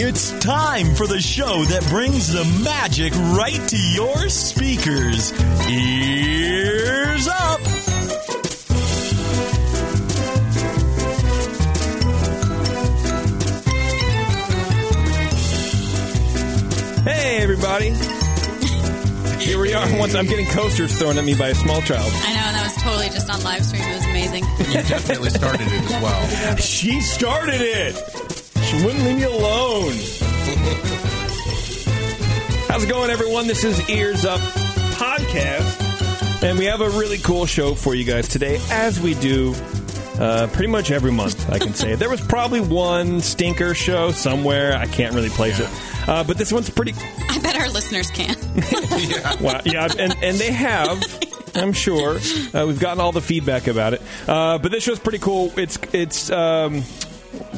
It's time for the show that brings the magic right to your speakers. Ears up! Hey, everybody. Here we are. Once I'm getting coasters thrown at me by a small child. I know, and that was totally just on live stream. It was amazing. You definitely started it as well. She started it. She wouldn't leave me alone. How's it going, everyone? This is Ears Up Podcast. And we have a really cool show for you guys today, as we do uh, pretty much every month, I can say. There was probably one stinker show somewhere. I can't really place it. Uh, but this one's pretty. I bet our listeners can. Wow, yeah, and, and they have. I'm sure uh, we've gotten all the feedback about it, uh, but this show's pretty cool. It's it's um,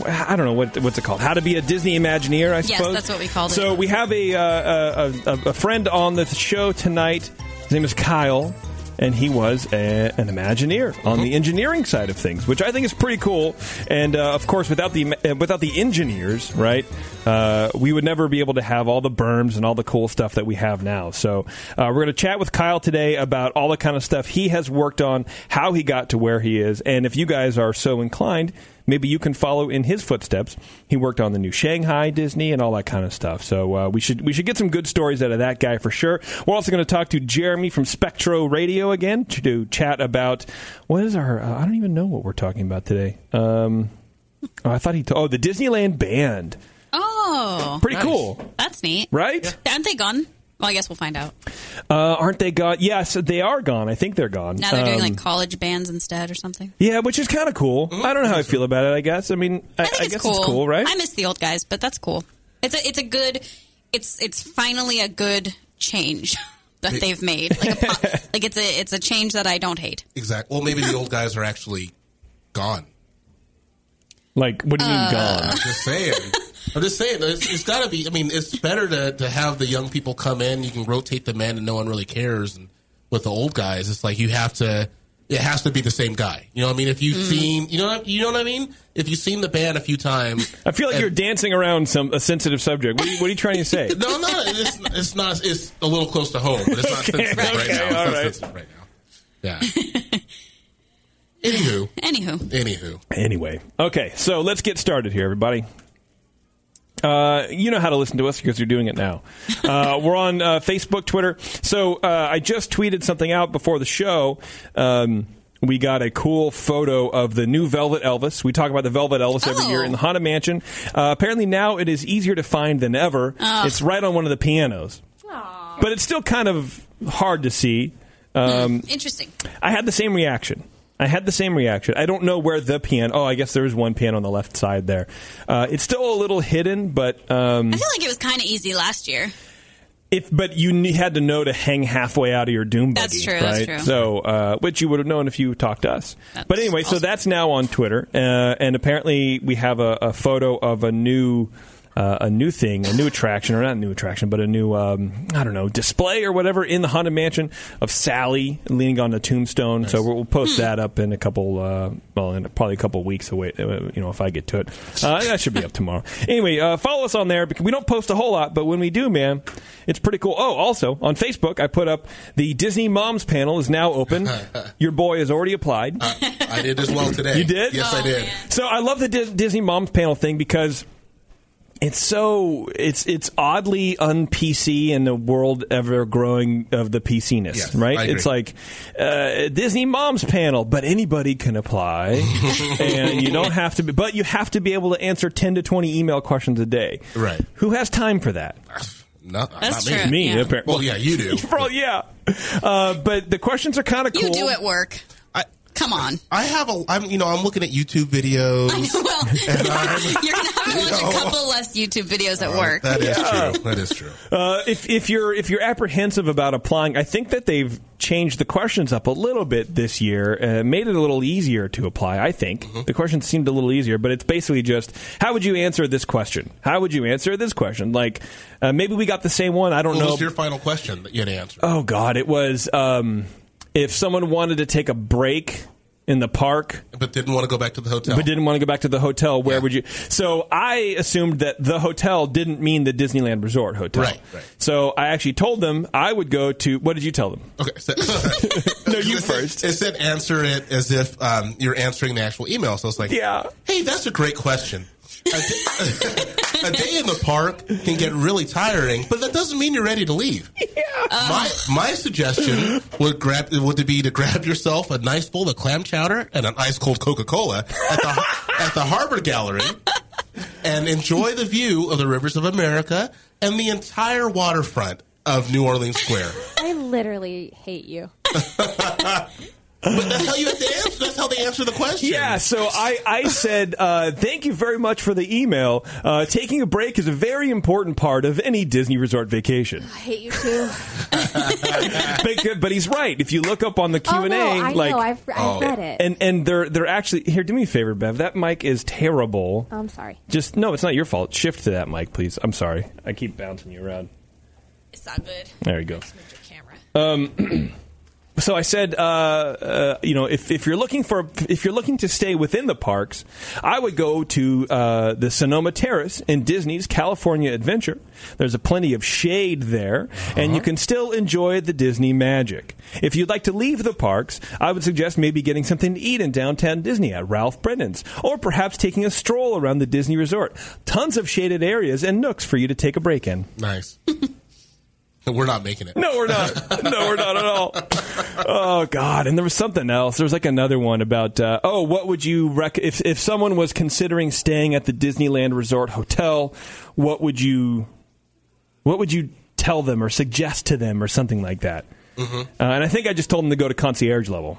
I don't know what what's it called. How to be a Disney Imagineer, I suppose. Yes, that's what we called it. So we have a, uh, a, a a friend on the show tonight. His name is Kyle. And he was a, an Imagineer on the engineering side of things, which I think is pretty cool. And uh, of course, without the uh, without the engineers, right, uh, we would never be able to have all the berms and all the cool stuff that we have now. So uh, we're going to chat with Kyle today about all the kind of stuff he has worked on, how he got to where he is, and if you guys are so inclined, maybe you can follow in his footsteps. He worked on the new Shanghai Disney and all that kind of stuff. So uh, we should we should get some good stories out of that guy for sure. We're also going to talk to Jeremy from Spectro Radio again to chat about what is our uh, I don't even know what we're talking about today. Um, oh, I thought he t- oh the Disneyland band. Oh, Pretty Nice. cool, that's neat. right? Aren't they gone? Well, I guess we'll find out. Uh, aren't they gone? Yes, they are gone. I think they're gone. Now they're doing Um, like college bands instead or something. yeah, which is kind of cool. I don't know how I feel about it. I guess. I mean, I, I think it's guess cool. it's cool, right? I miss the old guys, but that's cool. It's a it's a good. It's it's finally a good change that they've made. Like, a, po- like it's a it's a change that I don't hate. Exactly. Well, maybe the old guys are actually gone. like, what do you mean Uh, gone? I'm just saying. I'm just saying. It's, it's got to be. I mean, it's better to, to have the young people come in. You can rotate the men, and no one really cares. And with the old guys, it's like you have to. It has to be the same guy. You know what I mean? If you've mm-hmm. seen, you know, what- you know what I mean? If you've seen the band a few times, I feel like and- you're dancing around some a sensitive subject. What are you, what are you trying to say? No, no, it's, it's not. It's a little close to home, but it's not Okay, sensitive right okay, now. It's not right. sensitive right now. Yeah. Anywho, Anywho, anywho, Anyway, okay, so let's get started here, everybody. Uh, you know how to listen to us because you're doing it now. Uh, we're on uh, Facebook, Twitter. So uh, I just tweeted something out before the show. Um, we got a cool photo of the new Velvet Elvis. We talk about the Velvet Elvis every Oh. year in the Haunted Mansion. Uh, apparently now it is easier to find than ever. It's right on one of the pianos, but it's still kind of hard to see. Um, interesting. I had the same reaction. I had the same reaction. I don't know where the piano. Oh, I guess there is one piano on the left side there. Uh, it's still a little hidden, but um, I feel like it was kind of easy last year. if but you had to know to hang halfway out of your doom buggy. That's true, Right? that's true. So, uh, which you would have known if you talked to us. That's but anyway, so that's now on Twitter, uh, and apparently we have a, a photo of a new. Uh, a new thing, a new attraction, or not a new attraction, but a new, um, I don't know, display or whatever in the Haunted Mansion of Sally leaning on the tombstone. So we'll, we'll post Hmm. that up in a couple, uh, well, in probably a couple weeks away, uh, you know, if I get to it. Uh, that should be up tomorrow. Anyway, uh, follow us on there because we don't post a whole lot, but when we do, man, it's pretty cool. Oh, also on Facebook, I put up the Disney Moms panel is now open. Your boy has already applied. I did as well today. You did? Yes, Oh, I did. man. So I love the Dis- Disney Moms panel thing because it's so it's it's oddly un PC in the world ever growing of the PCness, Yes, right? It's like uh, Disney Moms panel, but anybody can apply, and you don't have to be, but you have to be able to answer ten to twenty email questions a day. Right. Who has time for that? Not, That's not me. true. Me, Yeah. apparently. Well, yeah, you do. Bro, yeah. Uh, but the questions are kind of cool. You do at work. I, Come on. I have a. I'm. You know, I'm looking at YouTube videos. well, you're gonna have to watch a couple less YouTube videos at work. That is true. That is true. Uh, if if you're if you're apprehensive about applying, I think that they've changed the questions up a little bit this year, uh, made it a little easier to apply. I think Mm-hmm. the questions seemed a little easier, but it's basically just how would you answer this question? How would you answer this question? Like uh, maybe we got the same one. I don't What know. was your final question that you had to answer? oh God, it was um, if someone wanted to take a break in the park, But didn't want to go back to the hotel. but didn't want to go back to the hotel, where Yeah. would you? So I assumed that the hotel didn't mean the Disneyland Resort hotel. Right, right. So I actually told them I would go to. What did you tell them? Okay. So, No, you it said- first. It said answer it as if um, you're answering the actual email. So it's like, Yeah. hey, that's a great question. A day, a day in the park can get really tiring, but that doesn't mean you're ready to leave. My my suggestion would grab would be to grab yourself a nice bowl of clam chowder and an ice cold Coca Cola at the at the Harbor Gallery, and enjoy the view of the rivers of America and the entire waterfront of New Orleans Square. I literally hate you. But that's how you have to answer. That's how they answer the question. Yeah, so I, I said, uh, thank you very much for the email. Uh, taking a break is a very important part of any Disney resort vacation. I hate you too. but, but he's right. If you look up on the Q oh and no, like, know. I've, I've Oh. read it. and and they're they're actually here. Do me a favor, Bev. That mic is terrible. oh, I'm sorry. Just no, it's not your fault. Shift to that mic, please. I'm sorry. I keep bouncing you around. It's not good. There you go. Move your camera. So I said, uh, uh, you know, if, if you're looking for if you're looking to stay within the parks, I would go to uh, the Sonoma Terrace in Disney's California Adventure. There's a plenty of shade there, and you can still enjoy the Disney magic. If you'd like to leave the parks, I would suggest maybe getting something to eat in downtown Disney at Ralph Brennan's, or perhaps taking a stroll around the Disney Resort. Tons of shaded areas and nooks for you to take a break in. Nice. We're not making it. No, we're not. No, we're not at all. Oh God! And there was something else. There was like another one about uh, oh, what would you rec- if if someone was considering staying at the Disneyland Resort Hotel? What would you what would you tell them or suggest to them or something like that? Uh, and I think I just told them to go to concierge level.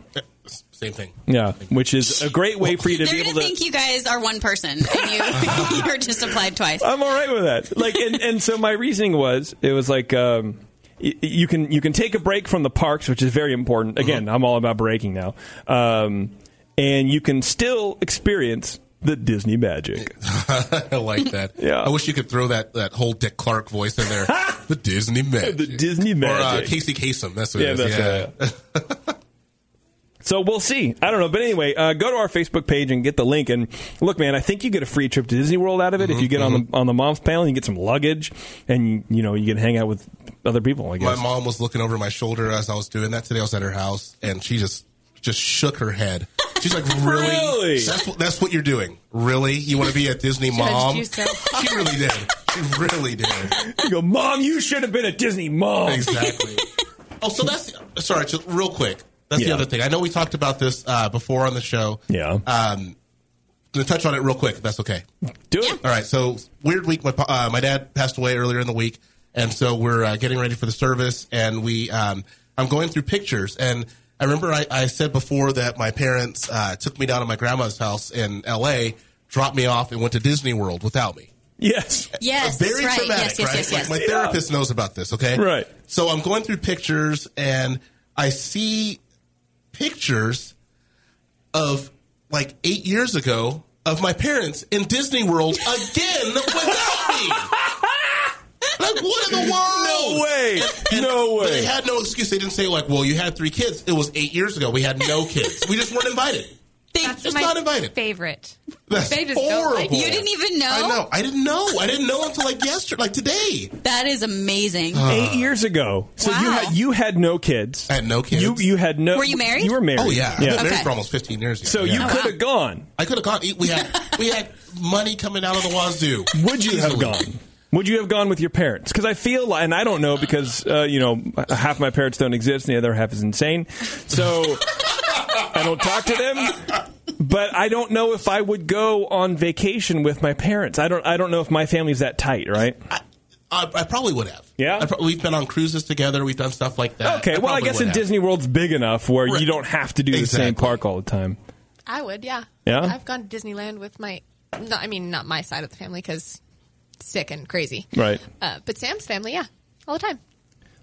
Same thing. Yeah, which is a great way for you to They're be able to to. think you guys are one person, and you you're just applied twice. I'm all right with that. Like, and, and so my reasoning was, it was like, um, y- you can you can take a break from the parks, which is very important. Again, I'm all about breaking now, um, and you can still experience the Disney magic. I like that. Yeah. I wish you could throw that, that whole Dick Clark voice in there. the Disney magic. The Disney Or uh, magic. Casey Kasem. That's what Yeah, it is. that's yeah. Right. So we'll see. I don't know, but anyway, uh, go to our Facebook page and get the link. And look, man, I think you get a free trip to Disney World out of it if you get on the on the mom's panel. You get some luggage, and you know you can hang out with other people. I guess My mom was looking over my shoulder as I was doing that today. I was at her house, and she just just shook her head. She's like, "Really? Really? That's what that's what you're doing? Really? You want to be a Disney, mom?" you so she really did. She really did. You go, mom, you should have been a Disney, mom. Exactly. oh, so that's sorry. Just real quick. That's the other thing. I know we talked about this uh, before on the show. Yeah. Um, gonna touch on it real quick. If that's okay. Do it. All right, so weird week. My uh, my dad passed away earlier in the week, and so we're uh, getting ready for the service, and we um, I'm going through pictures, and I remember I, I said before that my parents uh, took me down to my grandma's house in L.A., dropped me off, and went to Disney World without me. Yes. Yes, Very that's right. traumatic, yes, yes, right? yes, yes. Like my therapist knows about this. Okay, Right. So I'm going through pictures, and I see pictures of like eight years ago of my parents in Disney World again without me. Like what in the world? No way. And- No But they had no excuse. They didn't say like, "Well, you had three kids." It was eight years ago. We had no kids. We just weren't invited. They- That's Just my not invited. favorite. That's They just horrible. like you didn't even know. I know. I didn't know. I didn't know until like yesterday, like today. That is amazing. Eight years ago. So you had you had no kids. I had no kids. You you had no. Were you married? You were married. Oh yeah, I've been Yeah. married Okay. for almost fifteen years. So yeah. you Oh, could wow. have gone. I could have gone. We had we had money coming out of the wazoo. Would you have gone? Would you have gone with your parents? Because I feel, like, and I don't know because uh, you know half my parents don't exist, and the other half is insane. So I don't talk to them. But I don't know if I would go on vacation with my parents. I don't. I don't know if my family's that tight, right? I, I probably would have. Yeah? I pro- we've been on cruises together. We've done stuff like that. Okay. well, I guess in have. Disney World's big enough where Right. you don't have to do the same park all the time. I would, yeah. Yeah? I've gone to Disneyland with my, no, I mean, not my side of the family because sick and crazy. Right. Uh, but Sam's family, yeah, all the time.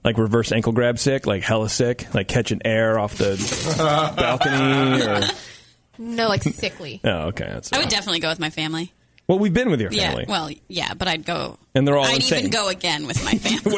Like reverse ankle grab sick, like hella sick, like catching air off the balcony. Or, No, like sickly. oh, okay. That's I would definitely go with my family. Well, we've been with your family. Yeah. family. Well, yeah, but I'd go. And they're all I'd insane. even go again with my family.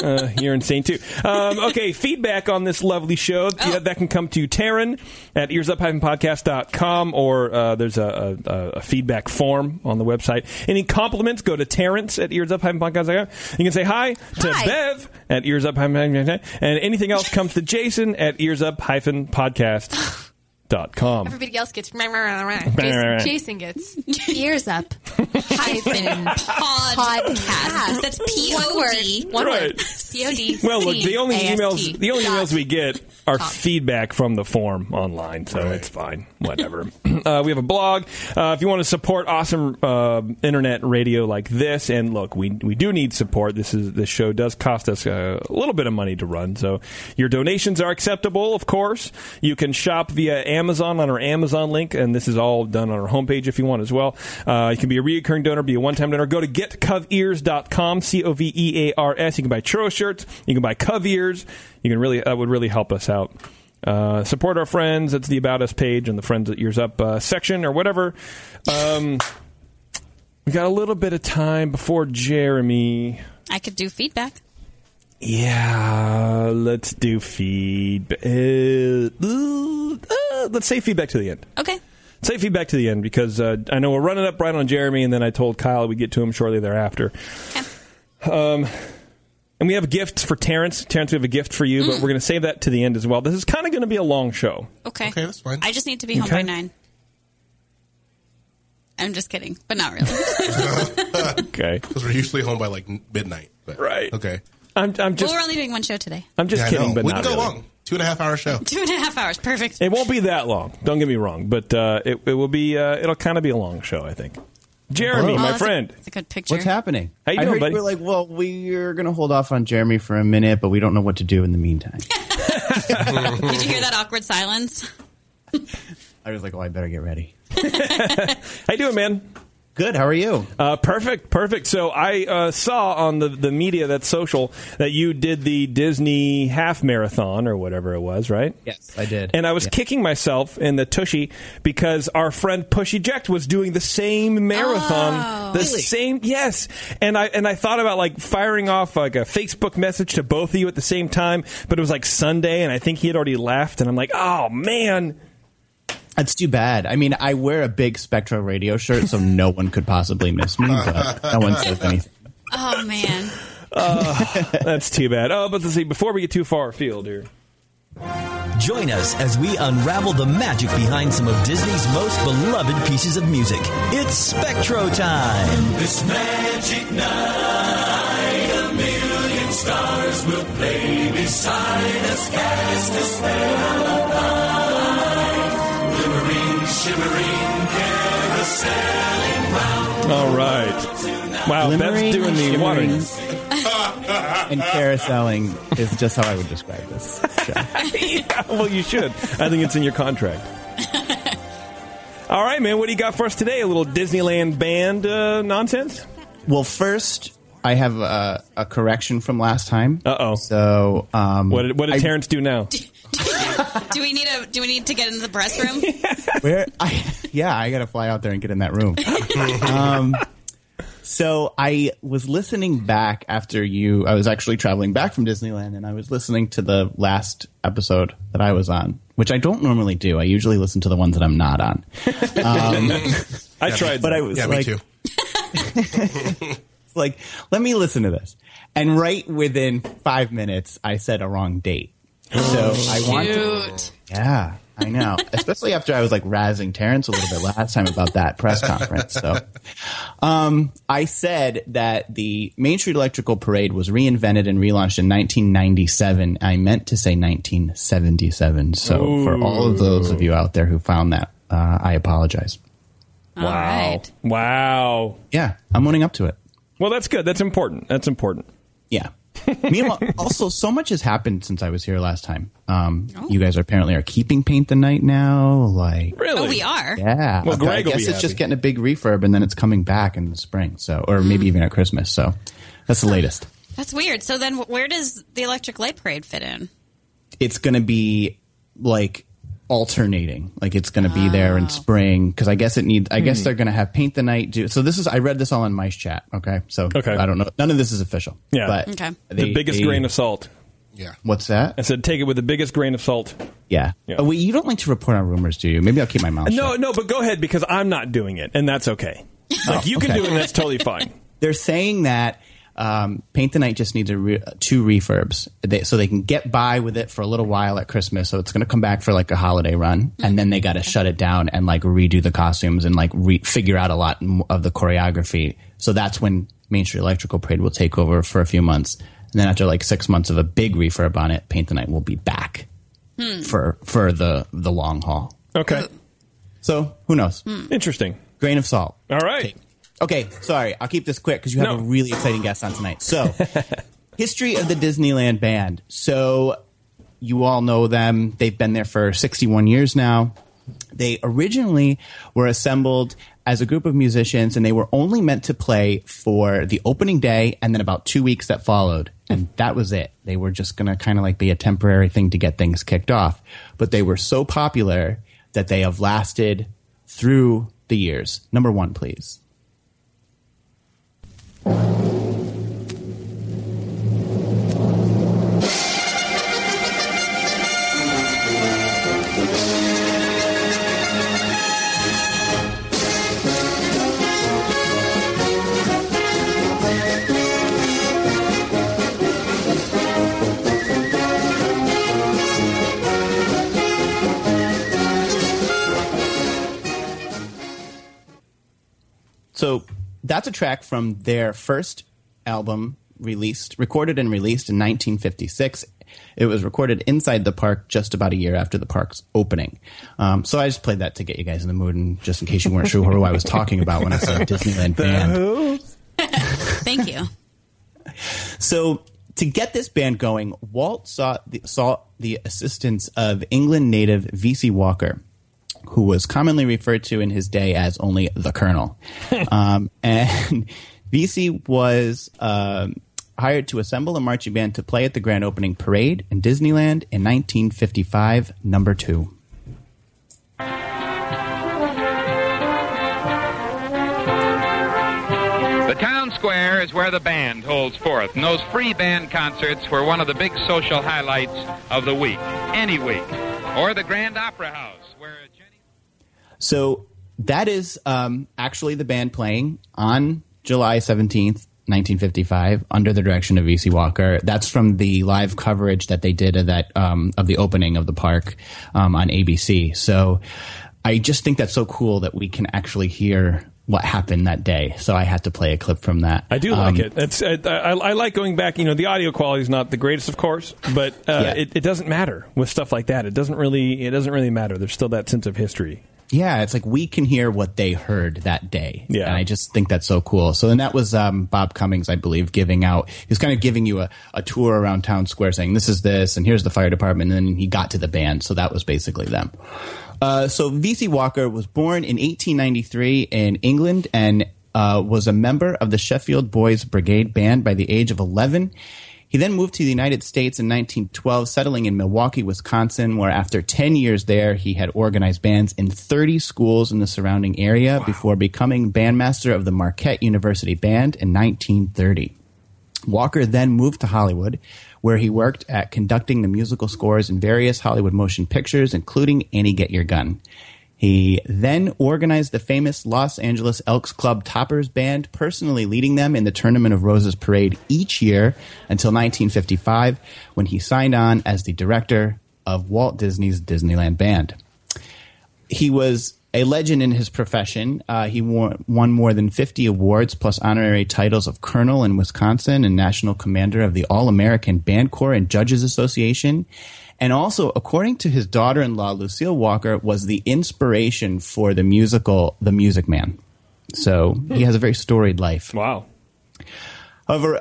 uh, you're insane too. Um, okay, feedback on this lovely show. Oh. Yeah, that can come to Taryn at earsup-podcast.com or uh, there's a, a, a feedback form on the website. Any compliments, go to Terrence at earsup-podcast.com. You can say hi to Hi. Bev at earsup-podcast. And anything else comes to Jason at earsup-podcast.com. Everybody else gets. Jason, Jason gets ears up. Hyphen Podcast. That's P O D. One Right. word. C O D. Well, look, the only emails the only Dot. emails we get are Com. feedback from the form online, so it's fine. Whatever. uh, we have a blog. Uh, if you want to support awesome uh, internet radio like this, and look, we we do need support. This is this show does cost us a little bit of money to run, so your donations are acceptable. Of course, you can shop via Amazon on our Amazon link, and this is all done on our homepage if you want as well. Uh, you can be a recurring donor, be a one-time donor. Go to getcovears.com, C O V E A R S. You can buy churro shirts. You can buy Cove ears. You can really that would really help us out. Uh, support our friends. It's the About Us page and the Friends at Ears Up uh, section or whatever. Um, we got a little bit of time before Jeremy. I could do feedback. Yeah, let's do feedback. Uh, uh, let's say feedback to the end. Okay. Say feedback to the end because uh, I know we're running up right on Jeremy, and then I told Kyle we'd get to him shortly thereafter. Okay. Um, and we have gifts for Terrence. Terrence, we have a gift for you, but we're going to save that to the end as well. This is kind of going to be a long show. Okay. Okay, that's fine. I just need to be home by nine. I'm just kidding, but not really. Okay, Because we're usually home by like midnight. But, Right. Okay. I'm, I'm just, well, we're only doing one show today. I'm just Yeah, kidding, but we not can go really. long. Two and a half hour show. Two and a half hours. Perfect. It won't be that long. Don't get me wrong, but uh, it, it will be. Uh, it'll kind of be a long show, I think. Jeremy, Hello. my Oh, that's a- friend. It's a good picture. What's happening? How you I doing, heard buddy? You were like, well, we're going to hold off on Jeremy for a minute, but we don't know what to do in the meantime. Did you hear that awkward silence? I was like, oh, I better get ready. How you doing, man? Good. How are you? Uh, perfect, perfect. So I uh, saw on the, the media that's social that you did the Disney half marathon or whatever it was, right? Yes, I did. And I was Yeah. kicking myself in the tushy because our friend Push Eject was doing the same marathon, the same yes. And I and I thought about like firing off like a Facebook message to both of you at the same time, but it was like Sunday, and I think he had already left, and I'm like, oh man. That's too bad. I mean, I wear a big Spectro radio shirt, so no one could possibly miss me, but no one says anything. Oh man. That's too bad. Oh, but let's see. Before we get too far afield here, Join us as we unravel the magic behind some of Disney's most beloved pieces of music. It's Spectro time. This magic night, a million stars will play beside us, cast a spell of light. Glimmering, shimmering, carouseling round. all right. Wow, Bev's Glimmering, doing the shimmering, watering. and carouseling is just how I would describe this show. Yeah, well, you should. I think it's in your contract. All right, man. What do you got for us today? A little Disneyland band uh, nonsense? Well, first, I have a, a correction from last time. Uh-oh. So, um, What did, what did I- Terrence do now? Do we need a do we need to get into the breast room? Where? I, yeah, I got to fly out there and get in that room. um, so I was listening back after you. I was actually traveling back from Disneyland, and I was listening to the last episode that I was on, which I don't normally do. I usually listen to the ones that I'm not on. I tried, But. I was Yeah, like, me too. like, let me listen to this. And right within five minutes, I said a wrong date. So I want to. Yeah, I know. Especially after I was like razzing Terrence a little bit last time about that press conference. So, um, I said that the Main Street Electrical Parade was reinvented and relaunched in 1997. I meant to say 1977. So, for all of those of you out there who found that, uh, I apologize. All wow. right. Wow. Yeah, I'm owning up to it. Well, that's good. That's important. That's important. Yeah. Meanwhile, also so much has happened since I was here last time. Um, You guys are apparently are keeping paint the night now. Like, Really? Oh, we are. Yeah. Well, Okay, Greg I will guess be it's just getting a big refurb and then it's coming back in the spring. So, or maybe even at Christmas. So that's the latest. That's weird. So then, where does the electric light parade fit in? It's going to be like alternating. Like it's going to be there in ah. spring because I guess it needs. I guess hmm. they're going to have paint the night. Do so. This is. I read this all in MiceChat. Okay, so Okay. I don't know. None of this is official. Yeah. but Okay. the biggest they- grain of salt. Yeah. What's that? I said, take it with the biggest grain of salt. Yeah. Yeah. Oh, wait, you don't like to report on rumors, do you? Maybe I'll keep my mouth No, shut. no, but go ahead because I'm not doing it, and that's okay. Oh, like you can okay. do it, and that's totally fine. They're saying that um, Paint the Night just needs a re- two refurbs, they, so they can get by with it for a little while at Christmas. So it's going to come back for like a holiday run, mm-hmm. and then they got to shut it down and like redo the costumes and like re- figure out a lot of the choreography. So that's when Main Street Electrical Parade will take over for a few months, and then after like six months of a big refurb on it, Paint the Night will be back hmm. for for the the long haul. Okay, So who knows? Hmm. interesting. Grain of salt. All right. Okay, sorry. I'll keep this quick because you have No. a really exciting guest on tonight. So, history of the Disneyland Band. So, you all know them. They've been there for 61 years now. They originally were assembled as a group of musicians and they were only meant to play for the opening day and then about two weeks that followed. And that was it. They were just going to kind of like be a temporary thing to get things kicked off. But they were so popular that they have lasted through the years. Number one, please. So that's a track from their first album released, recorded and released in 1956. It was recorded inside the park just about a year after the park's opening. Um, so I just played that to get you guys in the mood, and just in case you weren't sure who I was talking about when I said Disneyland band. Thank you. So to get this band going, Walt sought the, sought the assistance of England native Vesey Walker, who was commonly referred to in his day as only the Colonel. um, and Vesey was um, hired to assemble a marching band to play at the grand opening parade in Disneyland in 1955, number two. The town square is where the band holds forth, and those free band concerts were one of the big social highlights of the week, any week. Or the Grand Opera House, where Jenny. So that is um, actually the band playing on July 17th, 1955, under the direction of Vesey Walker. That's from the live coverage that they did of that um, of the opening of the park um, on ABC. So I just think that's so cool that we can actually hear what happened that day. So I had to play a clip from that. I do like Um, it. It's, I, I, I like going back. You know, the audio quality is not the greatest, of course, but uh, Yeah. it, it doesn't matter with stuff like that. It doesn't really. It doesn't really matter. There's still that sense of history. Yeah, it's like we can hear what they heard that day. Yeah. And I just think that's so cool. So then that was um, Bob Cummings, I believe, giving out, he was kind of giving you a, a tour around town square saying, this is this, and here's the fire department. And then he got to the band. So that was basically them. Uh, so Vesey Walker was born in 1893 in England and uh, was a member of the Sheffield Boys Brigade Band by the age of 11. He then moved to the United States in 1912, settling in Milwaukee, Wisconsin, where after 10 years there, he had organized bands in 30 schools in the surrounding area before becoming bandmaster of the Marquette University Band in 1930. Walker then moved to Hollywood, where he worked at conducting the musical scores in various Hollywood motion pictures, including Annie Get Your Gun. He then organized the famous Los Angeles Elks Club Toppers Band, personally leading them in the Tournament of Roses parade each year until 1955, when he signed on as the director of Walt Disney's Disneyland Band he was a legend in his profession. Uh, he won, won more than 50 awards plus honorary titles of colonel in Wisconsin and national commander of the All American Band Corps and Judges Association. And also, according to his daughter in law, Lucille Walker, was the inspiration for the musical The Music Man. So he has a very storied life. Wow. However,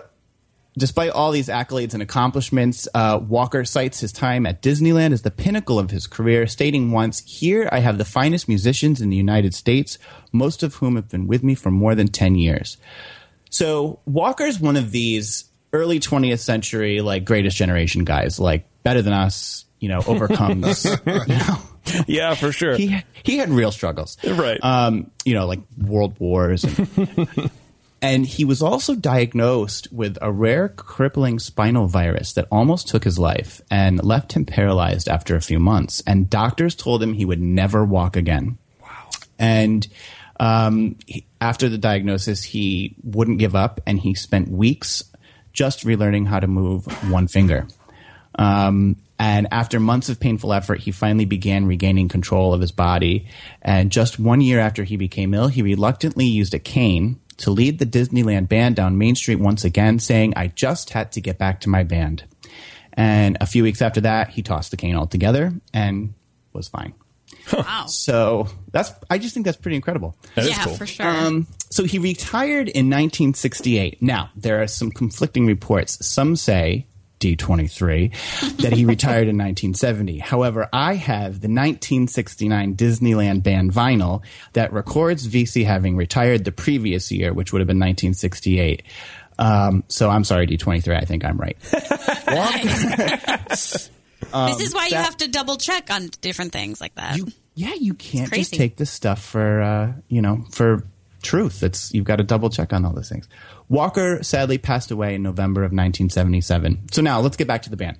despite all these accolades and accomplishments, uh, Walker cites his time at Disneyland as the pinnacle of his career, stating once, Here I have the finest musicians in the United States, most of whom have been with me for more than 10 years. So Walker's one of these early 20th century, like, greatest generation guys, like, better than us, you know, overcomes, you know, yeah, for sure. he he had real struggles, Right. Um, you know, like world wars, and, and he was also diagnosed with a rare crippling spinal virus that almost took his life and left him paralyzed after a few months. And doctors told him he would never walk again. Wow. And um, he, after the diagnosis, he wouldn't give up, and he spent weeks just relearning how to move one finger. Um, and after months of painful effort, he finally began regaining control of his body. And just one year after he became ill, he reluctantly used a cane to lead the Disneyland band down Main Street once again, saying, I just had to get back to my band. And a few weeks after that, he tossed the cane altogether and was fine. Wow. So that's, I just think that's pretty incredible. That is yeah, cool. for sure. Um, so he retired in 1968. Now, there are some conflicting reports. Some say D23 that he retired in 1970. However, I have the 1969 Disneyland band vinyl that records Vesey having retired the previous year, which would have been 1968. Um, so I'm sorry, D23. I think I'm right. this is why you have to double check on different things like that. you yeah you can't just take this stuff for uh, you know for truth it's you've got to double check on all those things walker sadly passed away in november of 1977 so now let's get back to the band.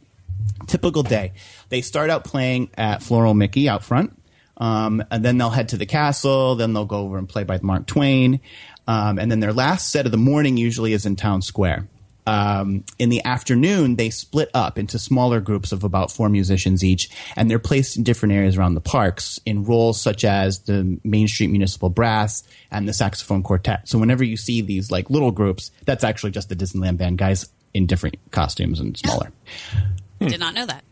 Typical day. They start out playing at floral mickey out front um, and then they'll head to the castle then they'll go over and play by mark twain um, and then their last set of the morning usually is in town square um, in the afternoon, they split up into smaller groups of about four musicians each, and they're placed in different areas around the parks in roles such as the Main Street Municipal Brass and the Saxophone Quartet. So whenever you see these like little groups, that's actually just the Disneyland Band guys in different costumes and smaller. Did not know that.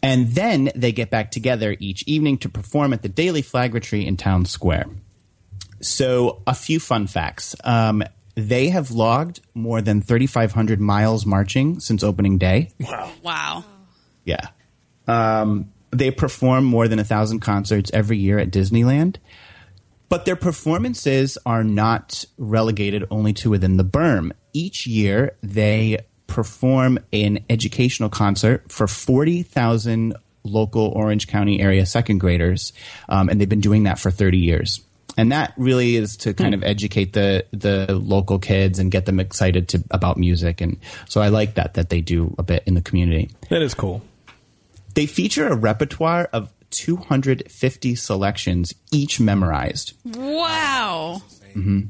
And then they get back together each evening to perform at the Daily Flag Retreat in Town Square. So, a few fun facts. Um, they have logged more than 3,500 miles marching since opening day. Wow. Wow. Yeah. Um, they perform more than a thousand concerts every year at Disneyland. But their performances are not relegated only to within the berm. Each year, they perform an educational concert for 40,000 local Orange County area second graders, um, and they've been doing that for 30 years. And that really is to kind of hmm. educate the the local kids and get them excited to about music. And so I like that that they do a bit in the community. That is cool. They feature a repertoire of 250 selections, each memorized. Wow. Mm-hmm.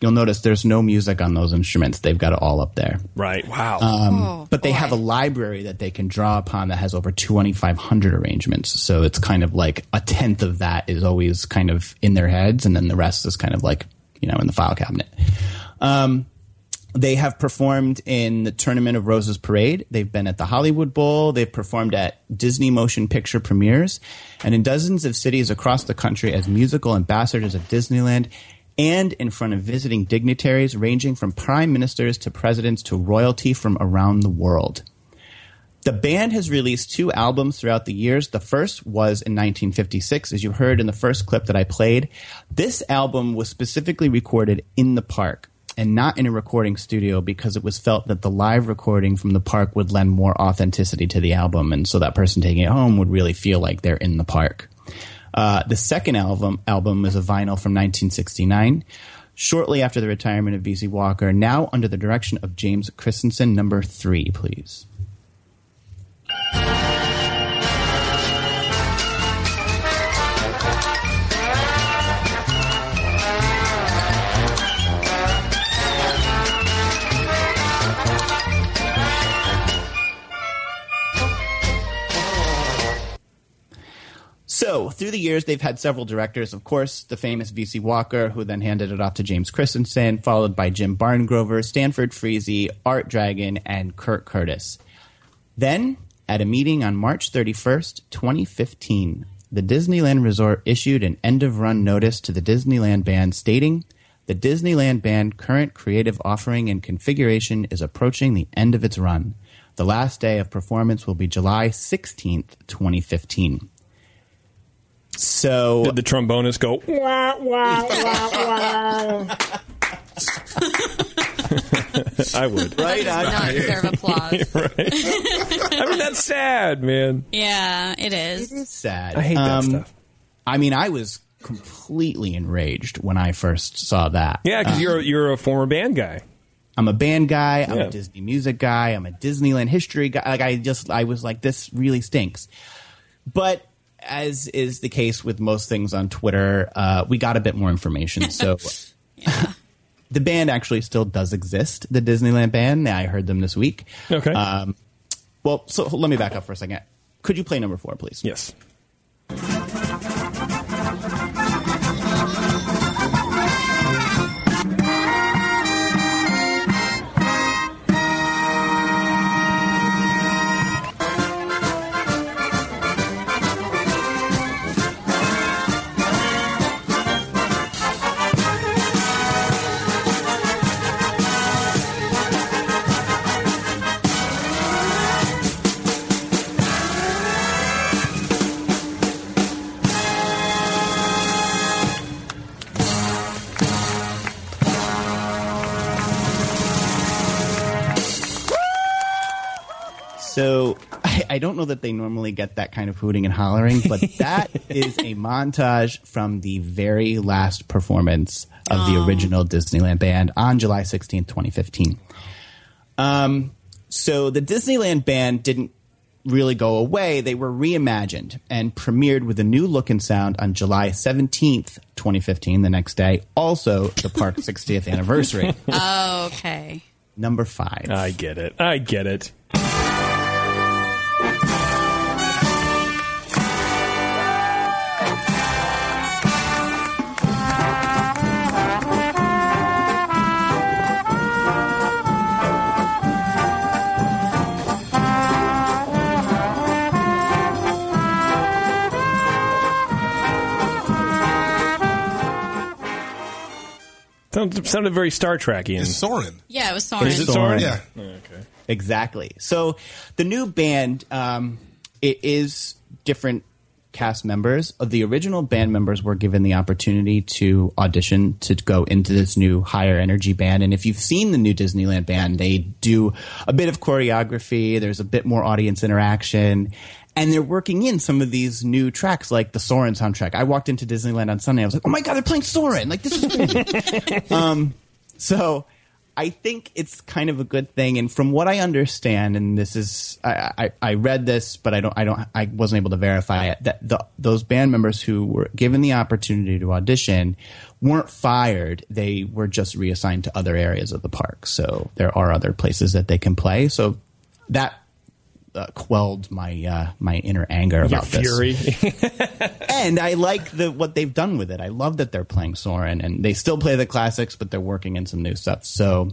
You'll notice there's no music on those instruments. They've got it all up there. Right. Wow. oh, But they boy. have a library that they can draw upon that has over 2,500 arrangements. So it's kind of like a tenth of that is always kind of in their heads, and then the rest is kind of like, you know, in the file cabinet. Um, they have performed in the Tournament of Roses Parade. They've been at the Hollywood Bowl. They've performed at Disney Motion Picture premieres and in dozens of cities across the country as musical ambassadors of Disneyland and in front of visiting dignitaries ranging from prime ministers to presidents to royalty from around the world. The band has released two albums throughout the years. The first was in 1956, as you heard in the first clip that I played. This album was specifically recorded in the park and not in a recording studio because it was felt that the live recording from the park would lend more authenticity to the album. And so that person taking it home would really feel like they're in the park. Uh, the second album album is a vinyl from 1969. Shortly after the retirement of Vesey Walker, now under the direction of James Christensen, number three, please. So, through the years, they've had several directors. Of course, the famous Vesey Walker, who then handed it off to James Christensen, followed by Jim Barngrover, Stanford Freese, Art Dragon, and Kurt Curtis. Then, at a meeting on March 31st, 2015, the Disneyland Resort issued an end of run notice to the Disneyland band stating the Disneyland band current creative offering and configuration is approaching the end of its run. The last day of performance will be July 16th, 2015. So Did the trombonist go? Wah, wah, wah, wah. I would. right on. Not deserve applause. right. I mean, that's sad, man. Yeah, it is. It is sad. I hate that Um, stuff. I mean, I was completely enraged when I first saw that. Yeah, because Uh, you're you're a former band guy. I'm a band guy. I'm Yeah. a Disney music guy. I'm a Disneyland history guy. Like I just, I was like, this really stinks. But as is the case with most things on Twitter, uh, we got a bit more information. So the band actually still does exist. The Disneyland band. I heard them this week. Okay. Um, well, so let me back up for a second. Could you play number four, please? Yes. So I, I don't know that they normally get that kind of hooting and hollering, but that is a montage from the very last performance of the original Disneyland band on July 16th, 2015. Um, so the Disneyland band didn't really go away. They were reimagined and premiered with a new look and sound on July 17th, 2015, the next day. Also, the park's 60th anniversary. Oh, Okay. Number five. I get it. I get it. Sounded, sounded very Star Trekian. It's Soarin'. Yeah, it was Soarin'. Is it Soarin'? Yeah. Okay. Exactly. So the new band, um, it is different cast members. Uh, The original band members were given the opportunity to audition to go into this new higher energy band. And if you've seen the new Disneyland band, they do a bit of choreography. There's a bit more audience interaction. And they're working in some of these new tracks, like the Soarin' soundtrack. I walked into Disneyland on Sunday. I was like, "Oh my god, they're playing Soarin'! Like this is crazy." um, so I think it's kind of a good thing. And from what I understand, and this is I, I, I read this, but I don't I don't I wasn't able to verify it. That the, those band members who were given the opportunity to audition weren't fired. They were just reassigned to other areas of the park. So there are other places that they can play. So that. Uh, quelled my uh, my inner anger Your about this fury. and I like the what they've done with it. I love that they're playing Soarin', and they still play the classics, but they're working in some new stuff. So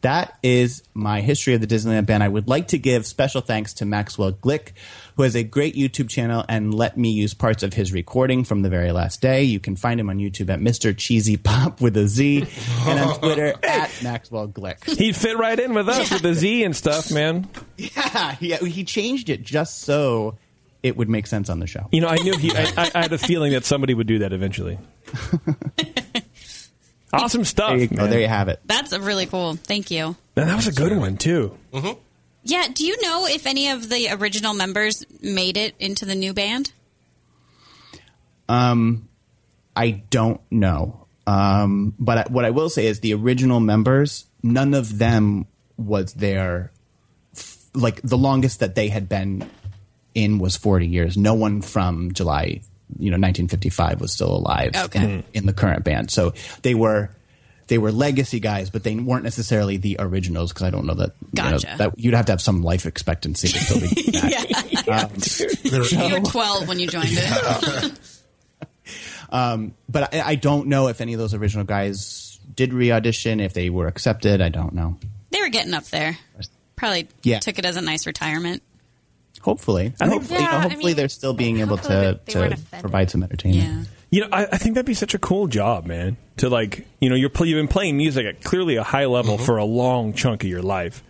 that is my history of the Disneyland band. I would like to give special thanks to Maxwell Glick, who has a great YouTube channel and let me use parts of his recording from the very last day. You can find him on YouTube at Mr. Cheesy Pop with a Z, and on Twitter at Maxwell Glick. He'd fit right in with us with the Z and stuff, man. Yeah, yeah, he changed it just so it would make sense on the show. You know, I knew he. I, I, I had a feeling that somebody would do that eventually. awesome stuff. There you go. There you have it. That's a really cool. Thank you. Man, that was a good one too. Mm-hmm. Yeah. Do you know if any of the original members made it into the new band? I don't know. Um, but I, what I will say is the original members, none of them was there. f- Like the longest that they had been in was 40 years. No one from July, you know, 1955 was still alive Okay. in, in the current band. So they were they were legacy guys, but they weren't necessarily the originals because I don't know that You know, that you'd have to have some life expectancy to still be back. You were 12 when you joined it. Um, but I, I don't know if any of those original guys did re-audition, if they were accepted. I don't know. They were getting up there. Probably Yeah. took it as a nice retirement. Hopefully, I think- hopefully, Yeah, I hopefully mean, they're still being able to, they- they weren't to provide some entertainment. Yeah. You know, I, I think that'd be such a cool job, man. To like, you know, you're pl- you've been playing music at clearly a high level mm-hmm. for a long chunk of your life.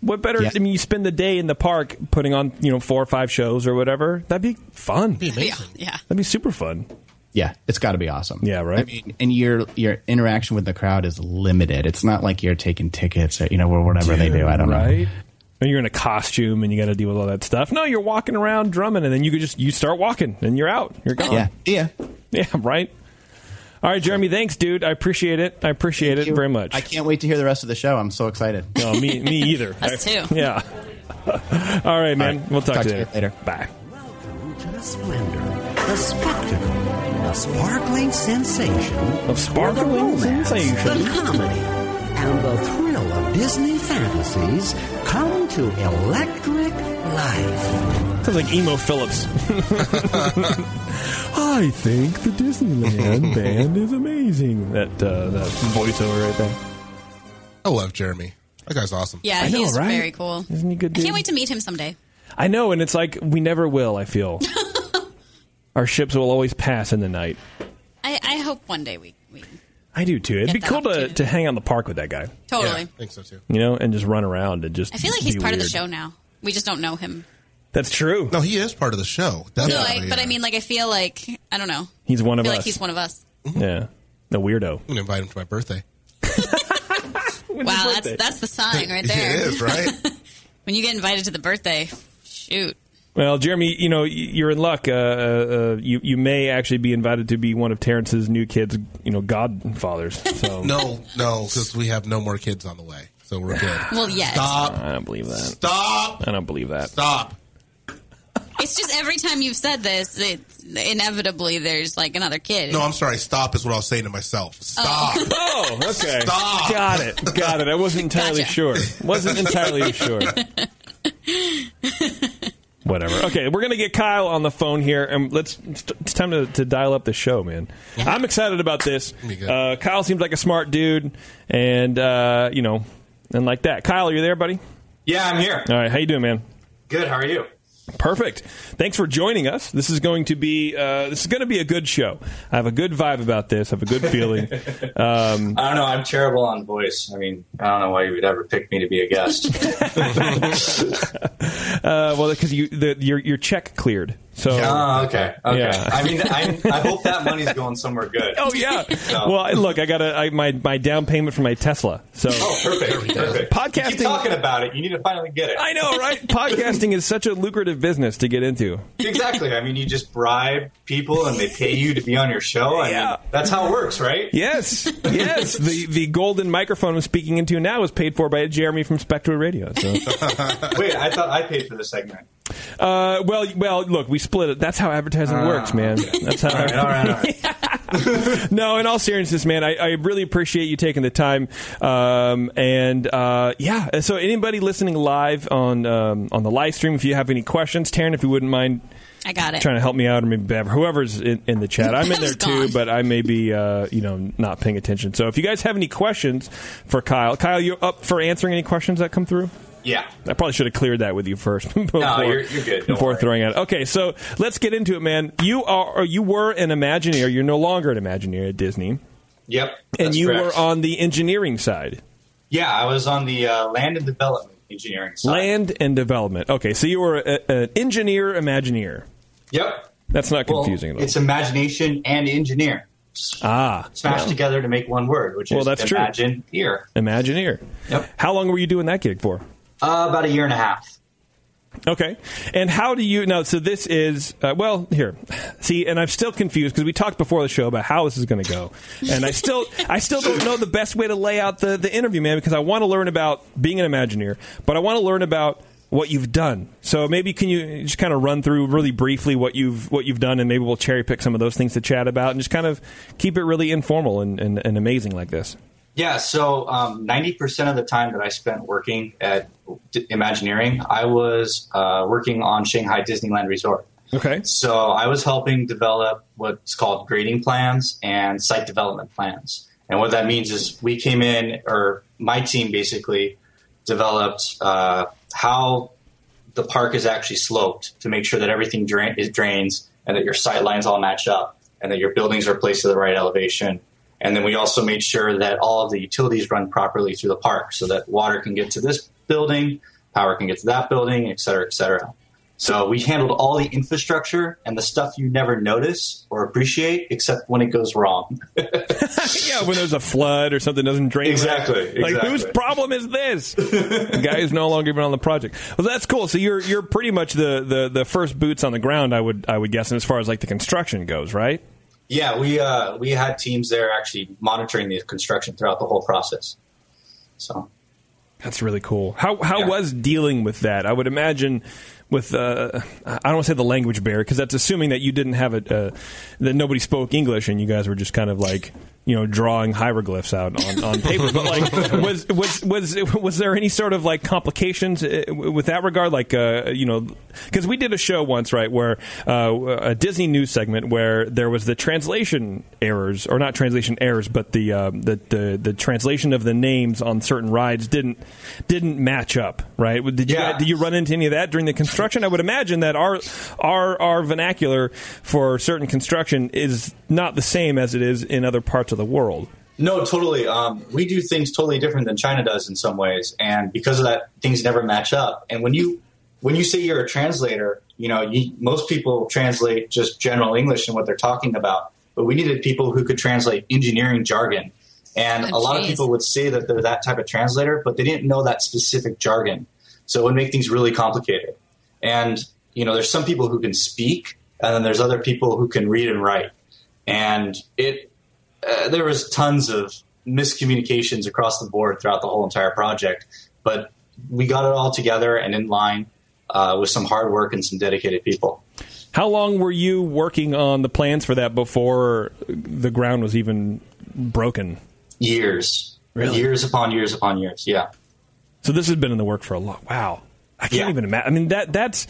What better? Yeah. I mean, you spend the day in the park putting on, you know, four or five shows or whatever. That'd be fun. Be Yeah. amazing. Yeah. That'd be super fun. Yeah, it's got to be awesome. Yeah, right? I mean, and your your interaction with the crowd is limited. It's not like you're taking tickets or you know or whatever they do. I don't know. right? and you're in a costume and you got to deal with all that stuff. No, you're walking around drumming, and then you could just you start walking and you're out. You're gone. Yeah. Yeah. Yeah, right. All right, Jeremy. Thanks, dude. I appreciate it. I appreciate it very much. I can't wait to hear the rest of the show. I'm so excited. No, me, me either. Us I- too. Yeah. All right, man. All right. We'll talk, Talk to to you you later. Bye. Welcome to the splendor, the spectacle, the sparkling sensation, Of sparkling the romance, sensation. the comedy, and the thrill of Disney fantasies come to electric life. Sounds like Emo Philips. I think the Disneyland band is amazing. That uh, that voiceover right there. I love Jeremy. That guy's awesome. Yeah, I know, he's right? very cool. Isn't he a good? I can't wait to meet him someday. I know, and it's like we never will. I feel our ships will always pass in the night. I, I hope one day we, we I do too. It'd be cool to, to hang out in the park with that guy, totally. Yeah, I think so too. you know, and just run around and just. I feel like he's be part of the weird. show now. We just don't know him. That's true. No, he is part of the show. No, Definitely, I, but. I mean, like, I feel like I don't know. He's one I of feel us. like he's one of us. Mm-hmm. Yeah, the weirdo. I'm gonna invite him to my birthday. wow, that's that's the sign right there. It is right. when you get invited to the birthday, shoot. Well, Jeremy, you know you're in luck. Uh, uh, you you may actually be invited to be one of Terrence's new kids. You know, godfathers. So no, no, because we have no more kids on the way, so we're good. Well, yes. Stop. I don't believe that. Stop. I don't believe that. Stop. It's just every time you've said this, it, inevitably there's like another kid. No, I'm sorry. Stop is what I was saying to myself. Stop. Oh, okay. Stop. Got it. Got it. I wasn't entirely Gotcha. sure. Wasn't entirely sure. Whatever. Okay, we're gonna get Kyle on the phone here, and let's. It's time to, to dial up the show, man. I'm excited about this. Uh, Kyle seems like a smart dude, and uh, you know, and like that. Kyle, are you there, buddy? Yeah, I'm here. All right, how you doing, man? Good. How are you? Perfect. Thanks for joining us. This is going to be uh, this is going to be a good show. I have a good vibe about this. I have a good feeling. Um, I don't know. I'm terrible on voice. I mean, I don't know why you would ever pick me to be a guest. uh, well, because you the, your your check cleared. So oh, okay. Okay. Yeah. I mean, I, I hope that money's going somewhere good. Oh yeah. So- Well, I- look, I got a, I, my my down payment for my Tesla. So Oh, perfect. Perfect. Podcasting- You keep talking about it. You need to finally get it. I know, right? Podcasting is such a lucrative business to get into. Exactly. I mean, you just bribe people and they pay you to be on your show. I Yeah. mean, that's how it works, right? Yes, yes. the the golden microphone I'm speaking into now is paid for by Jeremy from Spectral Radio. So, Wait, I thought I paid for the segment. Uh, well, well, look, we split it. That's how advertising works, man. That's how. All right, all right, all right. no, in all seriousness, man, I, I really appreciate you taking the time. Um, and uh, yeah, so anybody listening live on um, on the live stream, if you have any questions, Taryn, if you wouldn't mind I got it. trying to help me out, or maybe Bev, whoever's in, in the chat, I'm in there too, gone. but I may be uh, you know not paying attention. So if you guys have any questions for Kyle, Kyle, you up for answering any questions that come through? Yeah. I probably should have cleared that with you first before, you're- you're good. Don't before worry. throwing it. Okay, so let's get into it, man. You are or you were an Imagineer. You're no longer an Imagineer at Disney, Yep. and you correct. were on the engineering side, Yeah, I was on the uh, land and development engineering side. land and development. Okay, so you were a- an engineer, Imagineer. Yep. That's not Well, confusing at all. it's imagination and engineer ah, smashed well, together to make one word, which Well, is that's true. ear. Imagineer. Yep. How long were you doing that gig for? Uh, about a year and a half. Okay. And how do you now? So this is uh, well here. See, and I'm still confused because we talked before the show about how this is going to go, and I still I still don't know the best way to lay out the the interview, man, because I want to learn about being an Imagineer, but I want to learn about what you've done. So maybe can you just kind of run through really briefly what you've what you've done, and maybe we'll cherry pick some of those things to chat about, and just kind of keep it really informal and, and, and amazing like this. Yeah, so um, 90% of the time that I spent working at D- Imagineering, I was uh, working on Shanghai Disneyland Resort. Okay. So I was helping develop what's called grading plans and site development plans. And what that means is we came in, or my team basically developed uh, how the park is actually sloped to make sure that everything drain- drains and that your sight lines all match up and that your buildings are placed to the right elevation. And then we also made sure that all of the utilities run properly through the park so that water can get to this building, power can get to that building, et cetera, et cetera. So we handled all the infrastructure and the stuff you never notice or appreciate, except when it goes wrong. yeah, when there's a flood or something doesn't drain. Exactly, right. Like exactly. whose problem is this? the guy who's no longer even on the project. Well, that's cool. So you're you're pretty much the, the, the first boots on the ground. I would I would guess, and as far as like the construction goes, right? Yeah, we uh, we had teams there actually monitoring the construction throughout the whole process. So That's really cool. How how was dealing with that? I would imagine with uh, I don't want to say the language barrier because that's assuming that you didn't have it uh, that nobody spoke English and you guys were just kind of like you know drawing hieroglyphs out on, on paper. But like was was was was there any sort of like complications uh, with that regard? Like uh, you know because we did a show once right where uh, a Disney news segment where there was the translation errors or not translation errors but the uh, the, the the translation of the names on certain rides didn't didn't match up right did you Yeah. did you run into any of that during the construction I would imagine that our our our vernacular for certain construction is not the same as it is in other parts of the world No, totally. Um, we do things totally different than China does in some ways, and because of that, things never match up. And when you when you say you're a translator, you know, you, most people translate just general English and what they're talking about, but we needed people who could translate engineering jargon. And Oh, a lot of people would say that they're that type of translator, but they didn't know that specific jargon, so it would make things really complicated. And you know, there's some people who can speak, and then there's other people who can read and write, and it uh, there was tons of miscommunications across the board throughout the whole entire project, but we got it all together and in line uh, with some hard work and some dedicated people. how long were you working on the plans for that before the ground was even broken Years, Really? years upon years upon years. Yeah. So this has been in the work for a long. Wow, I can't Yeah. even imagine. I mean that that's.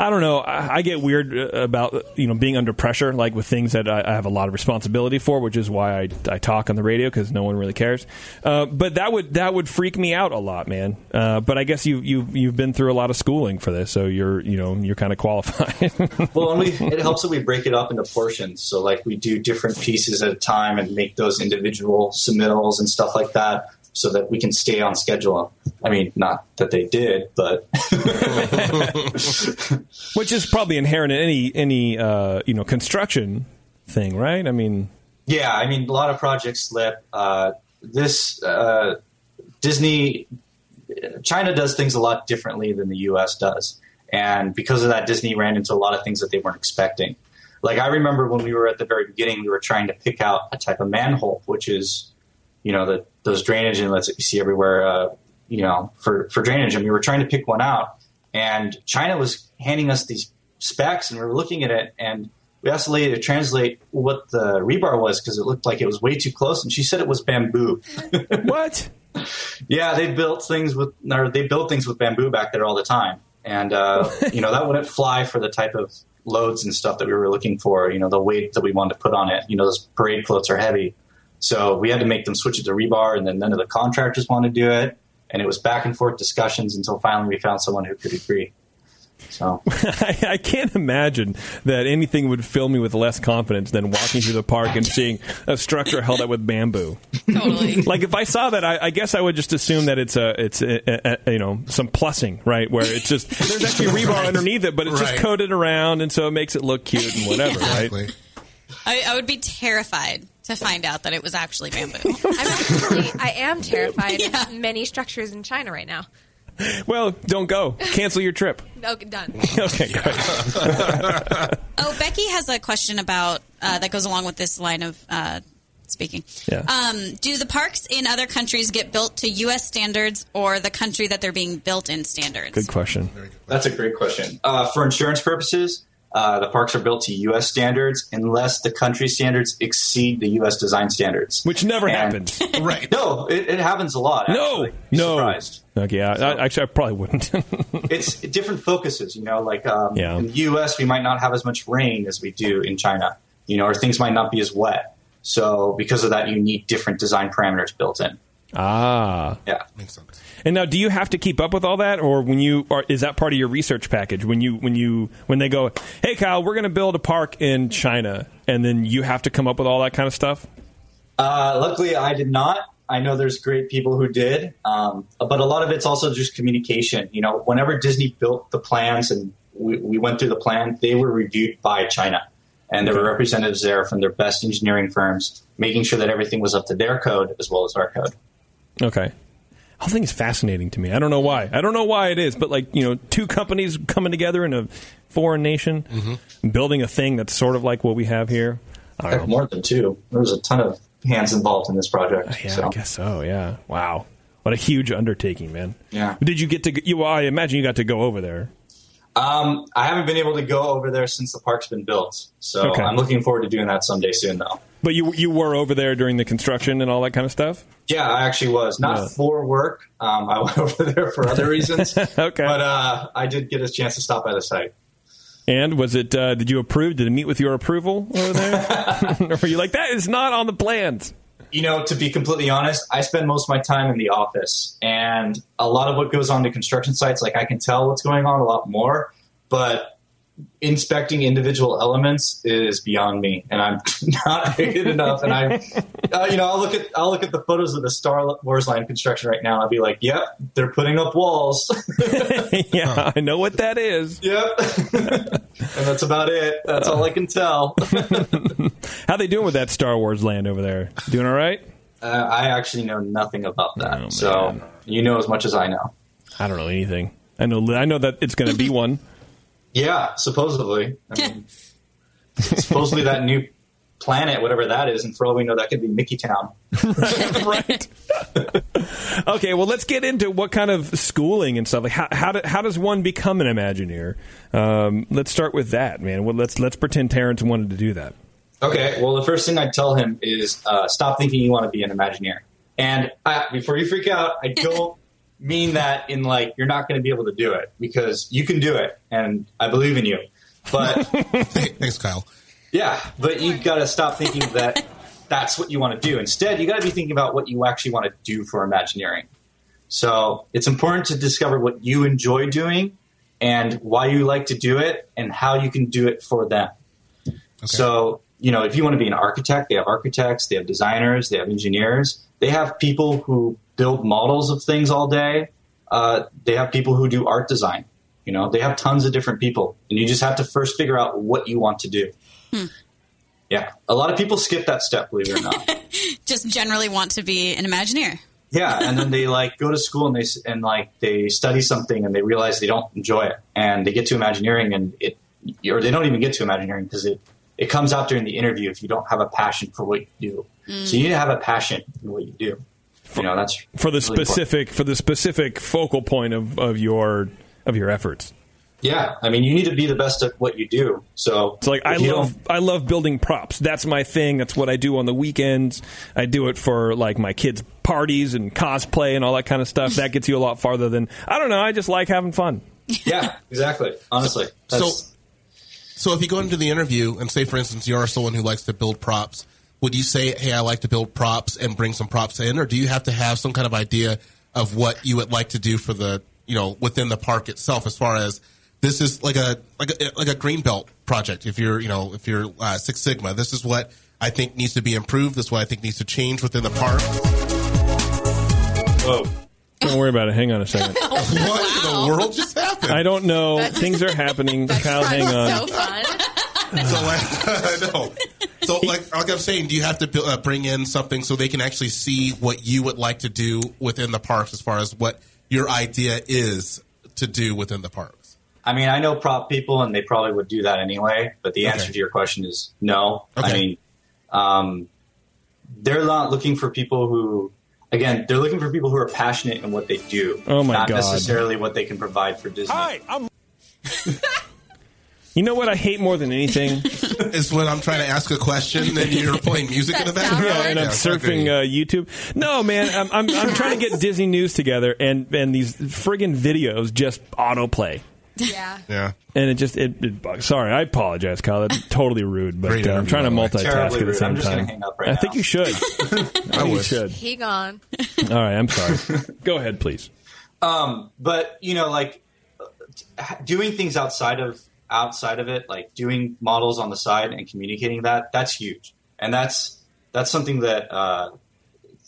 I don't know. I, I get weird uh, about you know being under pressure, like with things that I, I have a lot of responsibility for, which is why I, I talk on the radio because no one really cares. Uh, but that would that would freak me out a lot, man. Uh, but I guess you you you've been through a lot of schooling for this, so you're you know you're kind of qualified. Well, and we, it helps that we break it up into portions. So, like, we do different pieces at a time and make those individual submittals and stuff like that so that we can stay on schedule. I mean, not that they did, but which is probably inherent in any any uh, you know construction thing, right? I mean, Yeah, I mean, a lot of projects slip. Uh, this uh, Disney, China does things a lot differently than the U.S. does, and because of that, Disney ran into a lot of things that they weren't expecting. Like I remember when we were at the very beginning, we were trying to pick out a type of manhole, which is, you know, the, those drainage inlets that you see everywhere, uh, you know, for for drainage, and we were trying to pick one out, and China was handing us these specs, and we were looking at it, and we asked the lady to translate what the rebar was because it looked like it was way too close, and she said it was bamboo. what? yeah, they built things with, or they build things with bamboo back there all the time, and uh, you know that wouldn't fly for the type of loads and stuff that we were looking for. You know, the weight that we wanted to put on it. You know, those parade floats are heavy, so we had to make them switch it to rebar, and then none of the contractors wanted to do it, and it was back and forth discussions until finally we found someone who could agree. So I, I can't imagine that anything would fill me with less confidence than walking through the park and seeing a structure held up with bamboo. Totally. Like if I saw that, I, I guess I would just assume that it's a it's a, a, a, you know some plussing, right? Where it's just there's actually rebar underneath it, but it's Right. just coated around, and so it makes it look cute and whatever, right? I, I would be terrified to find out that it was actually bamboo. I'm actually, I am terrified Yeah. of many structures in China right now. Well, don't go. Cancel your trip. Okay, done. Okay, great. Oh, Becky has a question about uh, that goes along with this line of uh, speaking. Yeah. Um, do the parks in other countries get built to U.S. standards or the country that they're being built in standards? Good question. That's a great question. Uh, for insurance purposes, uh, the parks are built to U.S. standards unless the country standards exceed the U.S. design standards. Which never And- happens. Right. No, it, it happens a lot. No, actually. You're no. Surprised. Okay, I, I, actually, I probably wouldn't. It's different focuses. You know, like um, Yeah. in the U.S., we might not have as much rain as we do in China. You know, or things might not be as wet. So because of that, you need different design parameters built in. Ah. Yeah. Makes sense. And now, do you have to keep up with all that, or when you are, is that part of your research package? When you when you when they go, hey Kyle, we're going to build a park in China, and then you have to come up with all that kind of stuff. Uh, luckily, I did not. I know there's great people who did, um, but a lot of it's also just communication. You know, whenever Disney built the plans and we, we went through the plan. They were reviewed by China, and there were representatives there from their best engineering firms, making sure that everything was up to their code as well as our code. Okay. The whole thing is fascinating to me. I don't know why. I don't know why it is, but like you know, two companies coming together in a foreign nation, building a thing that's sort of like what we have here. I don't know. more than two. There was a ton of hands involved in this project. Yeah, so. I guess so. Yeah. Wow. What a huge undertaking, man. Yeah. Did you get to? You, well, I imagine you got to go over there. Um, I haven't been able to go over there since the park's been built, so Okay. I'm looking forward to doing that someday soon, though. But you you were over there during the construction and all that kind of stuff. Yeah, I actually was not for work. Um, I went over there for other reasons. Okay. but uh, I did get a chance to stop by the site. And was it? Uh, did you approve? Did it meet with your approval over there? or were you like that is not on the plans? You know, to be completely honest, I spend most of my time in the office, and a lot of what goes on to construction sites, like I can tell what's going on a lot more, but inspecting individual elements is beyond me, and I'm not good enough. And I, uh, you know, I'll look at I'll look at the photos of the Star Wars line construction right now, and I'll be like, "Yep, they're putting up walls." yeah, I know what that is. Yep, and that's about it. That's all I can tell. How they doing with that Star Wars land over there? Doing all right? Uh, I actually know nothing about that, Oh, so you know as much as I know. I don't know anything. I know. I know that it's going to be one. Yeah, supposedly. I mean, supposedly that new planet, whatever that is, and for all we know, that could be Mickey Town. right. okay, well, let's get into what kind of schooling and stuff. Like, how how, do, how does one become an Imagineer? Um, let's start with that, man. Well, let's let's pretend Terrence wanted to do that. Okay, well, the first thing I'd tell him is uh, stop thinking you want to be an Imagineer. And I, before you freak out, I don't mean that in like you're not going to be able to do it because you can do it, and I believe in you. But thanks, Kyle. Yeah, but you got to stop thinking that that's what you want to do. Instead, you got to be thinking about what you actually want to do for Imagineering. So it's important to discover what you enjoy doing and why you like to do it and how you can do it for them. So, you know, if you want to be an architect, they have architects, they have designers, they have engineers, they have people who build models of things all day. Uh, they have people who do art design. You know, they have tons of different people, and you just have to first figure out what you want to do. Yeah, a lot of people skip that step, believe it or not. Just generally want to be an Imagineer. yeah, and then they like go to school and they and like they study something and they realize they don't enjoy it, and they get to Imagineering and it, or they don't even get to Imagineering because it it comes out during the interview if you don't have a passion for what you do. So you need to have a passion in what you do. You know, that's for the really important. specific for the specific focal point of, of your of your efforts. Yeah, I mean, you need to be the best at what you do. So It's like I love don't- I love building props. That's my thing. That's what I do on the weekends. I do it for like my kids' parties and cosplay and all that kind of stuff. That gets you a lot farther than I don't know. I just like having fun. Yeah, exactly. Honestly, So, so if you go into the interview and say, for instance, you are someone who likes to build props, would you say, "Hey, I like to build props," and bring some props in, or do you have to have some kind of idea of what you would like to do for the, you know, within the park itself, as far as this is like a like a like a green belt project. If you're, you know, if you're uh, Six Sigma, this is what I think needs to be improved. This is what I think needs to change within the park. Whoa. Don't worry about it. Hang on a second. what in the world just happened? I don't know. Things are happening. Kyle, hang on. So fun. So like no. So like like I'm saying, do you have to bu- uh, bring in something so they can actually see what you would like to do within the parks as far as what your idea is to do within the parks? I mean, I know prop people, and they probably would do that anyway. But the answer Okay. to your question is no. I mean, um, they're not looking for people who, again, they're looking for people who are passionate in what they do. Oh, my not God. necessarily what they can provide for Disney. You know what I hate more than anything? Is when I'm trying to ask a question and you're playing music in the background. Yeah, and I'm Yeah, surfing uh, YouTube. No, man, I'm, I'm, I'm trying to get Disney news together, and and these friggin' videos just autoplay, Yeah. yeah. and it just it, it bugs. Sorry, I apologize, Kyle. That's totally rude, but uh, I'm trying to by the way. multitask Terribly at the rude. same I'm just time. hang up right I now. think you should. I think you would. should. He gone. All right, I'm sorry. Go ahead, please. Um, but you know, like uh, doing things outside of outside of it, like doing models on the side and communicating that, that's huge, and that's that's something that uh,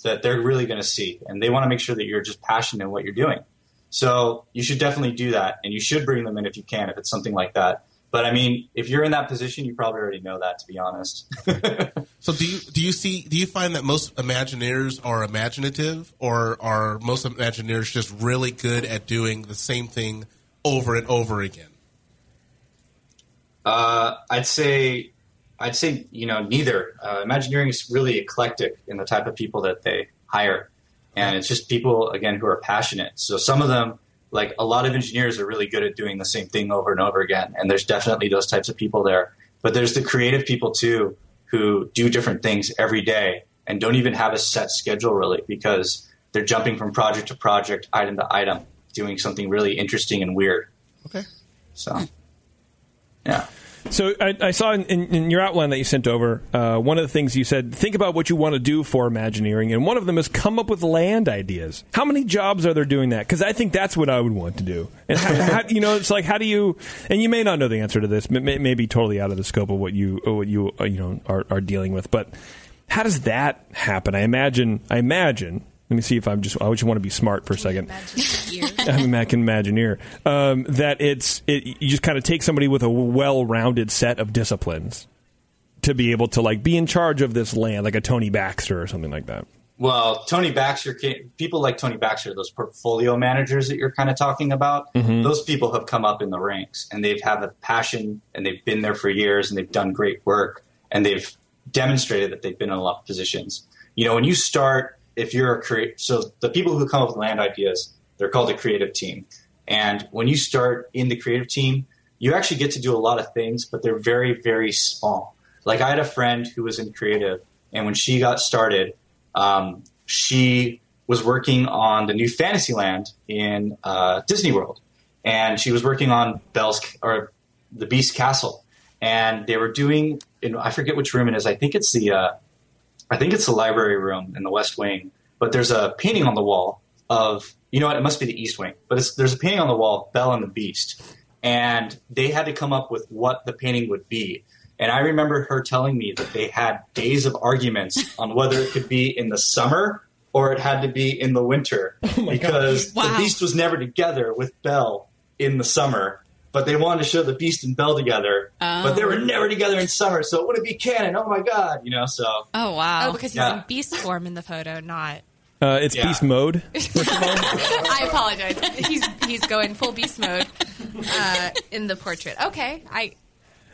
that they're really going to see, and they want to make sure that you're just passionate in what you're doing. So you should definitely do that, and you should bring them in if you can, if it's something like that. But I mean, if you're in that position, you probably already know that. To be honest, So do you do you see do you find that most Imagineers are imaginative, or are most Imagineers just really good at doing the same thing over and over again? Uh, I'd say, I'd say you know neither. Uh, Imagineering is really eclectic in the type of people that they hire, and it's just people again who are passionate. So some of them, like a lot of engineers, are really good at doing the same thing over and over again, and there's definitely those types of people there. But there's the creative people too who do different things every day and don't even have a set schedule really because they're jumping from project to project, item to item, doing something really interesting and weird. Okay. So, yeah. So I, I saw in, in, in your outline that you sent over, uh, one of the things you said, think about what you want to do for Imagineering, and one of them is come up with land ideas. How many jobs are there doing that? Because I think that's what I would want to do. And how, how, you know, it's like how do you? And you may not know the answer to this. It may, may be totally out of the scope of what you what you uh, you know are, are dealing with. But how does that happen? I imagine. I imagine. Let me see if I'm just. I would just want to be smart for a second. I'm American Imagineer. Um, that it's it, you just kind of take somebody with a well-rounded set of disciplines to be able to like be in charge of this land, like a Tony Baxter or something like that. Well, Tony Baxter, people like Tony Baxter, those portfolio managers that you're kind of talking about, Mhm. those people have come up in the ranks and they've had a passion and they've been there for years and they've done great work and they've demonstrated that they've been in a lot of positions. You know, when you start, if you're a create, so the people who come up with land ideas, they're called a creative team. And when you start in the creative team, you actually get to do a lot of things, but they're very, very small. Like I had a friend who was in creative, and when she got started, um, she was working on the new Fantasyland in uh, Disney World, and she was working on Belle's or the Beast Castle, and they were doing. In, I forget which room it is. I think it's the. Uh, I think it's the library room in the West Wing. But there's a painting on the wall of you know what? It must be the East Wing. But it's, there's a painting on the wall of Belle and the Beast, and they had to come up with what the painting would be. And I remember her telling me that they had days of arguments on whether it could be in the summer or it had to be in the winter oh because the Beast was never together with Belle in the summer. But they wanted to show the Beast and Belle together, but they were Oh. never together in summer, so it wouldn't be canon. Oh my god, you know. So Oh wow! Oh, because he's Yeah. in beast form in the photo, not. Uh, it's Yeah. beast mode. I apologize. He's he's going full beast mode uh, in the portrait. Okay, I.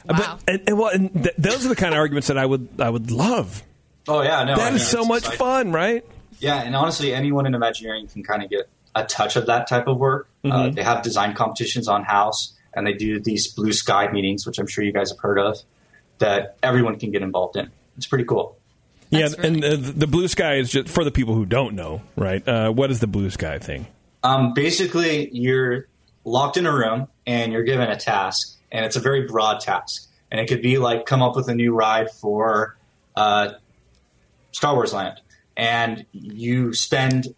Wow. But and, and, well, and th- those are the kind of arguments that I would I would love. Oh yeah, no, that I is mean, so it's much exciting. fun, right? Yeah, and honestly, anyone in Imagineering can kind of get a touch of that type of work. Uh, Mhm. they have design competitions on house, and they do these blue sky meetings, which I'm sure you guys have heard of, that everyone can get involved in. It's pretty cool. yeah, and uh, the blue sky is just for the people who don't know, right? Uh, what is the blue sky thing? Um, basically, you're locked in a room and you're given a task, and it's a very broad task. And it could be like come up with a new ride for uh, Star Wars Land, and you spend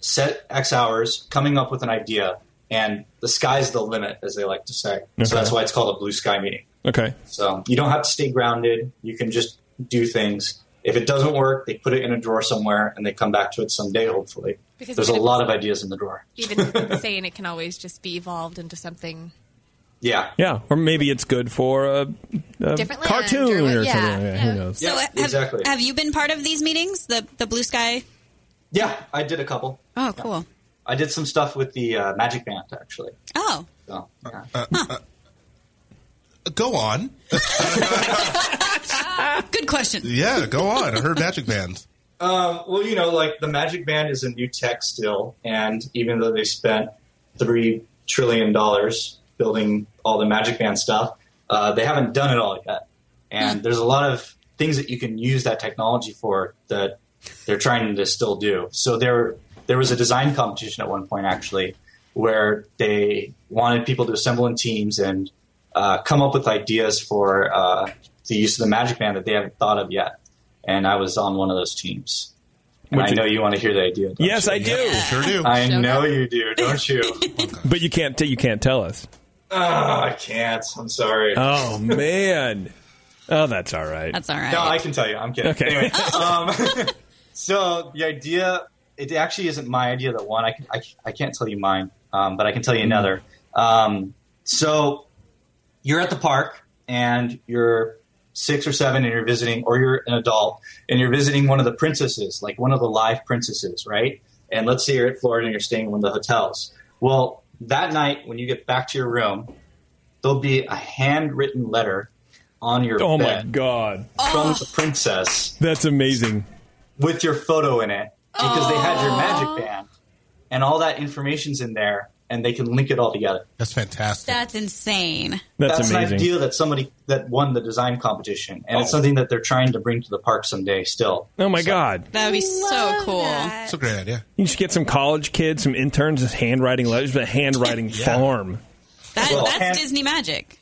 set X hours coming up with an idea, and the sky's the limit, as they like to say. Okay. So that's why it's called a blue sky meeting. Okay. So you don't have to stay grounded. You can just do things. If it doesn't work, they put it in a drawer somewhere, and they come back to it someday. Hopefully, Because there's a lot of ideas in the drawer. Even saying it can always just be evolved into something. Yeah. Yeah, or maybe it's good for a, a Different land cartoon or or, what- something. yeah, like yeah. Who knows? So have, exactly. have you been part of these meetings? The the blue sky. Yeah, I did a couple. Oh, cool. I did some stuff with the uh, Magic Band actually. Oh, So, yeah. Uh, uh, go on. good question. Yeah, go on. I heard magic Band. Um, well, you know, like the Magic Band is a new tech still, and even though they spent three trillion dollars building all the Magic Band stuff, uh, they haven't done it all yet. And there's a lot of things that you can use that technology for that they're trying to still do. So there, there was a design competition at one point actually, where they wanted people to assemble in teams and uh, come up with ideas for uh, the use of the Magic Band that they haven't thought of yet. And I was on one of those teams. And Would I you- know you want to hear the idea. don't Yes, you? I do. Sure do. I know you do, don't you? But you can't. T- you can't tell us. oh, I can't. I'm sorry. Oh man. Oh, that's all right. That's all right. No, I can tell you. I'm kidding. Okay. Anyway, um, so the idea, it actually isn't my idea that won. I, can, I, I can't tell you mine. um, but I can tell you another. Um, so you're at the park and you're six or seven and you're visiting, or you're an adult and you're visiting one of the princesses, like one of the live princesses, right? And let's say you're at Florida and you're staying in one of the hotels. Well, that night when you get back to your room, there'll be a handwritten letter on your Oh my bed god, from the princess that's amazing. with your photo in it because they had your magic band and all that information's in there and they can link it all together. That's fantastic. That's insane. That's, an amazing. idea that somebody that won the design competition, and it's Oh. something that they're trying to bring to the park someday. Still, Oh my god, That would be so cool. It's a great idea. you just get some college kids, some interns, just handwriting letters, a handwriting farm. That, Well, that's hand- Disney magic.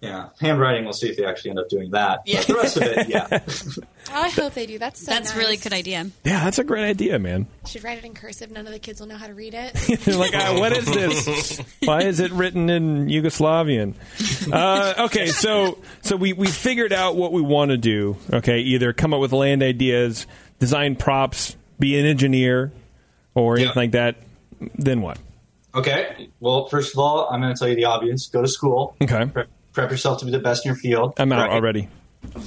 yeah, handwriting. We'll see if they actually end up doing that. Yeah. But the rest of it, yeah. I hope they do. That's so That's a nice. really good idea. Yeah, that's a great idea, man. Should write it in cursive. None of the kids will know how to read it. They're like, ah, what is this? Why is it written in Yugoslavian? Uh, okay, so so we we figured out what we want to do. Okay, either come up with land ideas, design props, be an engineer, or anything like that. Then what? Okay. Well, first of all, I'm going to tell you the obvious. Go to school. Okay, Prep, prep yourself to be the best in your field. I'm out Right. already.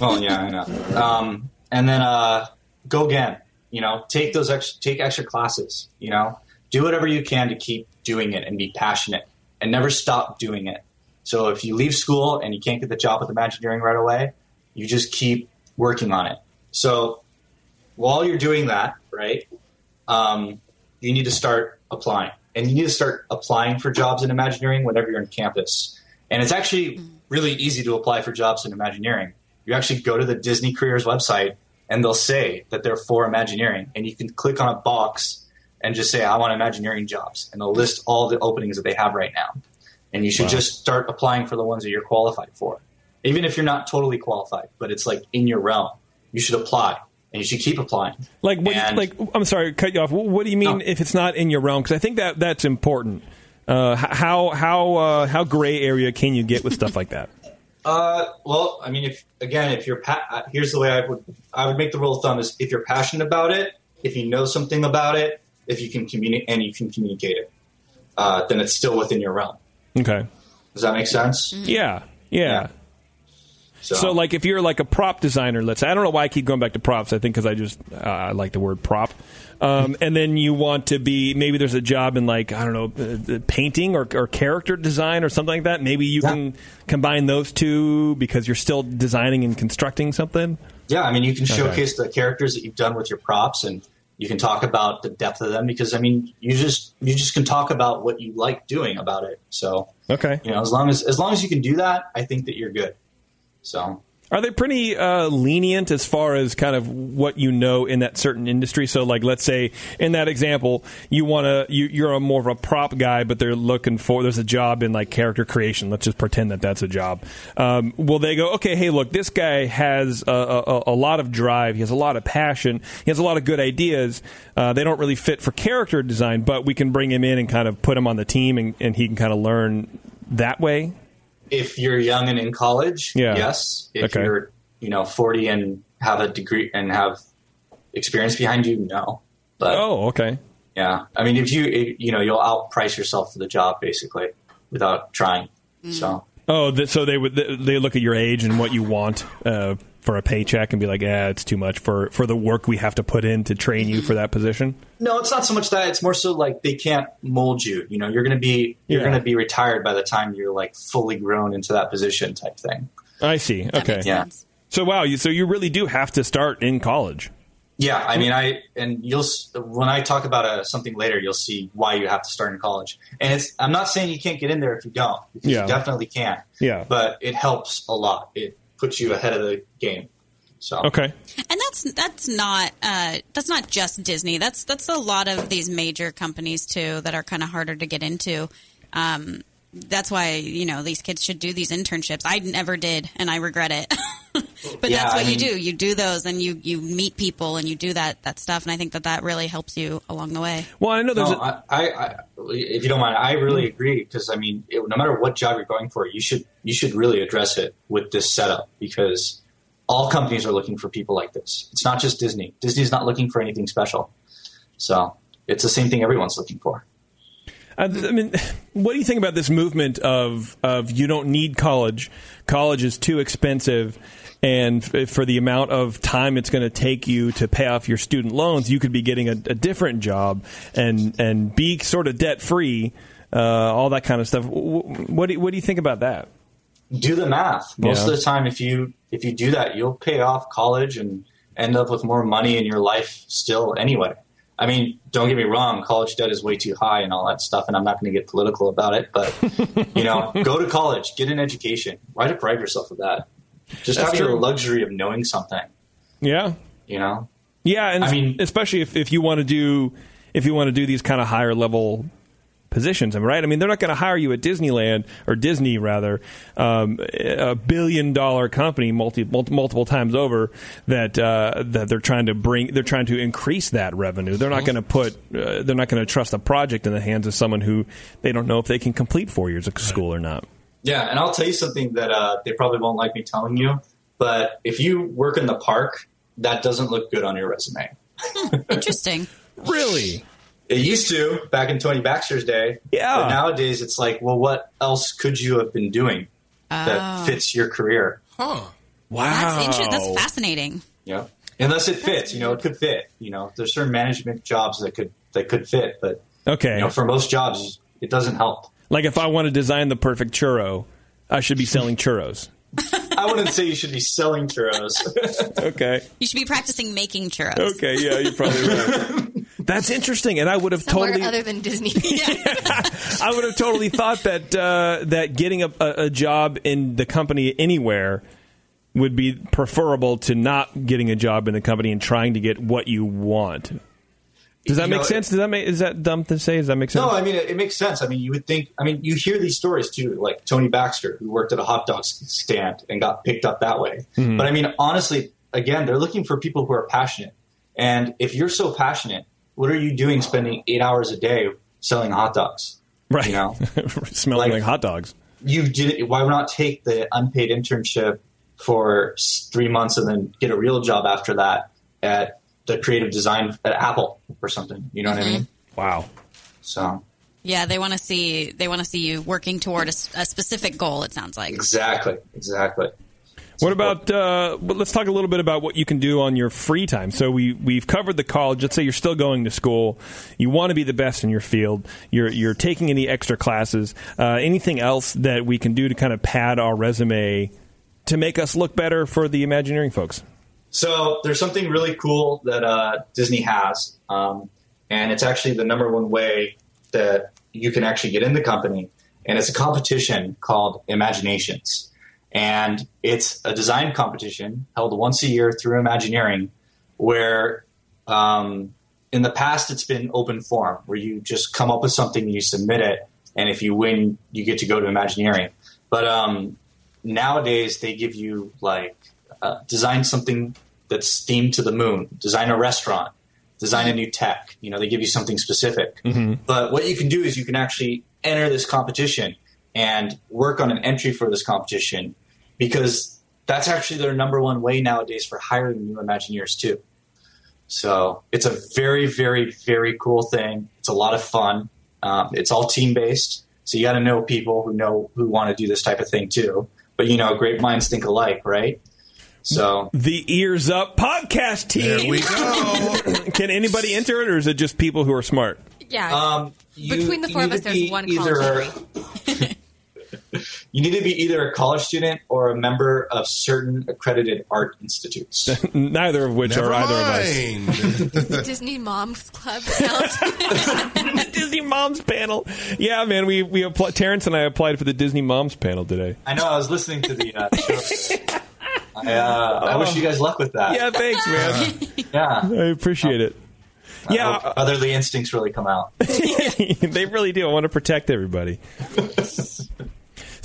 Oh yeah, I know. Um, and then uh, go again. You know, take those extra, take extra classes. You know, do whatever you can to keep doing it and be passionate and never stop doing it. So if you leave school and you can't get the job with Imagineering right away, you just keep working on it. So while you're doing that, right, um, you need to start applying, and you need to start applying for jobs in Imagineering whenever you're on campus. And it's actually really easy to apply for jobs in Imagineering. You actually go to the Disney Careers website, and they'll say that they're for Imagineering, and you can click on a box and just say, "I want Imagineering jobs," and they'll list all the openings that they have right now. And you should Wow. just start applying for the ones that you're qualified for, even if you're not totally qualified, but it's like in your realm. You should apply, and you should keep applying. Like what? And- like I'm sorry, cut you off. What, what do you mean No. if it's not in your realm? Because I think that that's important. Uh, how how uh, how gray area can you get with stuff like that? Uh, well, I mean, if again, if you're pa- uh, here's the way I would I would make the rule of thumb is if you're passionate about it, if you know something about it, if you can communicate and you can communicate it, uh, then it's still within your realm. Okay. Does that make sense? Yeah. Yeah. So, So, like, if you're like a prop designer, let's say, I don't know why I keep going back to props. I think because I just uh, I like the word prop. Um, and then you want to be maybe there's a job in like I don't know uh, painting or, or character design or something like that. Maybe you can combine those two because you're still designing and constructing something. yeah, I mean, you can Okay. showcase the characters that you've done with your props, and you can talk about the depth of them because I mean, you just you just can talk about what you like doing about it. So Okay. you know, as long as as long as you can do that, I think that you're good. So Are they pretty uh, lenient as far as kind of what you know in that certain industry? So, like, let's say in that example, you want to you, you're a more of a prop guy, but they're looking for there's a job in like character creation. Let's just pretend that that's a job. Um, will they go? Okay, hey, look, this guy has a, a, a lot of drive. He has a lot of passion. He has a lot of good ideas. Uh, they don't really fit for character design, but we can bring him in and kind of put him on the team, and, and he can kind of learn that way. If you're young and in college, Yeah. yes. If Okay. you're, you know, 40 and have a degree and have experience behind you, no. But Oh, okay. yeah, I mean, if you, if, you know, you'll outprice yourself for the job basically without trying. So Oh, th- so they would th- they look at your age and what you want uh, for a paycheck and be like, "Yeah, it's too much for for the work we have to put in to train you for that position." no, it's not so much that. It's more so like they can't mold you. You know, you're going to be you're Yeah. going to be retired by the time you're like fully grown into that position type thing. I see. Okay. Yeah. So wow, you, so you really do have to start in college. Yeah, I mean, I and you'll when I talk about uh something later, you'll see why you have to start in college. And it's I'm not saying you can't get in there if you don't, because Yeah. you definitely can. Yeah. but it helps a lot. It puts you ahead of the game. So Okay. And that's that's not uh, that's not just Disney. That's that's a lot of these major companies too that are kind of harder to get into. Um, that's why you know these kids should do these internships. I never did, and I regret it. but Yeah, that's what I you mean- do. You do those, and you you meet people, and you do that that stuff. And I think that that really helps you along the way. Well, I know there's no, a, I, I, I, if you don't mind, I really agree because I mean, it, no matter what job you're going for, you should you should really address it with this setup because all companies are looking for people like this. It's not just Disney. Disney's not looking for anything special. So it's the same thing everyone's looking for. I, I mean, what do you think about this movement of of you don't need college? College is too expensive, and f- for the amount of time it's going to take you to pay off your student loans, you could be getting a, a different job and and be sort of debt free, uh, all that kind of stuff. Wh- What do you, what do you think about that? do the math. Most Yeah. of the time, if you if you do that, you'll pay off college and end up with more money in your life still anyway. I mean, don't get me wrong, college debt is way too high and all that stuff, and I'm not going to get political about it. But you know, go to college, get an education, why deprive yourself of that? Just That's having true. the luxury of knowing something. Yeah, You know, yeah, and I mean- especially if, if you want to do if you want to do these kind of higher level positions, am I right? I mean, they're not going to hire you at Disneyland or Disney rather, um, a billion dollar company multi, multi, multiple times over that uh, that they're trying to bring they're trying to increase that revenue. They're not going to put uh, they're not going to trust a project in the hands of someone who they don't know if they can complete four years of school or not. Yeah, and I'll tell you something that uh, they probably won't like me telling you, but if you work in the park, that doesn't look good on your resume. Interesting. Really? It used to back in Tony Baxter's day. Yeah. But nowadays it's like, well, what else could you have been doing Oh. that fits your career? Huh. Wow, That's interesting. That's fascinating. Yeah. Unless it fits, you know, it could fit. You know, there's certain management jobs that could that could fit, but Okay, you know, for most jobs, it doesn't help. like if I want to design the perfect churro, I should be selling churros. I wouldn't say you should be selling churros. Okay. You should be practicing making churros. Okay, yeah, you're probably right. That's interesting, and I would have Somewhere totally, other than Disney. I would have totally thought that uh, that getting a, a, a job in the company anywhere would be preferable to not getting a job in the company and trying to get what you want. Does that You make know, sense? Does that make is that dumb to say? Does that make sense? No, I mean it, it makes sense. I mean, you would think. I mean, you hear these stories too, like Tony Baxter, who worked at a hot dog stand and got picked up that way. Mm-hmm. But I mean, honestly, again, they're looking for people who are passionate. And if you're so passionate, what are you doing spending eight hours a day selling hot dogs? right? You know, smelling like, Like- hot dogs. you did. Why not take the unpaid internship for three months and then get a real job after that at the creative design at Apple or something? You know what I mm-hmm. mean? Wow. So Yeah, they want to see they want to see you working toward a specific goal. It sounds like. exactly, exactly. What about? Uh, let's talk a little bit about what you can do on your free time. So we we've covered the college. Let's say you're still going to school. You want to be the best in your field. You're you're taking any extra classes. Uh, anything else that we can do to kind of pad our resume to make us look better for the Imagineering folks? So there's something really cool that uh, Disney has, um, and it's actually the number one way that you can actually get in the company, and it's a competition called Imaginations, and it's a design competition held once a year through Imagineering, where um, in the past it's been open forum, where you just come up with something, and you submit it, and if you win, you get to go to Imagineering. But um, nowadays they give you like uh, design something that's themed to the moon, design a restaurant, design a new tech. You know, they give you something specific. But what you can do is you can actually enter this competition and work on an entry for this competition because that's actually their number one way nowadays for hiring new Imagineers too. So it's a very, very, very cool thing. It's a lot of fun. Um, it's all team based, so you got to know people who know who want to do this type of thing too. But you know, great minds think alike, right? So The Ears Up podcast team. There we go. can anybody enter it, or is it just people who are smart? yeah. um, you- Between the four of us, there's be one either- college degree. You need to be either a college student or a member of certain accredited art institutes. Neither of which Never are either of us. Disney Moms Club. Disney Moms panel. Yeah, man, we we applied, Terrence and I applied for the Disney Moms panel today. I know. I was listening to the uh, show. I, uh, I wish you guys luck with that. Yeah, thanks, man. Yeah. I appreciate it. I Yeah, hope otherly instincts really come out. they really do. I want to protect everybody.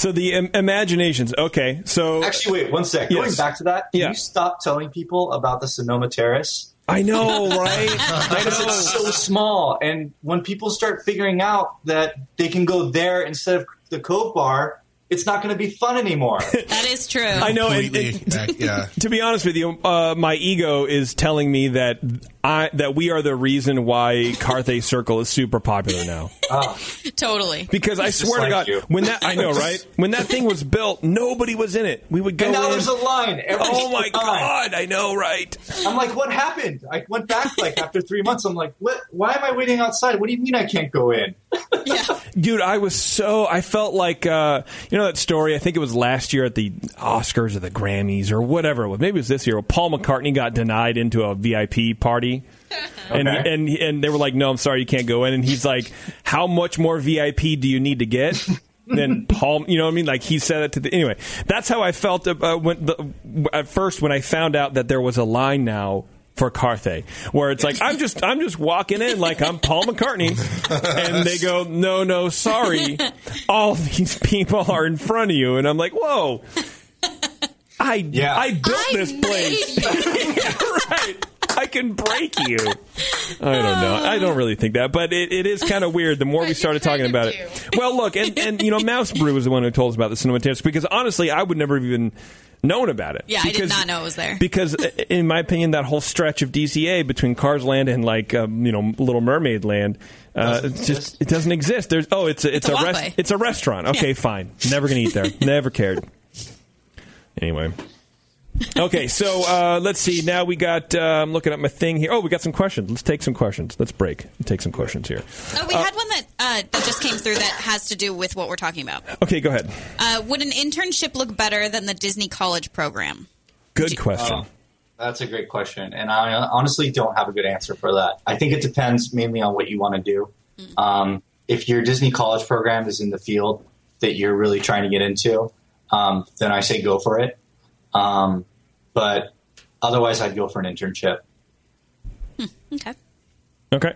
So the im- imaginations. Okay, so Actually, wait one sec. Going back to that, can Yeah. you stop telling people about the Sonoma Terrace? I know, right? I Because it's so small, and when people start figuring out that they can go there instead of the Cove Bar, it's not going to be fun anymore. That is true. I know. and- and- back- yeah. To be honest with you, uh, my ego is telling me that I that we are the reason why Carthay Circle is super popular now. Oh. totally. Because I Just swear to like God, you. when that I know, right? When that thing was built, nobody was in it. We would go and now in. there's a line. Every oh my time. God! I know, right? I'm like, what happened? I went back like after three months. I'm like, what? Why am I waiting outside? What do you mean I can't go in? yeah. Dude, I was so I felt like uh, you know that story. I think it was last year at the Oscars or the Grammys or whatever it was. Maybe it was this year. Paul McCartney got denied into a VIP party. And, Okay. and and they were like, "No, I'm sorry, you can't go in." And he's like, "How much more VIP do you need to get?" Then Paul, you know what I mean? Like he said it to the anyway. That's how I felt uh, when the, at first when I found out that there was a line now for Carthay, where it's like I'm just I'm just walking in like I'm Paul McCartney, and they go, "No, no, sorry, all these people are in front of you," and I'm like, "Whoa." I Yeah. I built I this place. made right. I can break you. I don't know. I don't really think that, but it, it is kind of weird. The more we started talking kind of about it, well, look, and, and you know, Mouse Brew was the one who told us about the cinematography because honestly, I would never have even known about it. Yeah, I did Because- not know it was there. Because, uh, in my opinion, that whole stretch of DCA between Cars Land and like um, you know Little Mermaid Land, uh, Doesn't it's just it doesn't exist. There's oh, it's a, it's, It's a a, walkway. it's a restaurant. Okay, Yeah. fine. Never gonna eat there. Never cared. Anyway. Okay, so uh, let's see. Now we got. Uh, I'm looking at my thing here. Oh, we got some questions. Let's take some questions. Let's break. and Take some questions here. Oh, we had one that uh, that just came through that has to do with what we're talking about. Okay, go ahead. Uh, would an internship look better than the Disney College program? Good question. Oh, that's a great question, and I honestly don't have a good answer for that. I think it depends mainly on what you want to do. Um, if your Disney College program is in the field that you're really trying to get into, um, then I say go for it. Um, but otherwise, I'd go for an internship. Okay. Okay.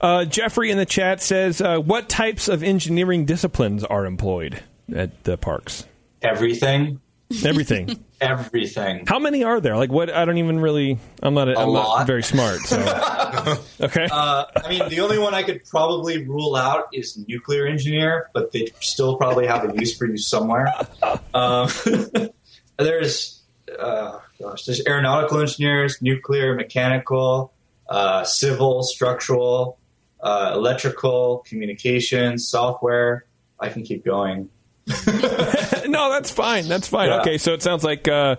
Uh, Jeffrey in the chat says, uh, "What types of engineering disciplines are employed at the parks? Everything, Everything. everything. How many are there? Like what? I don't even really. I'm not. A, I'm not lot. very smart. So. okay. Uh, I mean, the only one I could probably rule out is nuclear engineer, but they still probably have a use for you somewhere. Um, there's, uh, gosh, there's aeronautical engineers, nuclear, mechanical, uh, civil, structural, uh, electrical, communications, software. I can keep going. no, that's fine. That's fine. Yeah. Okay, so it sounds like uh,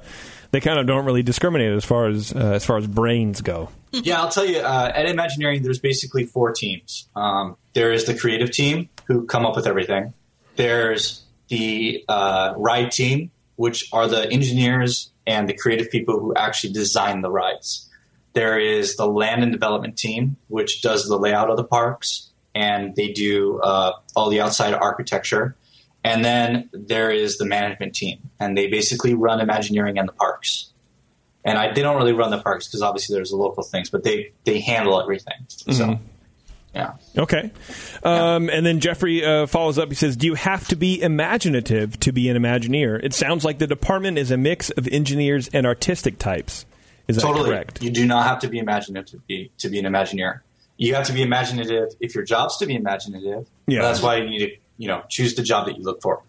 they kind of don't really discriminate as far as uh, as far as brains go. yeah, I'll tell you. Uh, at Imagineering, there's basically four teams. Um, there is the creative team who come up with everything. There's the uh, ride team, which are the engineers and the creative people who actually design the rides. There is the land and development team, which does the layout of the parks and they do uh, all the outside architecture. And then there is the management team, and they basically run Imagineering and the parks and I, they don't really run the parks because obviously there's the local things, but they they handle everything. So, yeah. Okay. Um, and then Jeffrey uh, follows up. He says, "Do you have to be imaginative to be an Imagineer? It sounds like the department is a mix of engineers and artistic types. Is that totally. correct? You do not have to be imaginative to be to be an Imagineer. You have to be imaginative if your job's to be imaginative. Yeah. That's why you need to you know choose the job that you look for.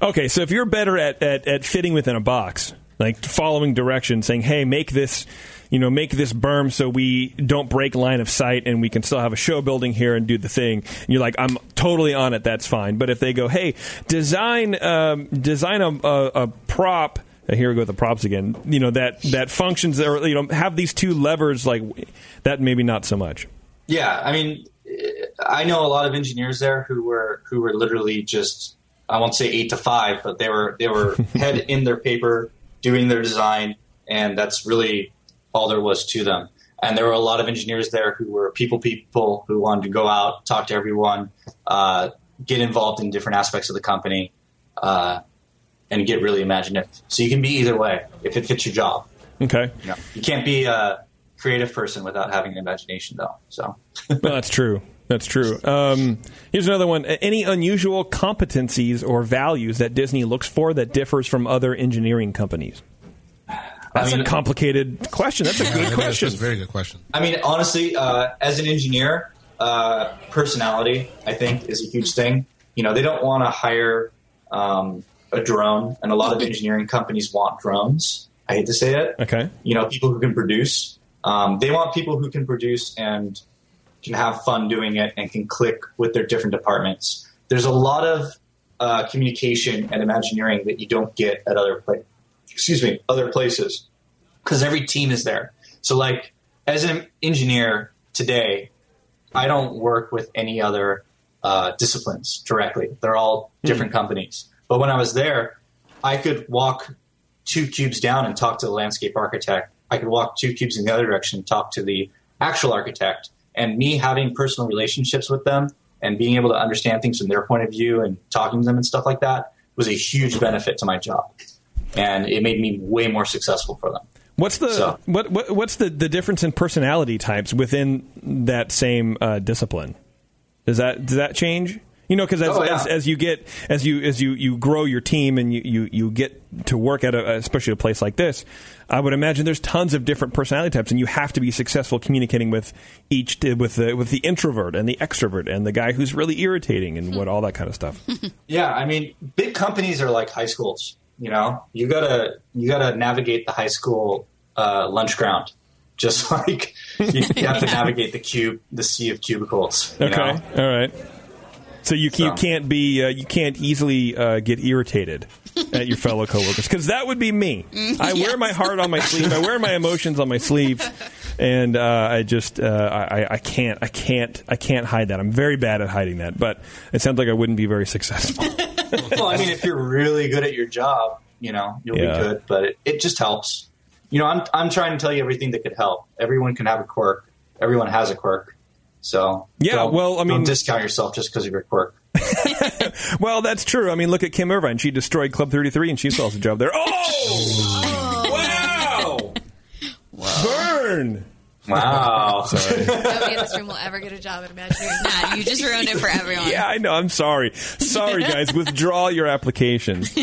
Okay, so if you're better at, at, at fitting within a box, like following directions, saying, "Hey, make this." You know, make this berm so we don't break line of sight, and we can still have a show building here and do the thing. And you're like, I'm totally on it. That's fine. But if they go, hey, design um, design a, a, a prop. uh, Here we go with the props again. You know that that functions or you know have these two levers like that. Maybe not so much. Yeah, I mean, I know a lot of engineers there who were who were literally just I won't say eight to five, but they were they were head in their paper doing their design, and that's really all there was to them. And there were a lot of engineers there who were people people who wanted to go out, talk to everyone, uh, get involved in different aspects of the company, uh, and get really imaginative. So you can be either way if it fits your job. Okay. You, know, you can't be a creative person without having an imagination, though. So. well, that's true. That's true. Um, here's another one. Any unusual competencies or values that Disney looks for that differs from other engineering companies? That's I mean- a complicated question. That's a Yeah, good it is. question. That's a very good question. I mean, honestly, uh, as an engineer, uh, personality I think is a huge thing. You know, they don't want to hire um, a drone, and a lot of engineering companies want drones. I hate to say it. Okay. You know, people who can produce. Um, they want people who can produce and can have fun doing it and can click with their different departments. There's a lot of uh, communication and Imagineering that you don't get at other pla- excuse me other places because every team is there. So, like as an engineer today, I don't work with any other uh, disciplines directly. They're all different companies. But when I was there, I could walk two cubes down and talk to the landscape architect. I could walk two cubes in the other direction and talk to the actual architect. And me having personal relationships with them and being able to understand things from their point of view and talking to them and stuff like that was a huge benefit to my job. And it made me way more successful for them. What's the So- what, what what's the, the difference in personality types within that same uh, discipline? Does that does that change? You know, because as, Oh, yeah. as, as you get as you as you, you grow your team and you, you, you get to work at a, especially a place like this, I would imagine there's tons of different personality types, and you have to be successful communicating with each with the with the introvert and the extrovert and the guy who's really irritating and what all that kind of stuff. Yeah, I mean, big companies are like high schools. You know, you gotta you gotta navigate the high school uh, lunch ground, just like you, you have to navigate the cube, the sea of cubicles. You Okay, know? all right. So you, you can't be uh, you can't easily uh, get irritated at your fellow coworkers because that would be me. I wear my heart on my sleeve. I wear my emotions on my sleeve, and uh, I just uh, I, I can't I can't I can't hide that. I'm very bad at hiding that, but it sounds like I wouldn't be very successful. well, I mean, if you're really good at your job, you know, you'll Yeah. be good. But it, it just helps. You know, I'm I'm trying to tell you everything that could help. Everyone can have a quirk. Everyone has a quirk. So Yeah, don't- well, I mean- don't discount yourself just because of your quirk. well, that's true. I mean, look at Kim Irvine. She destroyed Club 33, and she still has a job there. Oh, wow! Burn. Wow. Sorry. Nobody in this room will ever get a job at Imagineering. Nah, you just ruined it for everyone. Yeah, I know. I'm sorry. Sorry, guys. Withdraw your application.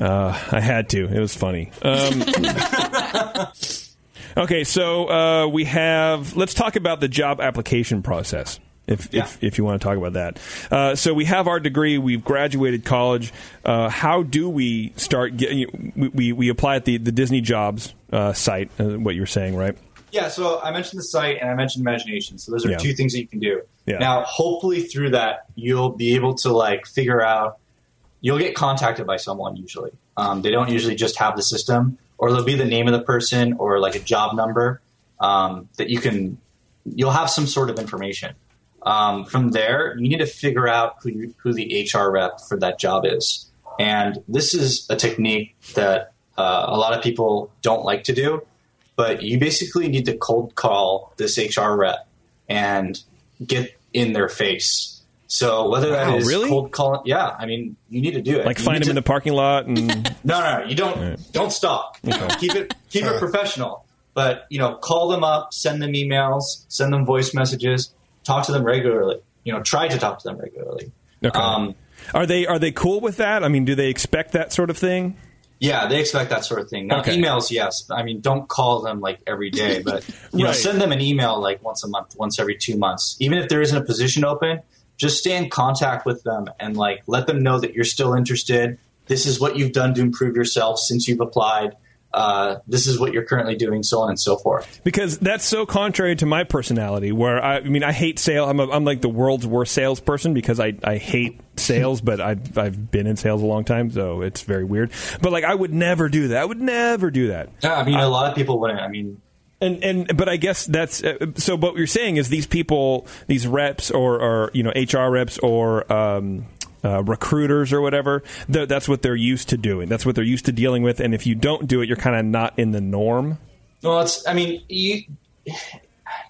Uh, I had to. It was funny. Um, okay, so uh, we have. Let's talk about the job application process. If, Yeah. if, if you want to talk about that. Uh, so we have our degree. We've graduated college. Uh, how do we start getting? We, we, we apply at the, the Disney Jobs uh, site. Uh, what you're saying, right? Yeah, so I mentioned the site and I mentioned imagination. So those are Yeah. two things that you can do. Yeah. Now, hopefully through that, you'll be able to like figure out. You'll get contacted by someone usually. Um, they don't usually just have the system, or there'll be the name of the person or like a job number um, that you can. You'll have some sort of information. Um, from there, you need to figure out who you, who the HR rep for that job is, and this is a technique that uh, a lot of people don't like to do but you basically need to cold call this HR rep and get in their face. So whether that Wow, is really? cold calling, yeah, I mean, you need to do it. Like You find them in the parking lot and no, no, no, you don't. Don't stalk. Know, keep it keep it professional. But you know, call them up, send them emails, send them voice messages, talk to them regularly. You know, try to talk to them regularly. Okay. Um, are they are they cool with that? I mean, do they expect that sort of thing? Yeah, they expect that sort of thing. Now, Okay. emails, yes. I mean, don't call them like every day, but you know, send them an email like once a month, once every two months. Even if there isn't a position open, just stay in contact with them and like let them know that you're still interested. This is what you've done to improve yourself since you've applied. Uh, this is what you're currently doing, so on and so forth. because that's so contrary to my personality. Where I, I mean, I hate sales. I'm, a, I'm like the world's worst salesperson because I, I hate sales, but I've I've been in sales a long time, so it's very weird. But like, I would never do that. I would never do that. Yeah, I mean, a lot of people wouldn't. I mean, And and but I guess that's uh, so. What you're saying is these people, these reps or or you know HR reps or. Um, uh, recruiters or whatever, th- that's what they're used to doing. That's what they're used to dealing with. And if you don't do it, you're kind of not in the norm. well, it's. I mean, you,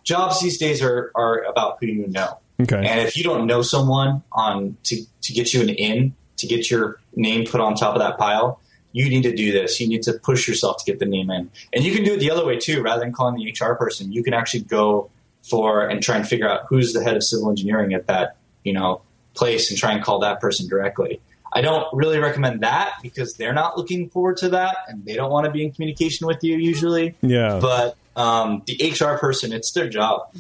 jobs these days are are about who you know. Okay. And if you don't know someone on to, to get you an in, to get your name put on top of that pile, you need to do this. You need to push yourself to get the name in. And you can do it the other way too. Rather than calling the HR person, you can actually go for and try and figure out who's the head of civil engineering at that, you know, place and try and call that person directly. I don't really recommend that because they're not looking forward to that and they don't want to be in communication with you usually. Yeah. But um, the HR person, it's their job.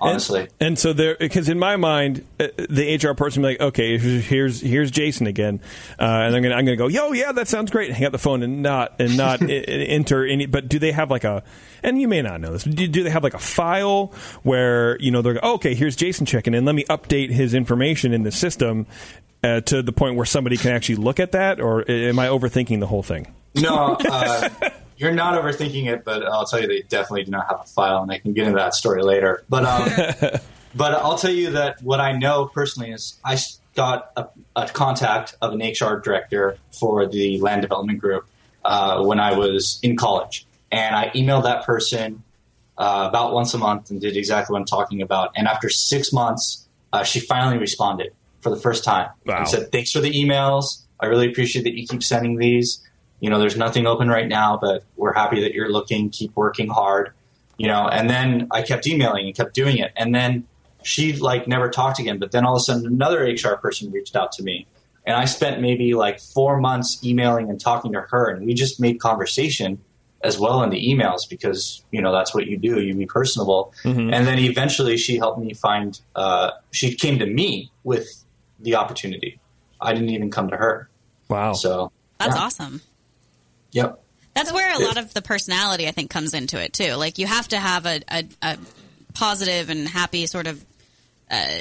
Honestly, And, and so there, because in my mind, uh, the HR person will be like, okay, here's here's Jason again, uh, and I'm gonna I'm gonna go, yo, yeah, that sounds great. Hang up the phone and not and not enter any. But do they have like a? And you may not know this. Do, do they have like a file where you know they're oh, okay, here's Jason checking in. Let me update his information in the system uh, to the point where somebody can actually look at that, or am I overthinking the whole thing? no, uh, you're not overthinking it, but I'll tell you they definitely do not have a file, and I can get into that story later. But um, but I'll tell you that what I know personally is I got a, a contact of an HR director for the land development group uh, when I was in college, and I emailed that person uh, about once a month and did exactly what I'm talking about. And after six months, uh, she finally responded for the first time Wow. and said, "Thanks for the emails. I really appreciate that you keep sending these. You know, there's nothing open right now, but we're happy that you're looking. Keep working hard. You know." And then I kept emailing and kept doing it, and then she like never talked again. But then all of a sudden, another HR person reached out to me, and I spent maybe like four months emailing and talking to her, and we just made conversation as well in the emails because you know that's what you do you be personable and then eventually she helped me find uh, she came to me with the opportunity i didn't even come to her Wow. so That's yeah. awesome. Yep That's where a lot of the personality, I think, comes into it too. Like you have to have a, a, a positive and happy sort of uh,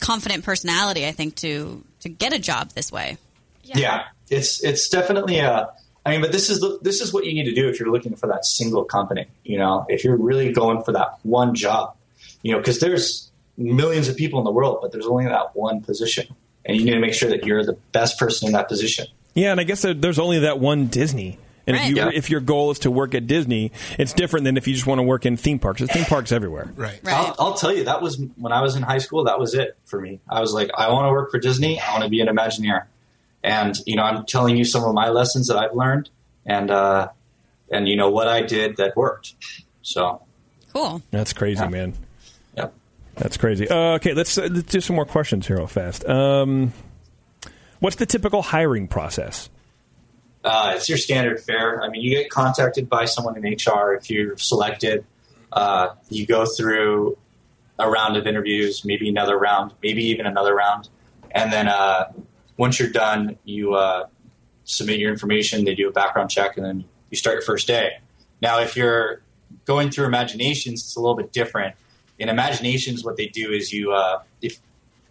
confident personality, I think, to to get a job this way. yeah. it's it's definitely a i mean but this is the, this is what you need to do if you're looking for that single company you know if you're really going for that one job you know because there's millions of people in the world but there's only that one position and you need to make sure that you're the best person in that position Yeah, and I guess there's only that one Disney. And if you Yeah. if your goal is to work at Disney, it's different than if you just want to work in theme parks. There's theme parks everywhere. Right. Right. I'll, I'll tell you, that was when I was in high school. That was it for me. I was like, I want to work for Disney. I want to be an Imagineer. And you know, I'm telling you some of my lessons that I've learned, and uh, and you know what I did that worked. So, Cool. That's crazy, Yeah. man. yep. That's crazy. Uh, okay, let's, uh, let's do some more questions here real fast. Um, what's the typical hiring process? Uh, it's your standard fare. I mean, you get contacted by someone in HR if you're selected. Uh, you go through a round of interviews, maybe another round, maybe even another round, and then uh, once you're done, you uh, submit your information. They do a background check, and then you start your first day. Now, if you're going through Imaginations, it's a little bit different. In Imaginations, what they do is you uh, if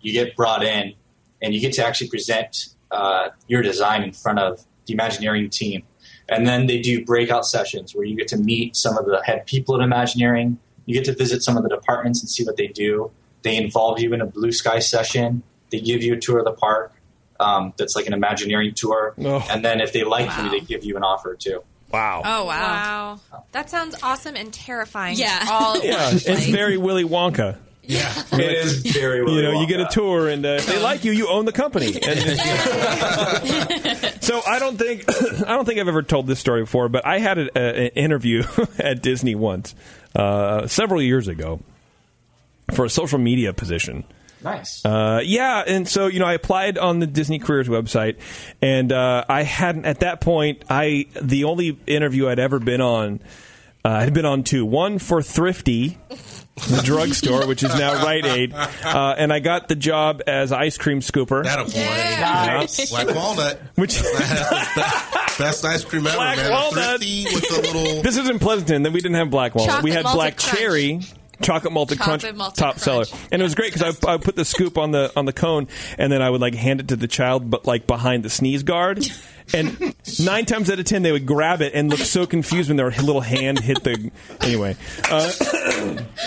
you get brought in and you get to actually present uh, your design in front of the Imagineering team. And then they do breakout sessions where you get to meet some of the head people at Imagineering. You get to visit some of the departments and see what they do. They involve you in a blue sky session. They give you a tour of the park um, that's like an Imagineering tour. Oh. And then if they like Wow. you, they give you an offer too. Wow. Oh Wow. wow. That sounds awesome and terrifying. Yeah. All Yeah, it's very Willy Wonka. Yeah. It is very well. You know, you get a tour, and uh, if they like you, you own the company. And so I don't think I don't think I've ever told this story before, but I had a, a, an interview at Disney once, uh, several years ago, for a social media position. Nice. Uh, yeah, and so you know, I applied on the Disney Careers website, and uh, I hadn't at that point. I the only interview I'd ever been on, uh, I had been on two. One for Thrifty, the drugstore, which is now Rite Aid, uh, and I got the job as ice cream scooper. That a boy. Nice. Black walnut. Which best, best ice cream ever, Black man. walnut. With the little. this is in Pleasanton. Then we didn't have black walnut. we had black crunch. cherry. Chocolate malted Chocolate crunch, malted top crunch. seller, and it was great because I, I put the scoop on the on the cone, and then I would like hand it to the child, but like behind the sneeze guard, and nine times out of ten they would grab it and look so confused when their little hand hit the. Anyway, uh,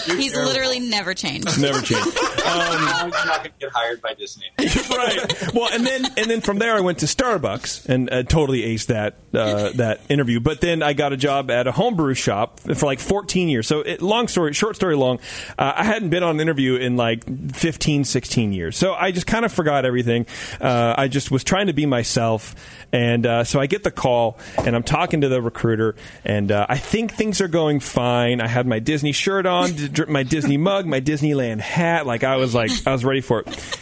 He's literally never changed. never changed. Now you're not going to get hired by Disney. right. Well, and then and then from there I went to Starbucks and uh, totally aced that uh, that interview. But then I got a job at a homebrew shop for like 14 years. So it, long story, short story long, uh, I hadn't been on an interview in like 15, 16 years. So I just kind of forgot everything. Uh, I just was trying to be myself. And uh, so I get the call, and I'm talking to the recruiter, and uh, I think things are going fine. I had my Disney shirt on, my Disney mug, my Disneyland hat. Like I was like I was ready for it.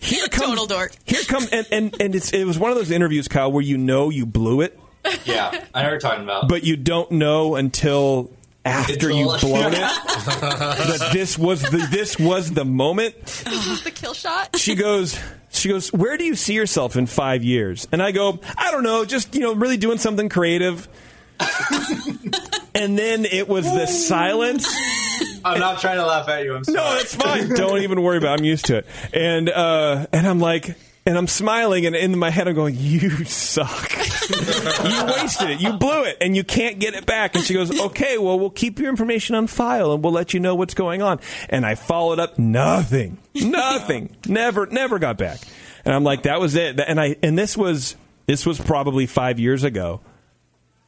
Here comes, Total dork. Here come and and, and it's, it was one of those interviews, Kyle, where you know you blew it, Yeah, I know what you're talking about. but you don't know until after you've all- blown it that this was the this was the moment. This is the kill shot. She goes. She goes. Where do you see yourself in five years? And I go. I don't know. Just you know, really doing something creative. and then it was the silence. I'm not trying to laugh at you. I'm sorry. No, it's fine. Don't even worry about. it. I'm used to it. And uh, and I'm like, and I'm smiling, and in my head I'm going, "You suck. you wasted it. You blew it, and you can't get it back." And she goes, "Okay, well, we'll keep your information on file, and we'll let you know what's going on." And I followed up, nothing, nothing, never, never got back. And I'm like, "That was it." And I and this was this was probably five years ago,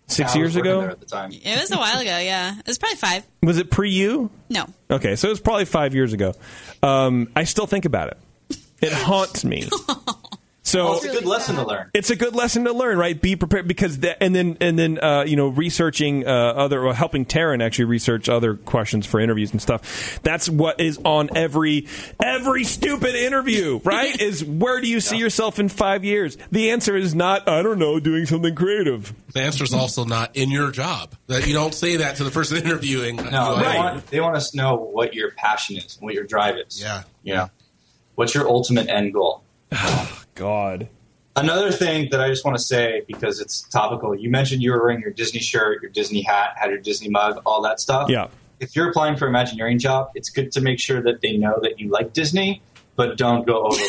six I years ago. at the time. It was a while ago. Yeah, it was probably five. Was it pre you? No, Okay, so it was probably five years ago. Um, I still think about it. It haunts me. So Well, it's a good lesson to learn. it's a good lesson to learn, right? Be prepared because that, and then and then uh, you know researching uh, other or helping Taryn actually research other questions for interviews and stuff. That's what is on every every stupid interview, right? is where do you see yourself in five years? The answer is not I don't know, doing something creative. The answer is also not in your job. That you don't say that to the person interviewing. No, You they, want, they want us to know what your passion is and what your drive is. Yeah. yeah. know, what's your ultimate end goal? God. Another thing that I just want to say because it's topical. You mentioned you were wearing your Disney shirt, your Disney hat, had your Disney mug, all that stuff. Yeah. If you're applying for an Imagineering job, it's good to make sure that they know that you like Disney, but don't go overboard.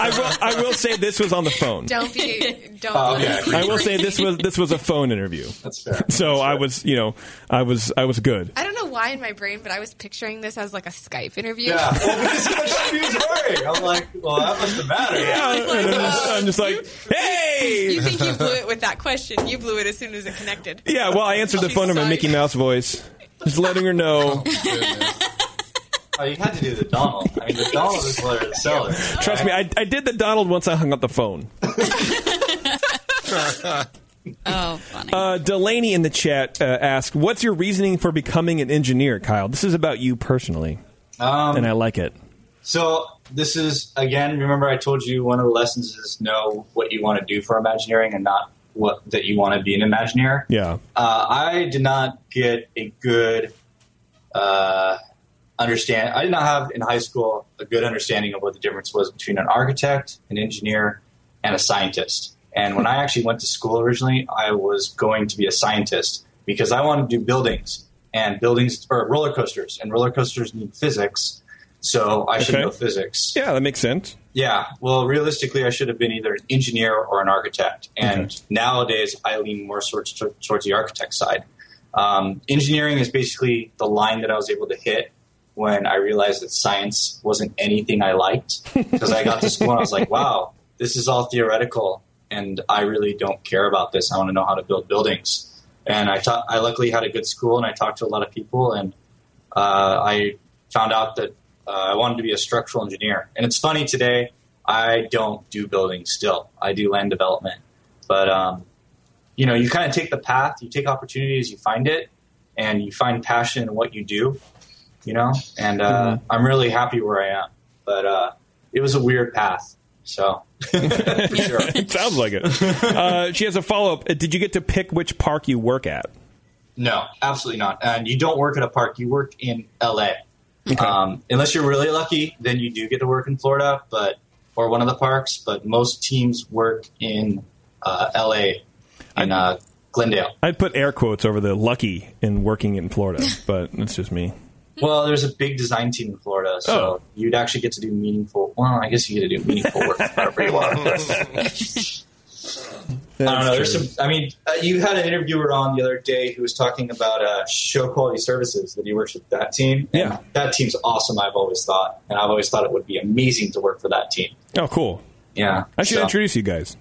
I will. I will say this was on the phone. Don't be. Don't. Oh, be- yeah. I will say this was this was a phone interview. That's fair. So I was, you know, I was I was good. I don't know why in my brain, but I was picturing this as like a Skype interview. Yeah. Well, because that's what she was. I'm like, well, that must have mattered. Yeah, and I'm just, uh, I'm just like, hey. You think you blew it with that question? You blew it as soon as it connected. Yeah, well, I answered the phone in my Mickey. Mouse voice, just letting her know. Oh, you had to do the Donald. I mean, the Donald is what it selling. Trust me, I, I did the Donald once I hung up the phone. oh, funny. Uh, Delaney in the chat uh, asked, "What's your reasoning for becoming an engineer, Kyle?" This is about you personally, Um, and I like it. So this is again. Remember, I told you one of the lessons is know what you want to do for Imagineering and not what that you want to be an Imagineer. Yeah, Uh, I did not get a good uh, understand. I did not have in high school a good understanding of what the difference was between an architect, an engineer, and a scientist. And when I actually went to school originally, I was going to be a scientist because I wanted to do buildings and buildings or roller coasters, and roller coasters need physics. So I should Okay. know physics. yeah, that makes sense. Yeah, well, realistically, I should have been either an engineer or an architect. And Okay. nowadays, I lean more towards, towards the architect side. Um, engineering is basically the line that I was able to hit when I realized that science wasn't anything I liked. Because I got to school and I was like, wow, this is all theoretical, and I really don't care about this. I want to know how to build buildings. And I, ta- I luckily had a good school, and I talked to a lot of people, and uh, I found out that uh, I wanted to be a structural engineer. And it's funny today, I don't do buildings still. I do land development. But, um, you know, you kind of take the path, you take opportunities, you find it, and you find passion in what you do, you know? And uh, I'm really happy where I am. But uh, it was a weird path. So, sure. it sounds like it. Uh, she has a follow up. Did you get to pick which park you work at? No, absolutely not. And you don't work at a park, you work in LA. Um, unless you're really lucky, then you do get to work in Florida, but or one of the parks. But most teams work in uh, LA in uh, Glendale. I'd put air quotes over the lucky in working in Florida, but it's just me. Well, there's a big design team in Florida, so Oh. you'd actually get to do meaningful. Well, I guess you get to do meaningful work wherever you want. I don't know. There's some. I mean, uh, you had an interviewer on the other day who was talking about uh, show quality services that he works with that team. And Yeah. that team's awesome. I've always thought, and I've always thought it would be amazing to work for that team. Oh, cool. Yeah, I should so- introduce you guys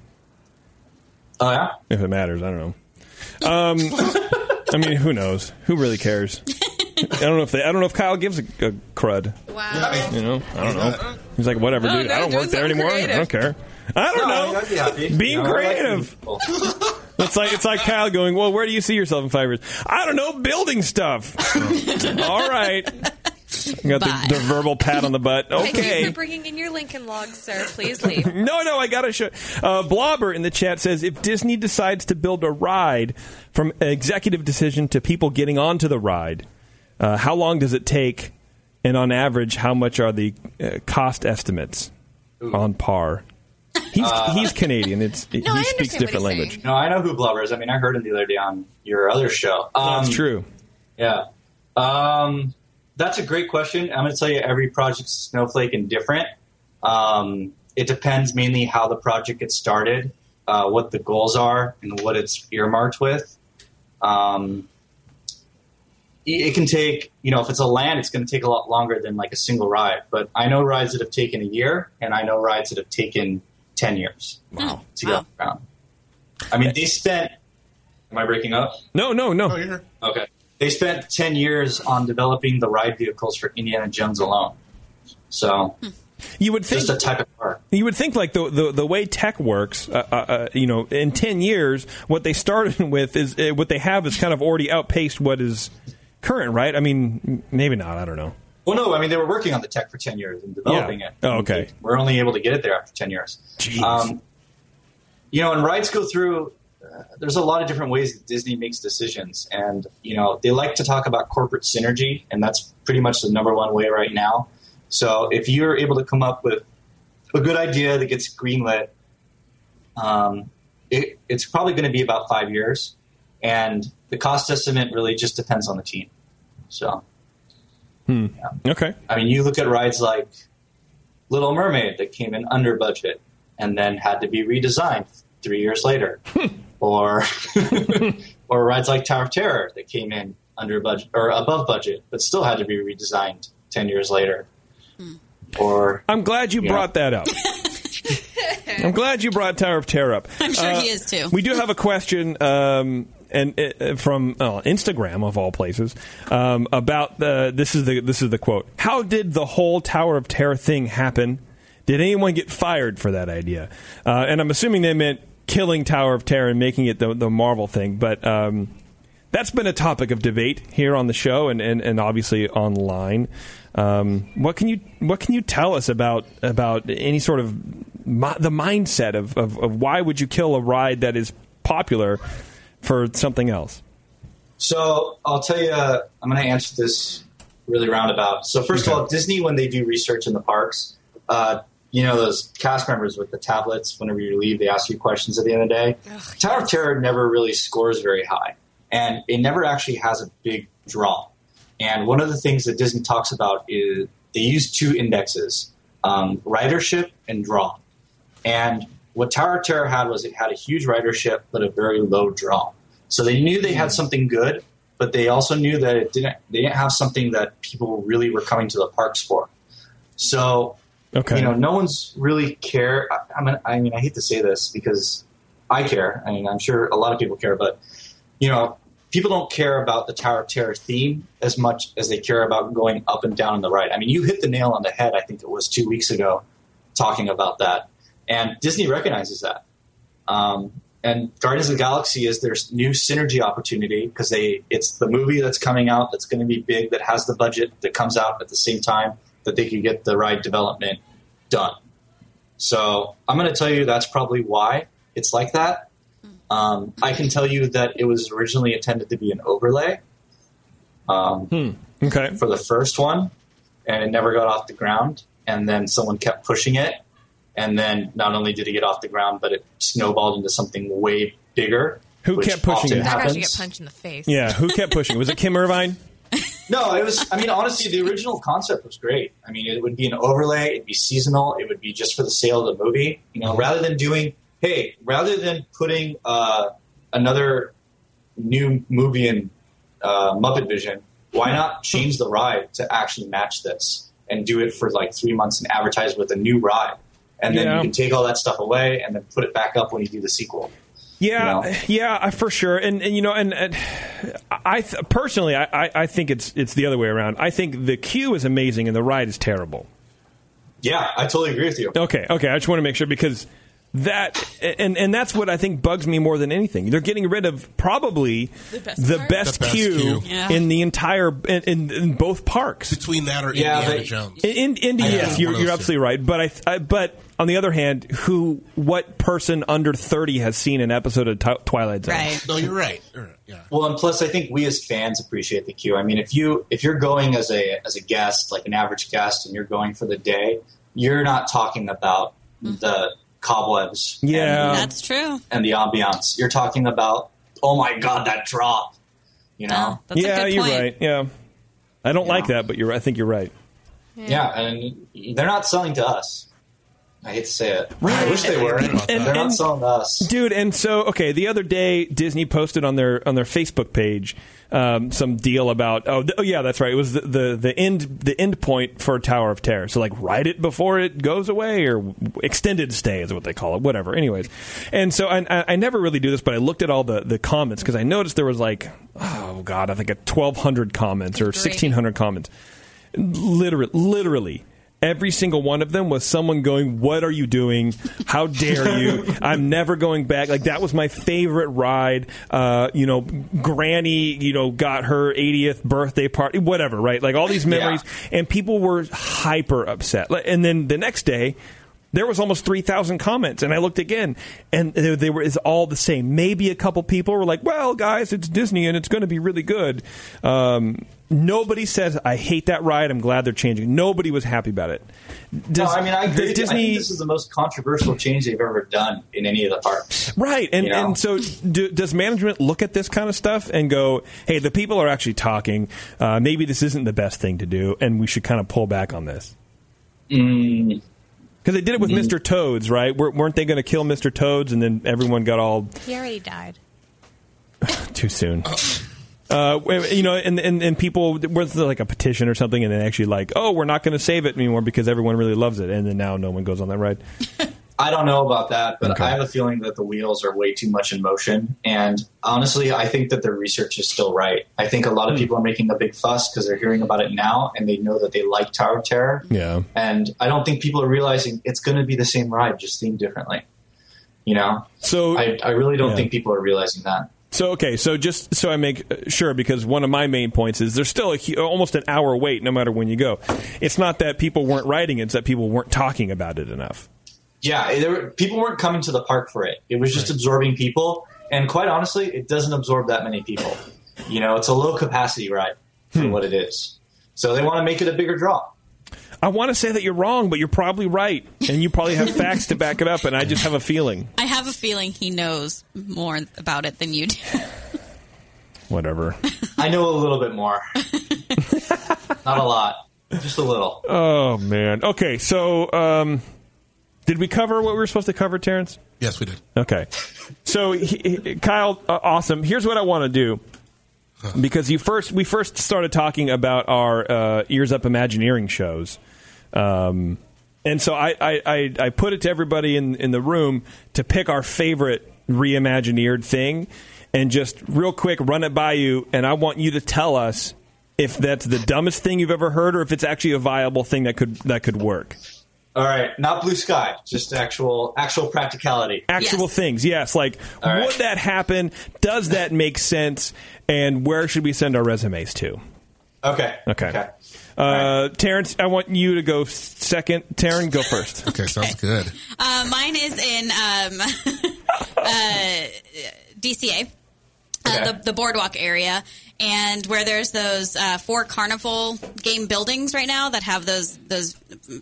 Oh yeah. if it matters. I don't know. Um, I mean, who knows? Who really cares? I don't know if they. I don't know if Kyle gives a, a crud. Wow. You know, I don't know. He's like, whatever, No, dude. no, I don't doing work there something anymore. I don't care. I don't No, know. I'd be happy. Being You know, I like creative. It's like it's like Kyle going, well, where do you see yourself in five years? I don't know, building stuff. All right. I got Bye. the, the verbal pat on the butt. Thank you Okay. for bringing in your Lincoln logs, sir. Please leave. No, no, I gotta show. Uh, Blobber in the chat says if Disney decides to build a ride from executive decision to people getting onto the ride, uh, how long does it take? And on average, how much are the uh, cost estimates on par? He's Uh, he's Canadian. It's he I speaks understand what different he's language. No, I know who Blubber is. I mean, I heard him the other day on your other show. Um, That's true. Yeah. Um, that's a great question. I'm going to tell you every project's snowflake and different. Um, it depends mainly how the project gets started, uh, what the goals are, and what it's earmarked with. Um, it it can take, you know, if it's a land, it's going to take a lot longer than like a single ride. But I know rides that have taken a year, and I know rides that have taken 10 years Wow. to get off the ground. I mean, they spent. Am I breaking up? No, no, no. Oh. Okay. They spent 10 years on developing the ride vehicles for Indiana Jones alone. So, You would think just a type of car. You would think like the the, the way tech works, uh, uh, uh, you know, in ten years, what they started with is uh, what they have is kind of already outpaced what is current, right? I mean, maybe not. I don't know. Well, no, I mean, they were working on the tech for 10 years and developing Yeah. it. Oh, okay. We're only able to get it there after 10 years. Jeez. Um, you know, and rides go through, uh, there's a lot of different ways that Disney makes decisions. And, you know, they like to talk about corporate synergy, and that's pretty much the number one way right now. So if you're able to come up with a good idea that gets greenlit, um, it, it's probably going to be about five years. And the cost estimate really just depends on the team. So. Okay. I mean, you look at rides like Little Mermaid that came in under budget and then had to be redesigned three years later, or or rides like Tower of Terror that came in under budget or above budget but still had to be redesigned ten years later. Or I'm glad you Yeah. brought that up. I'm glad you brought Tower of Terror up. I'm sure Uh, he is too. We do have a question, um, and uh, from uh, Instagram of all places, um, about the this is the this is the quote. How did the whole Tower of Terror thing happen? Did anyone get fired for that idea? Uh, and I'm assuming they meant killing Tower of Terror and making it the the Marvel thing, but. Um, that's been a topic of debate here on the show and, and, and obviously online. Um, what can you what can you tell us about about any sort of mi- the mindset of, of, of why would you kill a ride that is popular for something else? So I'll tell you, uh, I'm going to answer this really roundabout. So first of all, Disney, when they do research in the parks, uh, you know those cast members with the tablets. Whenever you leave, they ask you questions at the end of the day. Tower of Terror never really scores very high, and it never actually has a big draw. And one of the things that Disney talks about is they use two indexes: um, ridership and draw. And what Tower of Terror had was it had a huge ridership but a very low draw. So they knew they had mm. something good, but they also knew that it didn't. They didn't have something that people really were coming to the parks for. So Okay. you know, no one's really care. I, I mean, I mean, I hate to say this because I care. I mean, I'm sure a lot of people care, but you know, people don't care about the Tower of Terror theme as much as they care about going up and down in the ride. I mean, you hit the nail on the head. I think it was two weeks ago, talking about that, and Disney recognizes that. Um, and Guardians of the Galaxy is their new synergy opportunity because they it's the movie that's coming out that's going to be big that has the budget that comes out at the same time that they can get the ride development done. So I'm going to tell you that's probably why it's like that. Um, I can tell you that it was originally intended to be an overlay um, Okay. for the first one, and it never got off the ground. And then someone kept pushing it, and then not only did it get off the ground, but it snowballed into something way bigger. Who which kept pushing often it? That guy should happens. get punched in the face. Yeah. Who kept pushing? Was it Kim Irvine? No, it was. I mean, honestly, the original concept was great. I mean, it would be an overlay. It'd be seasonal. It would be just for the sale of the movie. You know, rather than doing, hey, rather than putting uh, another new movie in uh, Muppet Vision, why not change the ride to actually match this and do it for like three months and advertise with a new ride, and then Yeah. you can take all that stuff away and then put it back up when you do the sequel. Yeah, You know? yeah, for sure. And, and you know, and, and I th- personally, I, I, I think it's it's the other way around. I think the queue is amazing and the ride is terrible. Yeah, I totally agree with you. Okay, okay. I just want to make sure because that and and that's what I think bugs me more than anything. They're getting rid of probably the best, part? best, The best queue, queue. Yeah. in the entire in, in, in both parks. Between that or Yeah, Indiana but- Jones. In, in Indy, Yeah, yes, you're, you're absolutely right. But I, I, but on the other hand, who, what person under thirty has seen an episode of Twi- Twilight Zone? Right. No, you're right. You're right. Yeah. Well, and plus, I think we as fans appreciate the queue. I mean, if you if you're going as a as a guest, like an average guest, and you're going for the day, you're not talking about mm-hmm. the cobwebs, Yeah. and, That's true. and the ambiance. You're talking about, oh my god, that drop. You know, Oh, that's yeah, a good you're point. right. Yeah, I don't Yeah. like that, but you're. I think you're right. yeah. and they're not selling to us. I hate to say it. Right. I wish they were. And- they're and- not selling us. dude and so okay the other day disney posted on their on their facebook page um, some deal about oh, th- oh yeah that's right it was the, the the end the end point for tower of terror so like write it before it goes away or extended stay is what they call it whatever anyways and so i, I, I never really do this but i looked at all the the comments because i noticed there was like oh god i think a 1200 comments or 1600 comments literally literally Every single one of them was someone going, "What are you doing? How dare you? I'm never going back." Like that was my favorite ride. Uh, you know, Granny, you know, got her 80th birthday party, whatever, right? Like all these memories, and people were hyper upset. And then the next day, there was almost 3,000 comments, and I looked again, and they, they were it's all the same. Maybe a couple people were like, "Well, guys, it's Disney, and it's going to be really good." Um, nobody says, "I hate that ride. I'm glad they're changing." Nobody was happy about it. no, I mean, I does agree. I Disney think this is the most controversial change they've ever done in any of the parks. Right, and You know? and so do, does management look at this kind of stuff and go, "Hey, the people are actually talking. Uh, maybe this isn't the best thing to do, and we should kind of pull back on this." Mm, Because they did it with Mm. Mr. Toads, right? Wer- weren't they going to kill Mr. Toads, and then everyone got all He already died. too soon? Uh, you know, and, and, and people was there like a petition or something, and then actually like, oh, we're not going to save it anymore because everyone really loves it, and then now no one goes on that ride. I don't know about that, but Okay. I have a feeling that the wheels are way too much in motion. And honestly, I think that their research is still right. I think a lot Hmm. of people are making a big fuss because they're hearing about it now and they know that they like Tower of Terror. Yeah. And I don't think people are realizing it's going to be the same ride, just themed differently. You know? So I, I really don't Yeah. think people are realizing that. So okay, so just so I make uh, sure, because one of my main points is there's still a, almost an hour wait no matter when you go. It's not that people weren't writing it's that people weren't talking about it enough. Yeah, there were, people weren't coming to the park for it. It was just absorbing people. And quite honestly, it doesn't absorb that many people. You know, it's a low capacity ride for Hmm. what it is. So they want to make it a bigger draw. I want to say that you're wrong, but you're probably right, and you probably have facts to back it up. And I just have a feeling. I have a feeling he knows more about it than you do. Whatever. I know a little bit more. Not a lot, just a little. Oh man. Okay, so um, did we cover what we were supposed to cover, Terrence? Yes, we did. Okay. So he, he- Kyle, uh, awesome. Here's what I want to do. Because you first, we first started talking about our uh, ears up Imagineering shows, um, and so I, I, I, I put it to everybody in in the room to pick our favorite reimagineered thing, and just real quick run it by you, and I want you to tell us if that's the dumbest thing you've ever heard, or if it's actually a viable thing that could that could work. All right, not blue sky, just actual actual practicality. actual things. Yes, like All right. would that happen? Does that make sense? And where should we send our resumes to? Okay. Okay. Uh, Terrence, I want you to go second. Taryn, go first. Okay, sounds good. Uh, mine is in um, uh, DCA, uh, the, the boardwalk area, and where there's those uh, four carnival game buildings right now that have those those,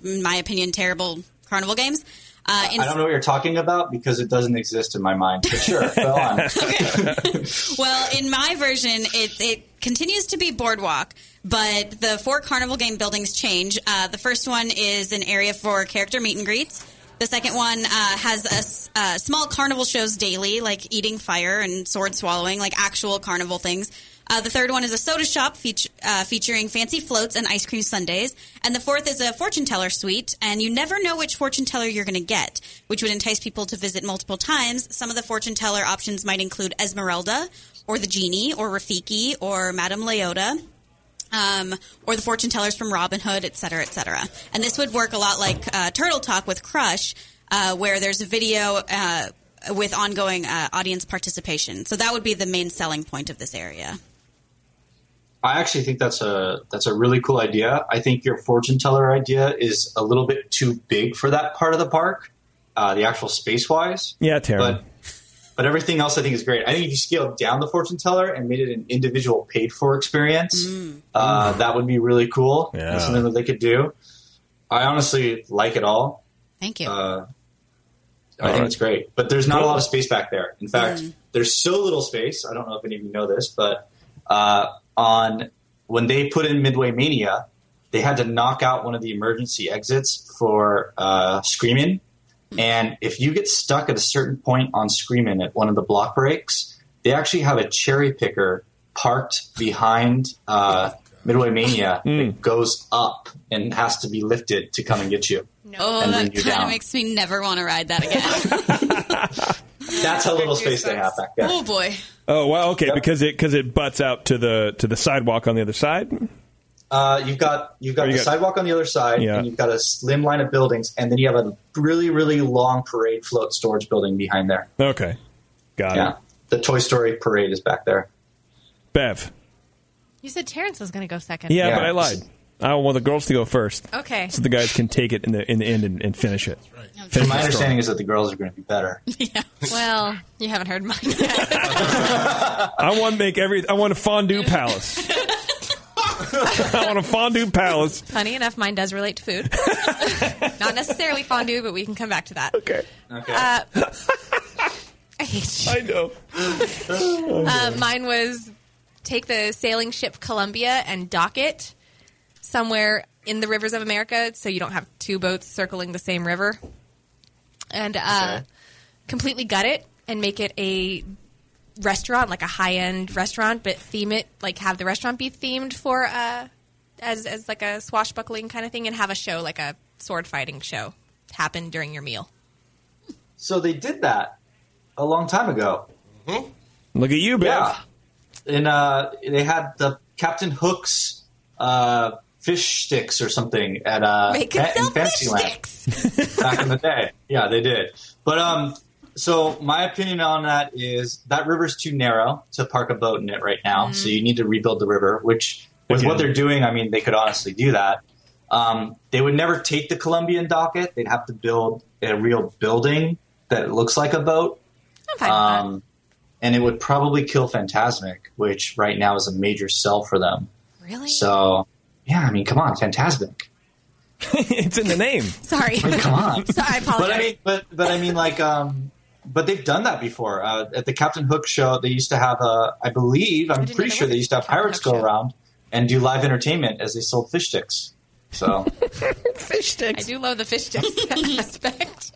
in my opinion, terrible carnival games. Uh, I don't know what you're talking about because it doesn't exist in my mind. But sure, go on. Well, in my version, it, it continues to be boardwalk, but the four carnival game buildings change. Uh, the first one is an area for character meet and greets. The second one uh, has a, uh, small carnival shows daily, like eating fire and sword swallowing, like actual carnival things. Uh, the third one is a soda shop feature, uh, featuring fancy floats and ice cream sundaes. And the fourth is a fortune teller suite, and you never know which fortune teller you're going to get, which would entice people to visit multiple times. Some of the fortune teller options might include Esmeralda, or the genie, or Rafiki, or Madame Leota. Um, or the fortune tellers from Robin Hood, et cetera, et cetera. And this would work a lot like uh, Turtle Talk with Crush, uh, where there's a video uh, with ongoing uh, audience participation. So that would be the main selling point of this area. I actually think that's a that's a really cool idea. I think your fortune teller idea is a little bit too big for that part of the park, uh, the actual space wise. Yeah, Tara. But but everything else I think is great. I think if you scaled down the fortune teller and made it an individual paid for experience, uh, that would be really cool. Yeah. That's something that they could do. I honestly like it all. Thank you. Uh, I All think right. it's great, but there's not a lot of space back there. In fact, there's so little space. I don't know if any of you know this, but uh, on when they put in Midway Mania, they had to knock out one of the emergency exits for uh, Screamin'. And if you get stuck at a certain point on Screamin' at one of the block breaks, they actually have a cherry picker parked behind uh, Midway Mania that goes up and has to be lifted to come and get you. oh, and that kind of makes me never want to ride that again. That's how little space they have back there. oh boy. Oh well, okay, Yep. because it because it butts out to the to the sidewalk on the other side. Uh, you've got you've got you the got- sidewalk on the other side, Yeah. and you've got a slim line of buildings, and then you have a really really long parade float storage building behind there. Okay, got Yeah, it. the Toy Story parade is back there. Bev. You said Terrence was going to go second. Yeah, Yeah. but I lied. I want the girls to go first. Okay. So the guys can take it in the in the end and, and finish it. Finish And my it strong. understanding is that the girls are going to be better. Yeah. Well, you haven't heard mine yet. I want to make every. I want a fondue palace. I want a fondue palace. Funny enough, mine does relate to food. Not necessarily fondue, but we can come back to that. Okay, Okay. Uh, I hate you. I know. Uh, mine was take the sailing ship Columbia and dock it somewhere in the rivers of America so you don't have two boats circling the same river. And uh, Okay. completely gut it and make it a restaurant, like a high end restaurant, but theme it, like have the restaurant be themed for uh, as, as like a swashbuckling kind of thing and have a show, like a sword fighting show, happen during your meal. so they did that a long time ago. Look at you, Bev. Yeah, and uh, they had the Captain Hook's uh, fish sticks or something at uh, Make Fa- it sell in fish Fantasyland. sticks. back in the day. Yeah, they did. But um, so my opinion on that is that river's too narrow to park a boat in it right now. So you need to rebuild the river. Which, with what they're doing, I mean, they could honestly do that. Um, they would never take the Columbian docket. They'd have to build a real building that looks like a boat. I'm that. Um, and it would probably kill Fantasmic, which right now is a major sell for them. Really? So, yeah, I mean, come on, Fantasmic. it's in the name. Sorry. Come on. Sorry, I apologize. But I mean, but but I mean, like, um, but they've done that before. Uh, at the Captain Hook show, they used to have a, I believe, I'm didn't pretty sure they used to have Captain pirates Hook go show. around and do live entertainment as they sold fish sticks. So Fish sticks. I do love the fish sticks aspect.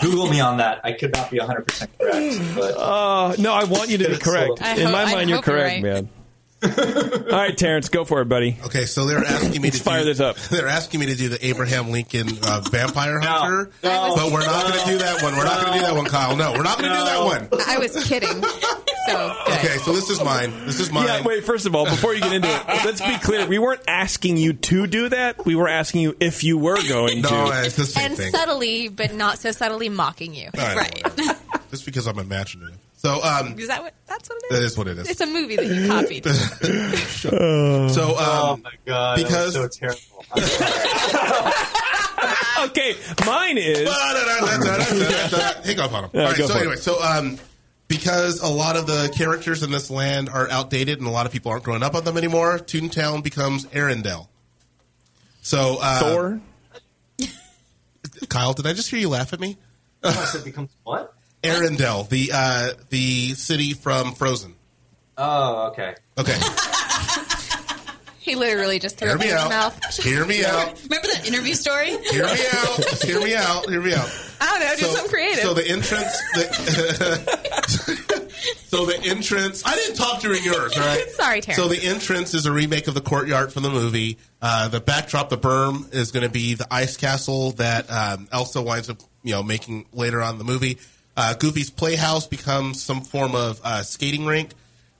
Google me on that. I could not be 100 percent correct, but Uh, no, I want you to be correct. In hope- my I mind, you're you're correct, right. man. All right, Terrence, go for it, buddy. Okay, so they're asking me to fire do, this up. They're asking me to do the Abraham Lincoln uh, Vampire Hunter, no, but we're not going to do that one. We're not going to do that one, Kyle. No, we're not going to do that one. I was kidding. So good. Okay, so this is mine. This is mine. Yeah, wait, first of all, before you get into it, let's be clear. We weren't asking you to do that. We were asking you if you were going No, to. it's the same And thing. subtly, but not so subtly, mocking you. I know. Right. Just because I'm imaginative. So, um, Is that what? That's what it that is. is what it is. It's a movie that you copied. So, oh um, my god, because- that was so terrible. Okay, mine is. hang on, on Yeah, All right, so for it. anyway, so um, because a lot of the characters in this land are outdated and a lot of people aren't growing up on them anymore, Toontown becomes Arendelle. So, uh, Thor. Kyle, did I just hear you laugh at me? So it becomes what? Arendelle, the uh, the city from Frozen. Oh, okay. Okay, he literally just threw hear up in me his out. mouth. Hear me out. Remember that interview story? Hear me out. Hear me out. Hear me out. I don't know. Do something creative. So the entrance. The, so the entrance. I didn't talk during yours, all right? Sorry, Terrence. So the entrance is a remake of the courtyard from the movie. Uh, the backdrop, the berm, is going to be the ice castle that um, Elsa winds up, you know, making later on in the movie. Uh, Goofy's playhouse becomes some form of uh, skating rink.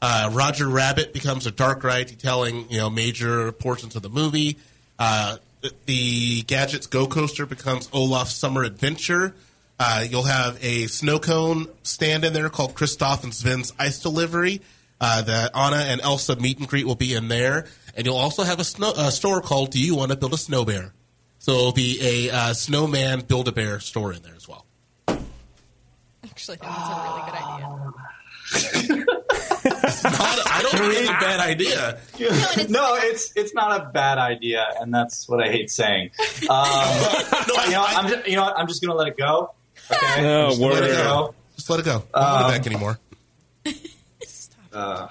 Uh, Roger Rabbit becomes a dark ride detailing, you know, major portions of the movie. Uh, the- Gadgets Go Coaster becomes Olaf's Summer Adventure. Uh, you'll have a snow cone stand in there called Kristoff and Sven's Ice Delivery. Uh, the Anna and Elsa meet and greet will be in there, and you'll also have a, snow, a store called Do You Want to Build a Snow Bear? So it'll be a snowman build a bear store in there as well. Actually, I think that's a really good idea. I don't think it's a bad idea. no, it's it's not a bad idea, and that's what I hate saying. Um, you know, I'm just, you know, what, I'm just gonna let it go. Okay, No, I'm just gonna let word. it go. Just let it go. Don't hold it back anymore. Uh,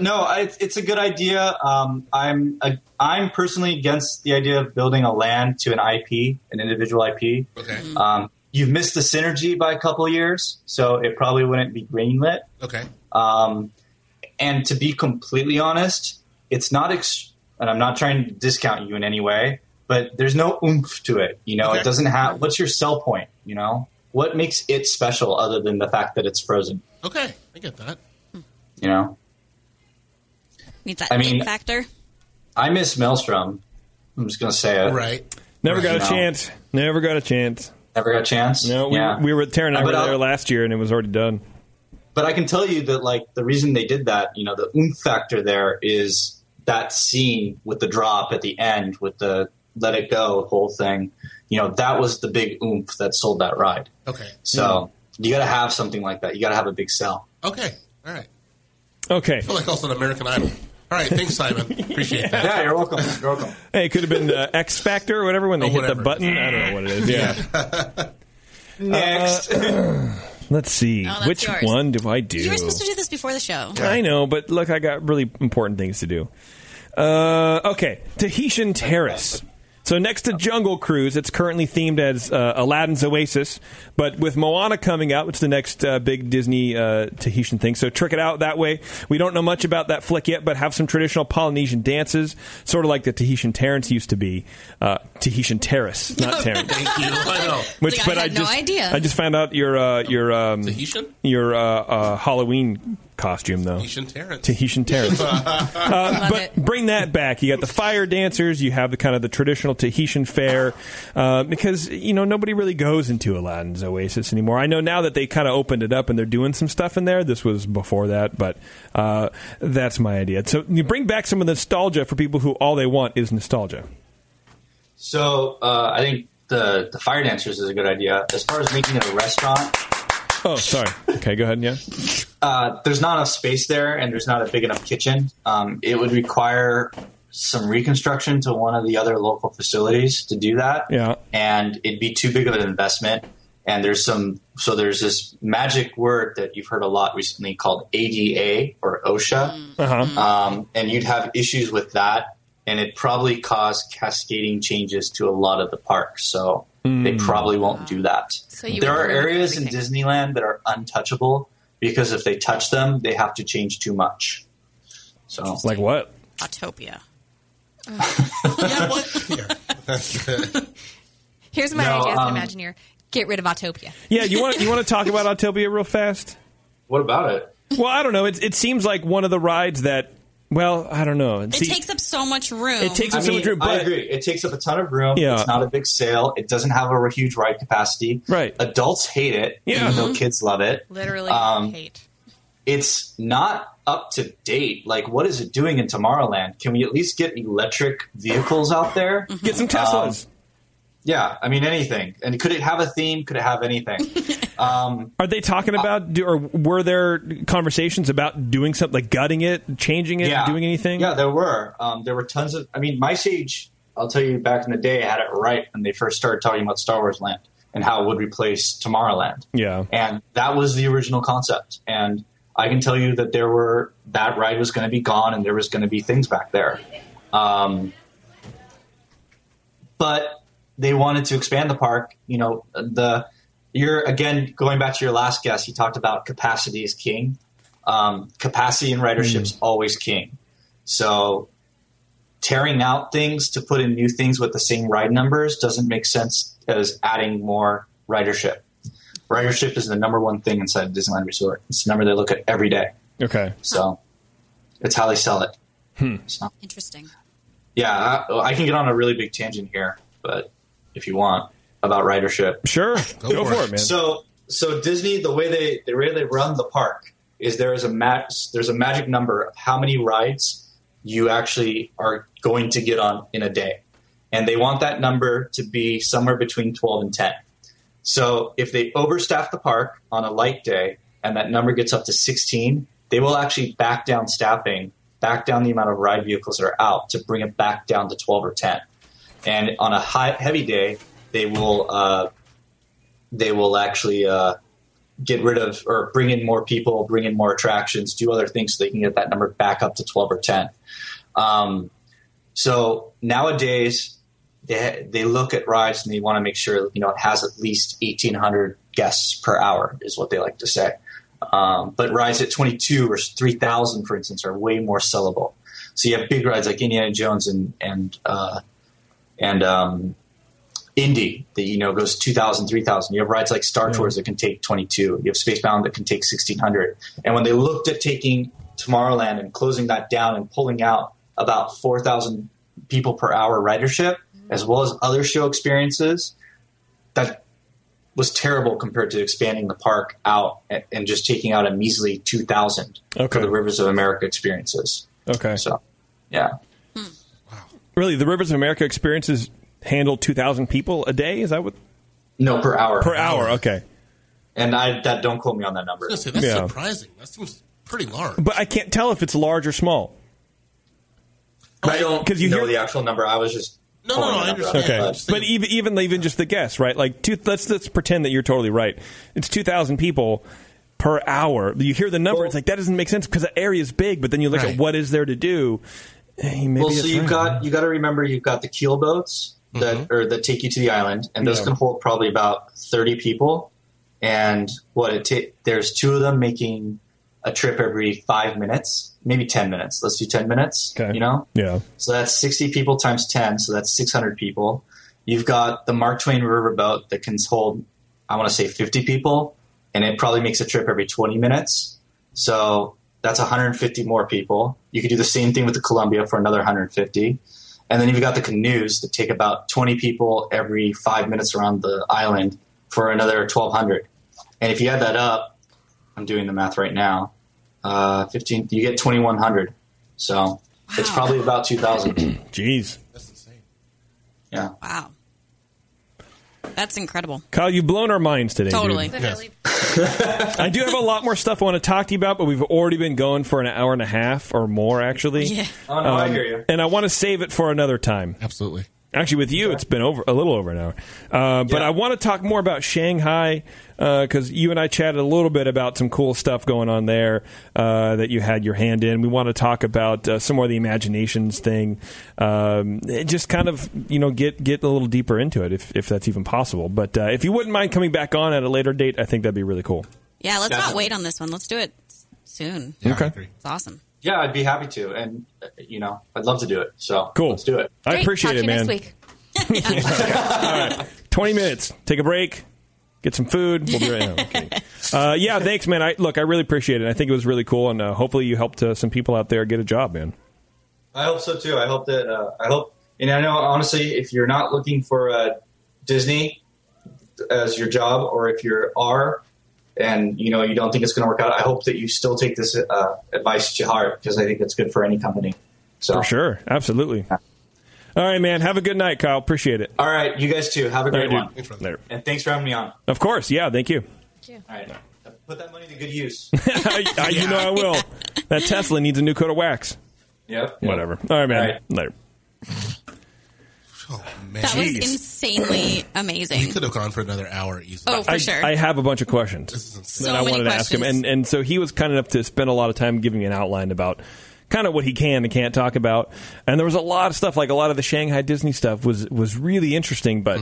no, I, it's, it's a good idea. Um, I'm a, I'm personally against the idea of building a land to an IP, an individual IP. Okay. Um, you've missed the synergy by a couple of years, so it probably wouldn't be greenlit. Okay. Um, and to be completely honest, it's not, ex- and I'm not trying to discount you in any way, but there's no oomph to it. You know, Okay. it doesn't have. What's your sell point? You know, what makes it special other than the fact that it's frozen? Okay. I get that. You know, Needs that I mean- factor. I miss Maelstrom. I'm just gonna say it. Right. Never got a No. chance. Never got a chance. Never got a chance. No, we, yeah. we were Tara and I But were I'll- there last year, and it was already done. But I can tell you that like the reason they did that, you know, the oomph factor there is that scene with the drop at the end with the let it go whole thing. You know, that was the big oomph that sold that ride. Okay. So you got to have something like that. You got to have a big sell. Okay. All right. Okay. I feel like also an American Idol. All right. Thanks, Simon. Appreciate that. Yeah, you're welcome. You're welcome. Hey, it could have been uh, X Factor or whatever when they Oh, hit whatever. the button. I don't know what it is. Yeah. Next. Let's see. Oh, Which yours. one do I do? You were supposed to do this before the show. I know, but look, I got really important things to do. Uh, okay, Tahitian Terrace. So next to Jungle Cruise, it's currently themed as uh, Aladdin's Oasis, but with Moana coming out, it's the next uh, big Disney uh, Tahitian thing. So trick it out that way. We don't know much about that flick yet, but have some traditional Polynesian dances, sort of like the Tahitian Terrace used to be. Tahitian Terrace, not Terrace. Thank you. I know. Which, Like, I but had I no just, idea. I just found out your uh, your um, Tahitian? your uh, uh, Halloween costume though. Tahitian Terrence. Tahitian Terrace. Uh, but it. bring that back. You got the fire dancers. You have the kind of the traditional Tahitian fair uh, because you know nobody really goes into Aladdin's Oasis anymore. I know now that they kind of opened it up and they're doing some stuff in there. This was before that, but uh, that's my idea. So you bring back some of the nostalgia for people who all they want is nostalgia. So uh, I think the the fire dancers is a good idea. As far as making it a restaurant, Oh, sorry. Okay, go ahead. Yeah. uh, there's not enough space there, and there's not a big enough kitchen. Um, it would require some reconstruction to one of the other local facilities to do that. Yeah. and it'd be too big of an investment. And there's some, so there's this magic word that you've heard a lot recently called ADA or OSHA. Uh-huh. Um, and you'd have issues with that, and it probably caused cascading changes to a lot of the parks. So they probably won't do that. So you there are ruin areas in. Disneyland that are untouchable because if they touch them, they have to change too much. So Like what? Autopia. yeah, what? Here. Here's my No, idea as um, an Imagineer: get rid of Autopia. Yeah. You want you want to talk about Autopia real fast? what about it? Well, I don't know. It, it seems like one of the rides that. Well, I don't know. It takes up so much room. It takes I up so mean, much room, I but agree. It takes up a ton of room. Yeah. It's not a big sale. It doesn't have a huge ride capacity. Right. Adults hate it, Yeah. even though kids love it. Literally Um, hate. It's not up to date. Like, what is it doing in Tomorrowland? Can we at least get electric vehicles out there? get some Teslas. Yeah, I mean anything. And could it have a theme? Could it have anything? um, Are they talking about, do, or were there conversations about doing something like gutting it, changing it, yeah, doing anything? Yeah, there were. Um, there were tons of. I mean, MiceChat. I'll tell you, back in the day, had it right when they first started talking about Star Wars Land and how it would replace Tomorrowland. Yeah. and that was the original concept. And I can tell you that there were that ride was going to be gone, and there was going to be things back there. Um, but they wanted to expand the park. You know, the you're again going back to your last guest. You talked about capacity is king. Um, capacity and ridership ridership's always king. So tearing out things to put in new things with the same ride numbers doesn't make sense as adding more ridership. Ridership is the number one thing inside a Disneyland Resort. It's the number they look at every day. Okay. So it's how they sell it. So, Interesting. yeah, I, I can get on a really big tangent here, but if you want, about ridership. Sure, go, for it, man. So, so Disney, the way they the way they run the park is there is a mat, there's a magic number of how many rides you actually are going to get on in a day, and they want that number to be somewhere between twelve and ten. So, if they overstaff the park on a light day and that number gets up to sixteen, they will actually back down staffing, back down the amount of ride vehicles that are out to bring it back down to twelve or ten. And on a high, heavy day, they will uh, they will actually uh, get rid of or bring in more people, bring in more attractions, do other things so they can get that number back up to 12 or 10. Um, so nowadays, they, they look at rides and they want to make sure you know it has at least 1,800 guests per hour, is what they like to say. Um, but rides at 22 or 3,000, for instance, are way more sellable. So you have big rides like Indiana Jones and and uh, and um, Indy that you know goes 2,000, 3,000. You have rides like Star Tours that can take 22. You have Spacebound that can take 1,600. And when they looked at taking Tomorrowland and closing that down and pulling out about 4,000 people per hour ridership, as well as other show experiences, that was terrible compared to expanding the park out and, and just taking out a measly 2,000 for the Rivers of America experiences. Okay. So, yeah. Really, the Rivers of America experiences handle two thousand people a day. Is that what? No, per hour. Per hour. Okay. And I that don't quote me on that number. I was say, that's Yeah. surprising. That seems pretty large. But I can't tell if it's large or small. I don't 'Cause you know hear- the actual number. I was just No, pulling no, I understand. Okay, but even even even just the guess, right? Like two, let's let's pretend that you're totally right. It's two thousand people per hour. You hear the number, it's like that doesn't make sense because the area is big. But then you look Right. at what is there to do. Maybe well, so you've right. got you got to remember you've got the keel boats that mm-hmm. or that take you to the island, and those Yeah. can hold probably about thirty people. And what it ta- there's two of them making a trip every five minutes, maybe ten minutes. Let's do ten minutes. Okay. You know, yeah. so that's sixty people times ten, so that's six hundred people. You've got the Mark Twain riverboat that can hold, I want to say fifty people, and it probably makes a trip every twenty minutes. So that's 150 more people. You could do the same thing with the Columbia for another 150. And then you've got the canoes that take about 20 people every five minutes around the island for another 1,200. And if you add that up, I'm doing the math right now, uh, 15, you get 2,100. So it's probably about 2,000. Jeez, That's insane. yeah. Wow. That's incredible. Kyle, you've blown our minds today. dude. Totally. Literally. I do have a lot more stuff I want to talk to you about, but we've already been going for an hour and a half or more, actually. Yeah. Oh, no, I um, hear you. And I want to save it for another time. Absolutely. Actually, with you, it's been over a little over an hour. Uh, but Yeah. I want to talk more about Shanghai because you and I chatted a little bit about some cool stuff going on there uh, that you had your hand in. We want to talk about uh, some more of the imaginations thing. Um, just kind of you know get get a little deeper into it if if that's even possible. But uh, if you wouldn't mind coming back on at a later date, I think that'd be really cool. Yeah, let's not wait on this one. Let's do it soon. Yeah, Okay. I. It's awesome. Yeah, I'd be happy to. And, uh, you know, I'd love to do it. So Cool. let's do it. I appreciate Talk it, man. Next week. 20 minutes. Take a break. Get some food. We'll be right now. Okay. Uh, yeah, thanks, man. I, look, I really appreciate it. I think it was really cool, and uh, hopefully you helped uh, some people out there get a job, man. I hope so too. I hope that uh, I hope, and I know honestly, if you're not looking for uh, Disney as your job, or if you are, and you know you don't think it's going to work out, I hope that you still take this uh, advice to heart because I think it's good for any company. So For sure. Absolutely. All right, man. Have a good night, Kyle. Appreciate it. All right, you guys too. Have a great right, one, dude. Later. and thanks for having me on. Of course. Yeah, Thank you. thank you. All right, put that money to good use. I, I- You know I will. That Tesla needs a new coat of wax. yep. Whatever. All right, man. All right. Later. Oh man, That was insanely we amazing. could have gone for another hour easily. Oh, for I, sure. I have a bunch of questions This is insane. So that I many wanted to ask him, and and so he was kind enough to spend a lot of time giving me an outline about kind of what he can and can't talk about. And there was a lot of stuff, like a lot of the Shanghai Disney stuff was was really interesting, but.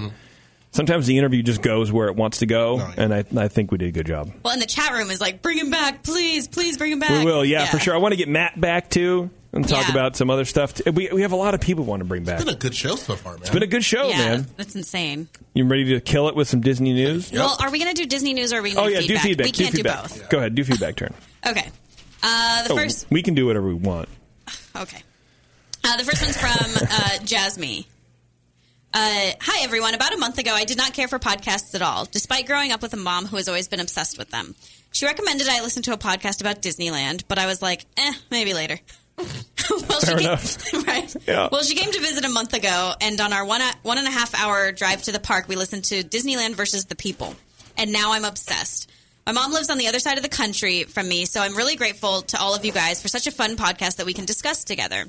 Sometimes the interview just goes where it wants to go, Mm-hmm. Oh, yeah. and I, I think we did a good job. well, and the chat room is like, bring him back, please, please bring him back. We will, yeah, for sure. I want to get Matt back too and talk Yeah. about some other stuff. Too. We, we have a lot of people we want to bring back. It's been a good show so far, man. It's been a good show, yeah, man. that's insane. You ready to kill it with some Disney news? Well, are we going to do Disney news or are we going Oh to yeah, do do feedback. We can't do, feedback. both. Go ahead, do feedback turn. Okay. Uh, the Oh, first. we can do whatever we want. Okay. Uh, the first one's from uh, Jasmine. Uh, hi, everyone. About a month ago, I did not care for podcasts at all, despite growing up with a mom who has always been obsessed with them. She recommended I listen to a podcast about Disneyland, but I was like, eh, maybe later. well, Fair she enough. Came, right. Yeah. Well, she came to visit a month ago, and on our one uh, one and a half hour drive to the park, we listened to Disneyland versus the People, and now I'm obsessed. My mom lives on the other side of the country from me, so I'm really grateful to all of you guys for such a fun podcast that we can discuss together.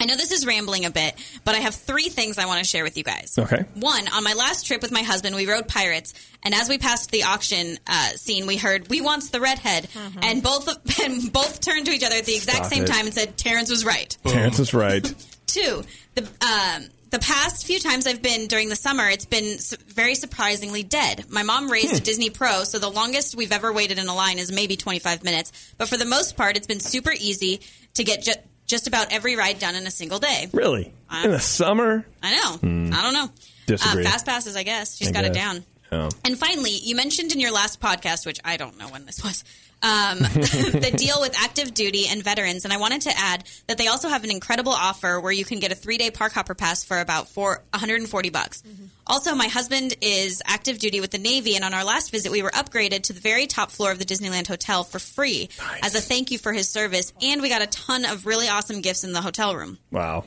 I know this is rambling a bit, but I have three things I want to share with you guys. Okay. One, on my last trip with my husband, we rode pirates, and as we passed the auction uh, scene, we heard "We wants the redhead," and both of, and both turned to each other at the exact Stop same it. time and said, "Terrence was right." Terrence was right. Two, the um, the past few times I've been during the summer, it's been su- very surprisingly dead. My mom raised a Disney Pro, so the longest we've ever waited in a line is maybe 25 minutes. But for the most part, it's been super easy to get ju- just about every ride done in a single day. Really? In the summer? I know. Hmm. I don't know. Disagree. Uh, fast passes, I guess. She's I got it down. Oh. And finally, you mentioned in your last podcast, which I don't know when this was, um, the deal with active duty and veterans. And I wanted to add that they also have an incredible offer where you can get a three day park hopper pass for about four, 140 bucks. Also, my husband is active duty with the Navy, and on our last visit, we were upgraded to the very top floor of the Disneyland Hotel for free as a thank you for his service. And we got a ton of really awesome gifts in the hotel room. Wow.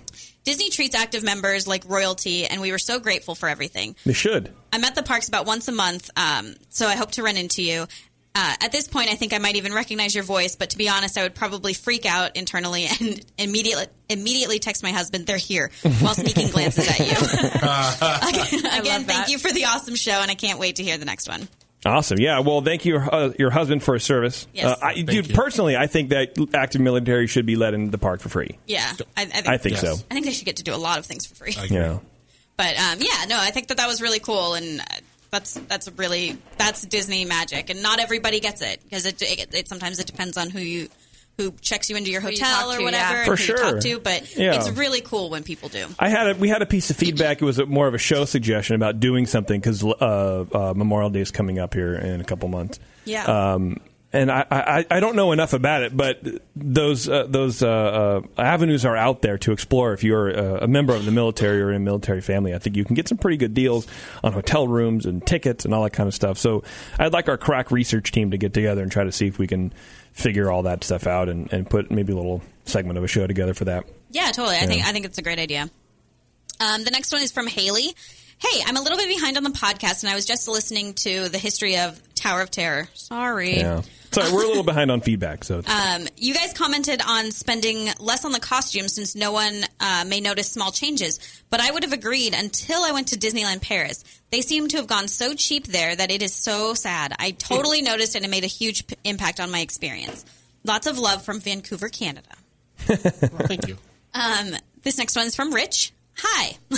Disney treats active members like royalty, and we were so grateful for everything. They should. I'm at the parks about once a month, um, so I hope to run into you. Uh, at this point, I think I might even recognize your voice, but to be honest, I would probably freak out internally and immediately immediately text my husband, "They're here," while sneaking glances at you. Again, thank you for the awesome show, and I can't wait to hear the next one. Awesome. Yeah. Well, thank you, uh, your husband, for his service. Yes. Uh, I, dude, personally, I think that active military should be let into the park for free. Yeah, I, I think, I think so. I think they should get to do a lot of things for free. Yeah. But um, yeah, no, I think that that was really cool, and uh, that's that's really that's Disney magic, and not everybody gets it because it, it, it sometimes it depends on who you who checks you into your Who you hotel talk or to, whatever, yeah. and For who sure. you talk to. But Yeah. it's really cool when people do. I had a, we had a piece of feedback. It was a, more of a show suggestion about doing something because uh, uh, Memorial Day is coming up here in a couple months. Yeah. Um, and I, I, I don't know enough about it, but those uh, those uh, uh, avenues are out there to explore. If you're uh, a member of the military or in a military family, I think you can get some pretty good deals on hotel rooms and tickets and all that kind of stuff. So I'd like our crack research team to get together and try to see if we can figure all that stuff out and, and put maybe a little segment of a show together for that. Yeah, totally. I think I think it's a great idea. Um, the next one is from Haley. Hey, I'm a little bit behind on the podcast, and I was just listening to the history of Tower of Terror. Sorry. Yeah. Sorry, we're a little behind on feedback. So Um, you guys commented on spending less on the costume since no one uh, may notice small changes, but I would have agreed until I went to Disneyland Paris. They seem to have gone so cheap there that it is so sad. I totally noticed and it made a huge p- impact on my experience. Lots of love from Vancouver, Canada. thank you. Um, this next one is from Rich. Hi.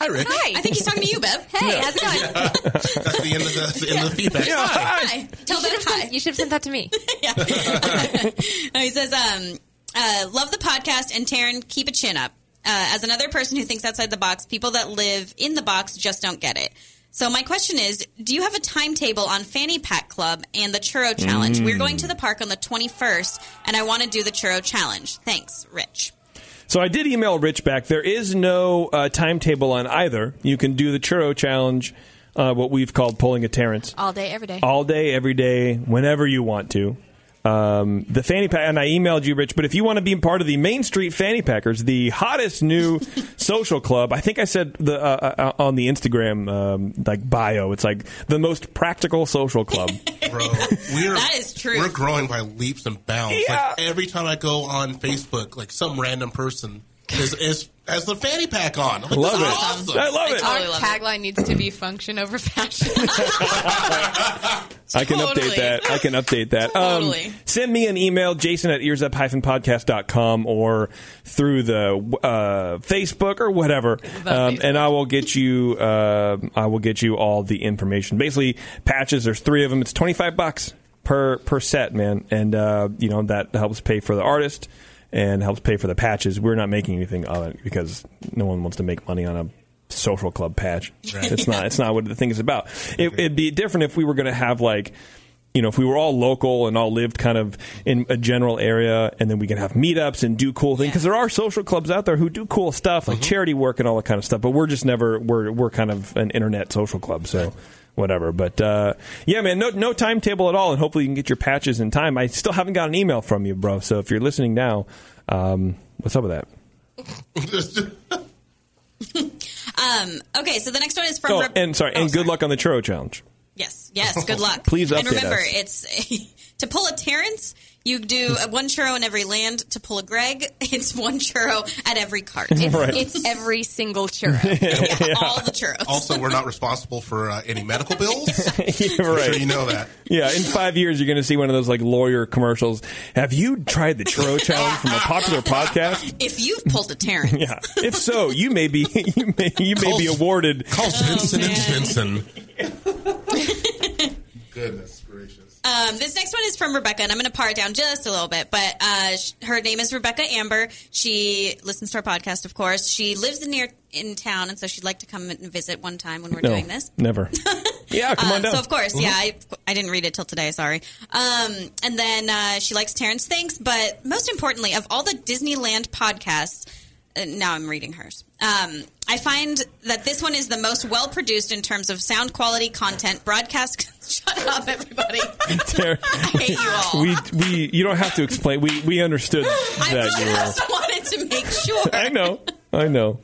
Hi, Rich. Hi. I think he's talking to you, Bev. Hey, how's it going? That's the end of the, the, end of the feedback. Hi. Tell Bev hi. You should have sent that to me. No, he says, um, uh, love the podcast, and Taryn, keep a chin up. Uh, as another person who thinks outside the box, people that live in the box just don't get it. So my question is, do you have a timetable on Fanny Pack Club and the Churro Challenge? Mm. We're going to the park on the 21st, and I want to do the Churro Challenge. Thanks, Rich. So I did email Rich back. There is no uh, timetable on either. You can do the churro challenge, uh, what we've called pulling a Terrence, All day, every day. all day, every day, whenever you want to. Um, the fanny pack, and I emailed you, Rich. But if you want to be part of the Main Street Fanny Packers, the hottest new social club, I think I said the uh, uh, on the Instagram um, like bio, it's like the most practical social club. Bro, we're That is true. We're growing by leaps and bounds. Yeah. Like every time I go on Facebook, like some random person is, is has the fanny pack on. I'm like, Love this is it. Awesome. I love it. totally Our love it. tagline needs to be function over fashion. I can Totally. update that. I can update that. Totally. Um, send me an email, jason at earsup-podcast.com or through the uh, Facebook or whatever. Um, and I will get you uh, I will get you all the information. Basically, patches, there's three of them. It's 25 bucks per per set, man. And uh, you know, that helps pay for the artist and helps pay for the patches. We're not making anything of it because no one wants to make money on a social club patch. Right. It's not. It's not what the thing is about. It, it'd be different if we were going to have like you know, if we were all local and all lived kind of in a general area, and then we can have meetups and do cool things because there are social clubs out there who do cool stuff like mm-hmm. charity work and all that kind of stuff. But we're just never we're we're kind of an internet social club, so whatever. But uh, yeah, man, no no timetable at all, and hopefully you can get your patches in time. I still haven't got an email from you, bro. So if you're listening now, um, what's up with that? Um, okay, so the next one is from. Oh, Rep- and sorry, and good luck on the churro challenge. Yes, yes. Good luck. Please And remember, us. it's to pull a Terrence. You do one churro in every land. To pull a Greg, it's one churro at every cart. It's, Right. it's every single churro. All the churros. Also, we're not responsible for uh, any medical bills. Yeah, I'm right. sure you know that. Yeah, in five years, you're going to see one of those like lawyer commercials. Have you tried the churro challenge from a popular podcast? If you've pulled a Terrence, Yeah. If so, you may be you may you may be awarded. Call Vincent and man. Vincent. Goodness gracious. Um, this next one is from Rebecca, and I'm going to par it down just a little bit. But uh, sh- her name is Rebecca Amber. She listens to our podcast, of course. She lives in near in town, and so she'd like to come and visit one time when we're No, doing this. never. Yeah, come on Um, down. So of course, yeah, I, I didn't read it till today. Sorry. Um, and then uh, she likes Terrence Thinks, but most importantly, of all the Disneyland podcasts, uh, now I'm reading hers. Um, I find that this one is the most well produced in terms of sound quality, content, broadcast. Shut up, everybody! I hate you all. we we you don't have to explain. We we understood I that you just wanted to make sure. I know. I know.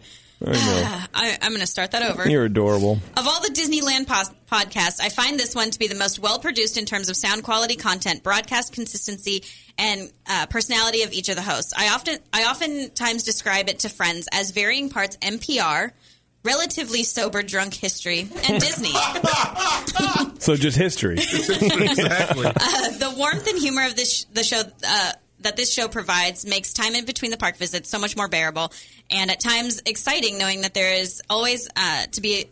I know. I, I'm going to start that over. You're adorable. Of all the Disneyland pos- podcasts, I find this one to be the most well produced in terms of sound quality, content, broadcast consistency, and uh, personality of each of the hosts. I often, I oftentimes describe it to friends as varying parts NPR, relatively sober drunk history, and Disney. So just history. exactly. Uh, the warmth and humor of this sh- the show uh, that this show provides makes time in between the park visits so much more bearable, and at times exciting, knowing that there is always uh, to be.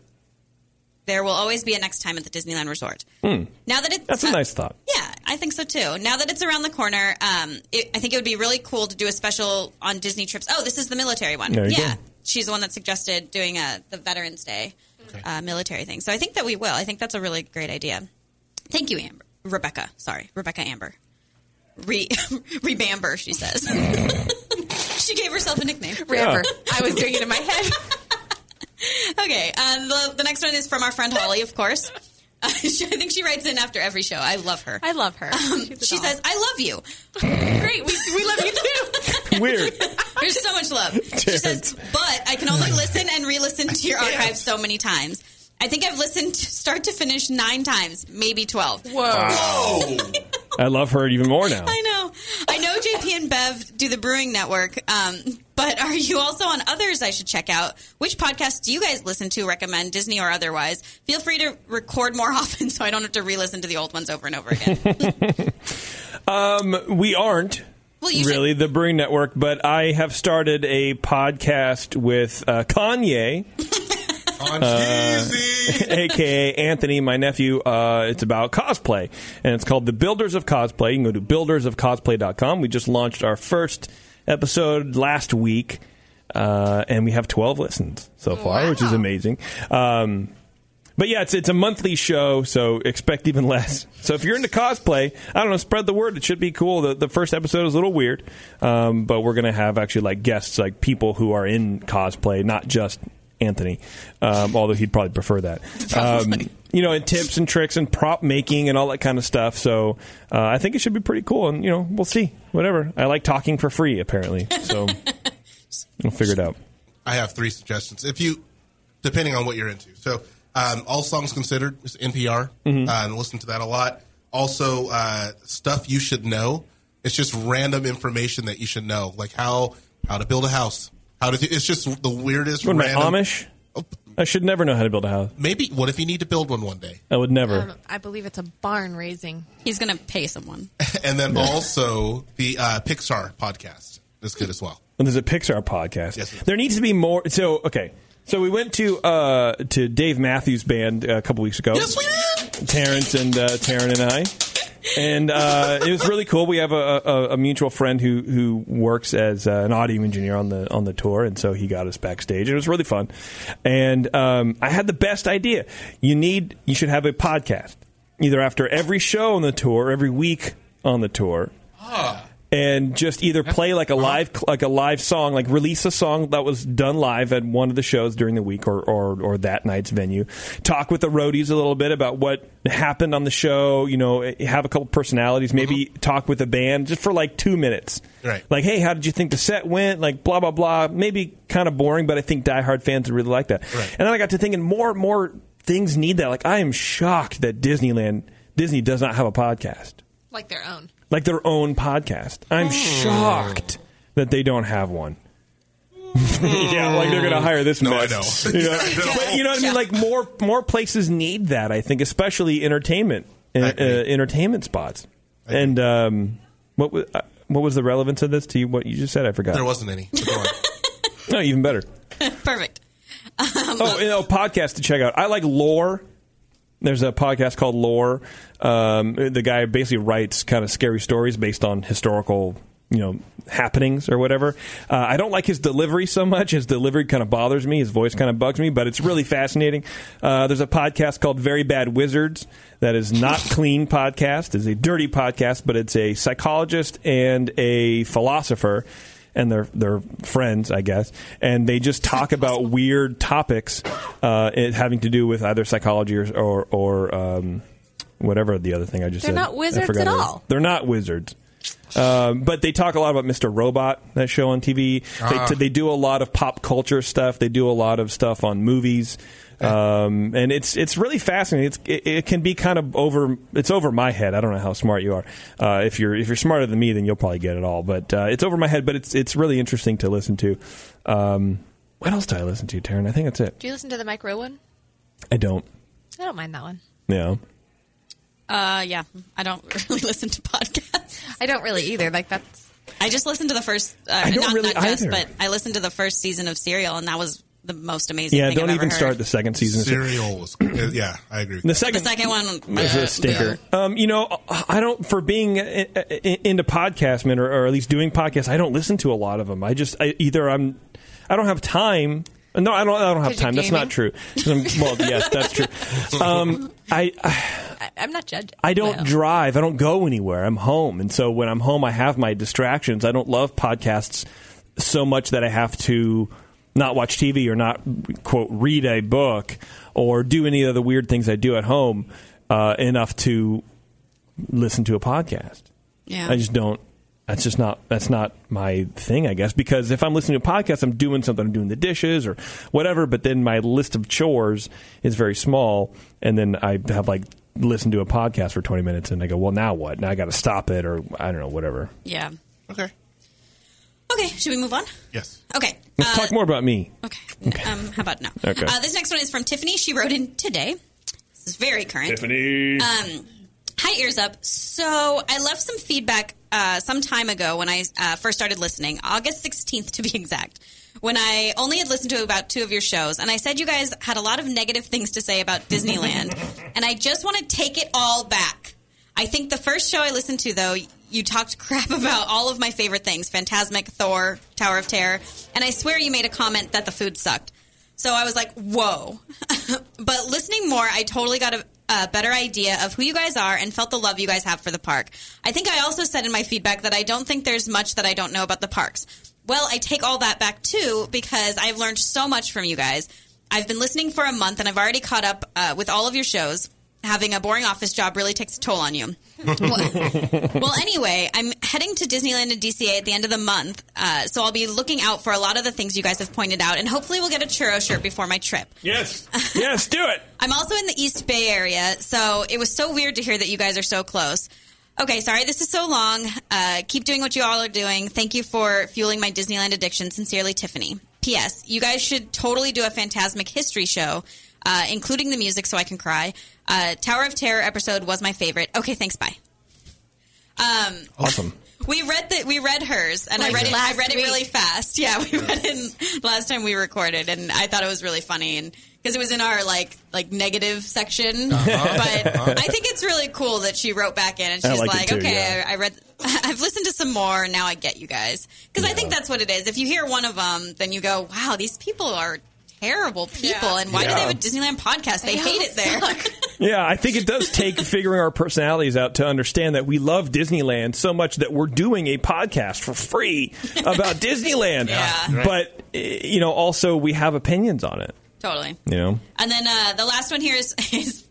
There will always be a next time at the Disneyland Resort. Now that it's That's a uh, nice thought. yeah, I think so too. Now that it's around the corner, um, it, I think it would be really cool to do a special on Disney trips. Oh, this is the military one. There you yeah, go. she's the one that suggested doing a the Veterans Day uh, military thing. So I think that we will. I think that's a really great idea. Thank you, Amber. Rebecca. Sorry, Rebecca Amber. Re Rebamber, she says. she gave herself a nickname. Ramper. I was doing it in my head. Okay, um, the, the next one is from our friend Holly, of course. Uh, she, I think she writes in after every show. I love her. I love her. Um, she doll. says, "I love you." "Great, we, we love you too." Weird. There's so much love. She says, "But I can only listen and re-listen to your archive so many times. I think I've listened to start to finish nine times, maybe twelve. Whoa. Whoa. I love her even more now. I know. I know JP and Bev do the Brewing Network, um, but are you also on others I should check out? Which podcasts do you guys listen to, recommend, Disney or otherwise? Feel free to record more often so I don't have to re listen to the old ones over and over again. Um, we aren't. Well, you really the Brewing Network, but I have started a podcast with uh, Kanye, Skeezy. aka Anthony, my nephew. Uh, it's about cosplay, and it's called The Builders of Cosplay. You can go to buildersofcosplay.com. We just launched our first episode last week, uh, and we have 12 listens so far, which is amazing. Um, but yeah, it's it's a monthly show, so expect even less. So if you're into cosplay, I don't know, spread the word. It should be cool. The, the first episode is a little weird, um, but we're gonna have actually like guests, like people who are in cosplay, not just Anthony. Um, although he'd probably prefer that. Um, you know, and tips and tricks and prop making and all that kind of stuff. So uh, I think it should be pretty cool. And you know, we'll see. Whatever. I like talking for free, apparently. So we'll figure it out. I have three suggestions. If you, depending on what you're into. So, um, all songs considered is NPR, Mm-hmm. uh, and listen to that a lot. Also, uh, stuff you should know. It's just random information that you should know, like how how to build a house. How to? Do, it's just the weirdest. What am I, random, Amish? I should never know how to build a house. Maybe. What if you need to build one one day? I would never. Um, I believe it's a barn raising. He's going to pay someone. And then also the uh, Pixar podcast is good as well. And there's a Pixar podcast. Yes, sir. there needs to be more. So okay, so we went to uh, to Dave Matthews Band a couple weeks ago. Yes, we did. Terrence and uh, Taryn and I. And uh, it was really cool. We have a, a, a mutual friend who who works as uh, an audio engineer on the on the tour, and so he got us backstage. And it was really fun. And um, I had the best idea. You need you should have a podcast either after every show on the tour, every week on the tour, and just either play like a uh-huh. live like a live song, like release a song that was done live at one of the shows during the week or or, or that night's venue. Talk with the roadies a little bit about what happened on the show. You know, have a couple personalities. Maybe mm-hmm. talk with the band just for like two minutes. Right. Like, hey, how did you think the set went? Like, blah blah blah. Maybe kind of boring, but I think diehard fans would really like that. Right. And then I got to thinking more and more things need that. Like, I am shocked that Disneyland Disney does not have a podcast Like their own. Like their own podcast. I'm shocked that they don't have one. yeah, like they're going to hire this No, I know. You know? But you know what I mean? Like more more places need that. I think, especially entertainment uh, uh, entertainment spots. And um, what was uh, what was the relevance of this to you? What you just said? I forgot. There wasn't any. So go on. no, even better. Perfect. oh, you know, podcast to check out. I like lore. There's a podcast called Lore. Um, the guy basically writes kind of scary stories based on historical, you know, happenings or whatever. Uh, I don't like his delivery so much. His delivery kind of bothers me. His voice kind of bugs me, but it's really fascinating. Uh, there's a podcast called Very Bad Wizards that is not clean podcast. It's a dirty podcast, but it's a psychologist and a philosopher and they're they're friends, I guess, and they just talk about weird topics uh, it having to do with either psychology or or, or um, whatever the other thing I just said. They're said. not I wizards forgot at it. all. They're not wizards. Um, but they talk a lot about Mr. Robot, that show on TV. Ah. They, they do a lot of pop culture stuff. They do a lot of stuff on movies. Um, and it's it's really fascinating. It's, it, it can be kind of over. It's over my head. I don't know how smart you are. Uh, if you're if you're smarter than me, then you'll probably get it all. But uh, it's over my head. But it's it's really interesting to listen to. Um, what else do I listen to, Taryn? I think that's it. Do you listen to the Mike Rowe one? I don't. I don't mind that one. Yeah. Uh, yeah, I don't really listen to podcasts. I don't really either. Like that's. I just listened to the first. Uh, I don't not, really just, either. but I listened to the first season of Serial, and that was the most amazing. Yeah. thing Don't I've even ever start the second season. Serial was. Yeah, I agree. The The second second one It's a stinker. Um, you know, I don't for being i- i- into podcast, man, or, or at least doing podcasts. I don't listen to a lot of them. I just I, either I'm, I don't have time. No, I don't. I don't have 'Cause you're time. That's not true. I'm- well, yes, that's true. Um, I, I I, I'm not judging. I don't No. drive. I don't go anywhere. I'm home, and so when I'm home, I have my distractions. I don't love podcasts so much that I have to not watch TV or not quote read a book or do any of the weird things I do at home uh, enough to listen to a podcast. Yeah. I just don't. That's just not. That's not my thing, I guess. Because if I'm listening to a podcast, I'm doing something. I'm doing the dishes or whatever. But then my list of chores is very small, and then I have like listened to a podcast for 20 minutes, and I go, well, now what? Now I got to stop it, or I don't know, whatever. Yeah. Okay. Okay. Should we move on? Yes. Okay. Let's talk more about me. Okay. Um, how about no? Okay. Uh, this next one is from Tiffany. She wrote in today. This is very current. Tiffany. Um, hi, ears up. So I left some feedback uh, some time ago when I uh, first started listening, August 16th to be exact, when I only had listened to about two of your shows. And I said you guys had a lot of negative things to say about Disneyland. and I just want to take it all back. I think the first show I listened to, though, you talked crap about all of my favorite things Fantasmic, Thor, Tower of Terror. And I swear you made a comment that the food sucked. So I was like, whoa. but listening more, I totally got a, a better idea of who you guys are and felt the love you guys have for the park. I think I also said in my feedback that I don't think there's much that I don't know about the parks. Well, I take all that back too because I've learned so much from you guys. I've been listening for a month and I've already caught up uh, with all of your shows. Having a boring office job really takes a toll on you. well, anyway, I'm heading to Disneyland and DCA at the end of the month, uh, so I'll be looking out for a lot of the things you guys have pointed out, and hopefully we'll get a churro shirt before my trip. Yes. Yes, do it. I'm also in the East Bay area, so it was so weird to hear that you guys are so close. Okay, sorry, this is so long. Uh, keep doing what you all are doing. Thank you for fueling my Disneyland addiction. Sincerely, Tiffany. P.S. You guys should totally do a Fantasmic history show, uh, including the music so I can cry. Uh, Tower of Terror episode was my favorite. Okay, thanks, bye. Um, Awesome. we read that we read hers, and Like I read it. I read it week. really fast. Yeah, we read it last time we recorded, and I thought it was really funny, and because it was in our like like negative section. Uh-huh. But I think it's really cool that she wrote back in, and she's like it like, too, "Okay, yeah. I, I read, I've listened to some more, and now I get you guys." Because I think that's what it is. If you hear one of them, then you go, "Wow, these people are." Terrible people, Yeah. and why do they have a Disneyland podcast? They, They hate it there. Yeah, I think it does take figuring our personalities out to understand that we love Disneyland so much that we're doing a podcast for free about Disneyland. Yeah. Right. But, eh, you know, also we have opinions on it, Totally. you know? And then uh, the last one here is, is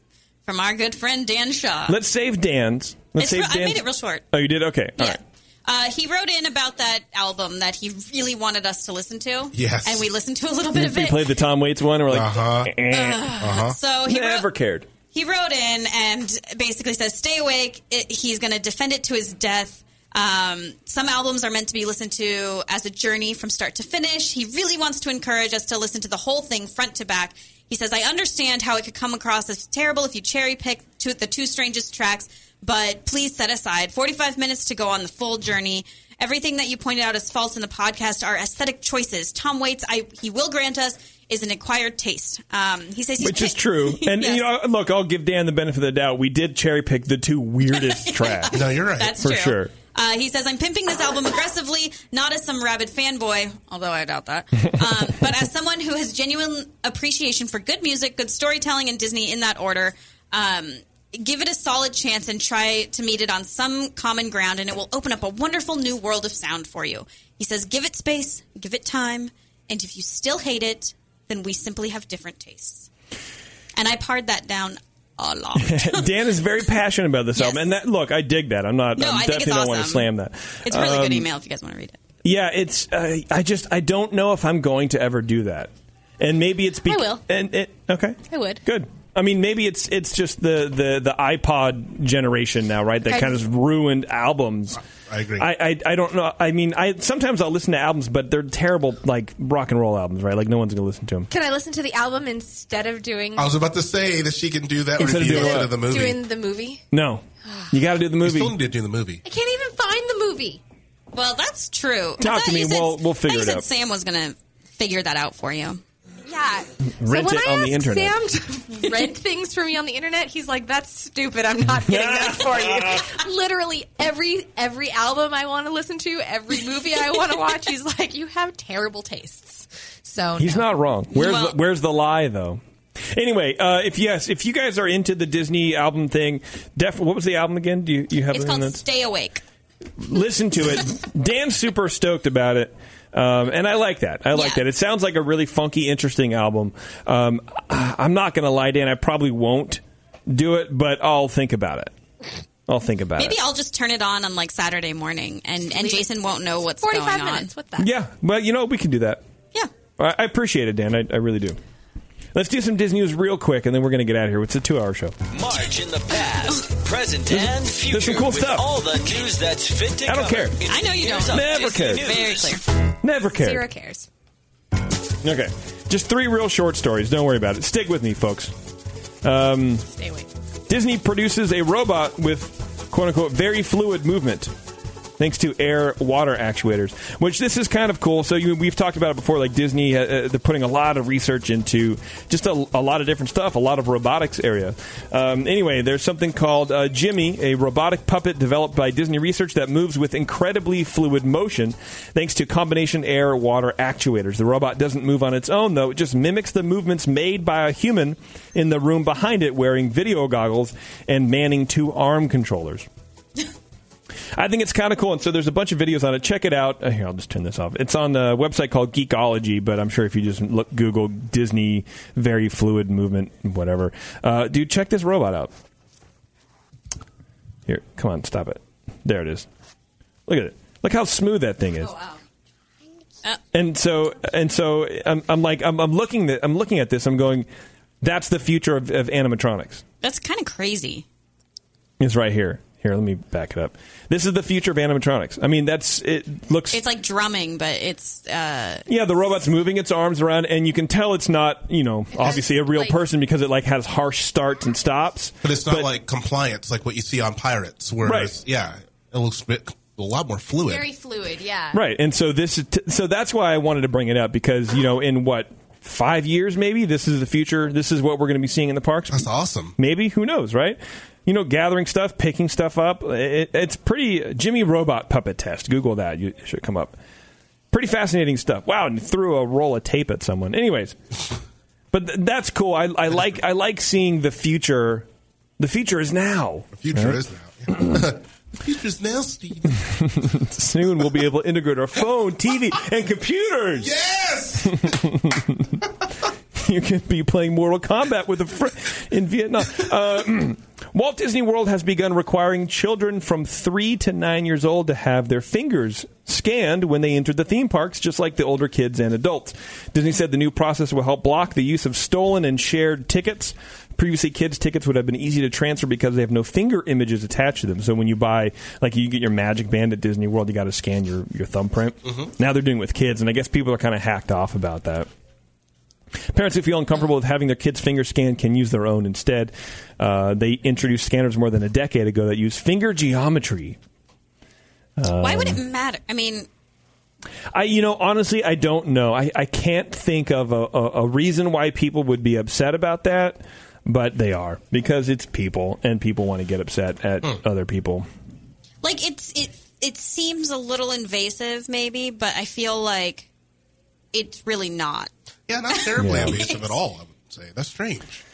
from our good friend Dan Shaw. Let's save Dan's. Let's It's save real- I Dan's. made it real short. Oh, you did? Okay. All Yeah. right. Uh, he wrote in about that album that he really wanted us to listen to. Yes. And we listened to a little bit of it. We it. played the Tom Waits one. We're like, Uh-huh. eh. Uh, So he wrote, Never cared. he wrote in and basically says, "Stay awake." It, he's going to defend it to his death. Um, some albums are meant to be listened to as a journey from start to finish. He really wants to encourage us to listen to the whole thing front to back. He says, "I understand how it could come across as terrible if you cherry pick two, the two strangest tracks, but please set aside 45 minutes to go on the full journey." Everything that you pointed out as false in the podcast are aesthetic choices. Tom Waits, I, he will grant us, is an acquired taste. Um, he says he's Which is true. And, Yes. you know, look, I'll give Dan the benefit of the doubt. We did cherry pick the two weirdest tracks. No, you're right. That's For true. sure. Uh, he says, I'm pimping this album aggressively, not as some rabid fanboy, although I doubt that, um, but as someone who has genuine appreciation for good music, good storytelling, and Disney in that order. Um, give it a solid chance and try to meet it on some common ground, and it will open up a wonderful new world of sound for you. He says, give it space, give it time, and if you still hate it, then we simply have different tastes. And I pared that down a lot. Dan is very passionate about this album, and that look, I dig that. I'm not. No, I I definitely don't want to slam that. It's a really good Um, email if you guys want to read it. Yeah, it's. Uh, I just I don't know if I'm going to ever do that, and maybe it's. Be- I will. And it okay. I would. Good. I mean, maybe it's it's just the the the iPod generation now, right? That I- kind of ruined albums. I agree. I, I I don't know. I mean, I sometimes I'll listen to albums, but they're terrible, like rock and roll albums, right? Like no one's gonna listen to them. Can I listen to the album instead of doing I was about to say that she can do that Instead of review doing instead of the movie. doing the movie? No, you got to do the You movie. still need to do the movie. I can't even find the movie. Well, that's true. I Talk to me. said- We'll- we'll I thought figure you it said out. Sam was going to figure that out for you. Yeah. Rent so when it I on the ask internet. Sam to rent things for me on the internet, he's like, "That's stupid. I'm not getting that for you." Literally every every album I want to listen to, every movie I want to watch, he's like, "You have terrible tastes." So He's no. not wrong. Where's Well- the, where's the lie though? Anyway, uh, if yes, if you guys are into the Disney album thing, def- what was the album again? Do you, you have It's called? Stay Awake. Listen to it. Dan's super stoked about it. Um, and I like that. I like Yeah. that. It sounds like a really funky, interesting album. Um, I- I'm not going to lie, Dan. I probably won't do it, but I'll think about it. I'll think about Maybe it. Maybe I'll just turn it on on like Saturday morning, and, and Jason won't know what's going forty-five on. minutes. What's that? Yeah, but you know we can do that. Yeah. I, I appreciate it, Dan. I, I really do. Let's do some Disney news real quick, and then we're going to get out of here. It's a two-hour show. March in the past, present, and future. there's some cool with stuff. All the news that's fit to I don't cover. care. It's I know you don't. a Never Disney cared. Very clear. Never cared. Zero cares. Okay, just three real short stories. Don't worry about it. Stick with me, folks. Um, Stay awake. Disney produces a robot with quote unquote very fluid movement. Thanks to air water actuators, which this is kind of cool. So you, we've talked about it before. Like Disney, uh, uh, they're putting a lot of research into just a, a lot of different stuff, a lot of robotics area. Um, anyway, there's something called uh, Jimmy, a robotic puppet developed by Disney Research that moves with incredibly fluid motion, thanks to combination air water actuators. The robot doesn't move on its own, though; it just mimics the movements made by a human in the room behind it, wearing video goggles and manning two arm controllers. I think it's kind of cool. And so there's a bunch of videos on it. Check it out. Uh, Here, I'll just turn this off. It's on a website called Geekologie, but I'm sure if you just look, Google Disney very fluid movement, whatever. Uh, dude, check this robot out. Here, come on, stop it. There it is. Look at it. Look how smooth that thing is. Oh wow! And so, and so, I'm, I'm like, I'm, I'm looking at, I'm looking at this. I'm going, that's the future of, of animatronics. That's kind of crazy. It's right here. Here, let me back it up. This is the future of animatronics. I mean, that's it. Looks It's like drumming, but it's uh, yeah, the robot's moving its arms around, and you can tell it's not you know obviously a real like- person because it like has harsh starts and stops. But it's not like compliance like what you see on Pirates, where Right. it's, yeah, it looks a, bit, a lot more fluid. Very fluid. Yeah. right. And so this t- so that's why I wanted to bring it up because you know in what five years maybe this is the future. This is what we're going to be seeing in the parks. That's awesome. Maybe who knows, right? You know, gathering stuff, picking stuff up. It, it's pretty. Jimmy Robot Puppet Test. Google that. You it should come up. Pretty fascinating stuff. Wow, and threw a roll of tape at someone. Anyways, but th- that's cool. I, I like I like seeing the future The future is now. The future Right? is now. the future is now, Steve. Soon we'll be able to integrate our phone, TV, and computers. Yes. you can be playing Mortal Kombat with a friend in Vietnam. Uh, Walt Disney World has begun requiring children from three to nine years old to have their fingers scanned when they enter the theme parks, just like the older kids and adults. Disney said the new process will help block the use of stolen and shared tickets. Previously, kids' tickets would have been easy to transfer because they have no finger images attached to them. So when you buy, like, you get your Magic Band at Disney World, you got to scan your, your thumbprint. Mhm. Now they're doing it with kids, and I guess people are kind of hacked off about that. Parents who feel uncomfortable with having their kids' finger scanned can use their own instead. Uh, they introduced scanners more than a decade ago that use finger geometry. Why would Um, it matter? I mean, I, you know, honestly, I don't know. I, I can't think of a, a, a reason why people would be upset about that, but they are because it's people, and people want to get upset at other people. like it's it it seems a little invasive, maybe, but I feel like it's really not. Yeah, not terribly Yeah. invasive at all. I would say that's strange.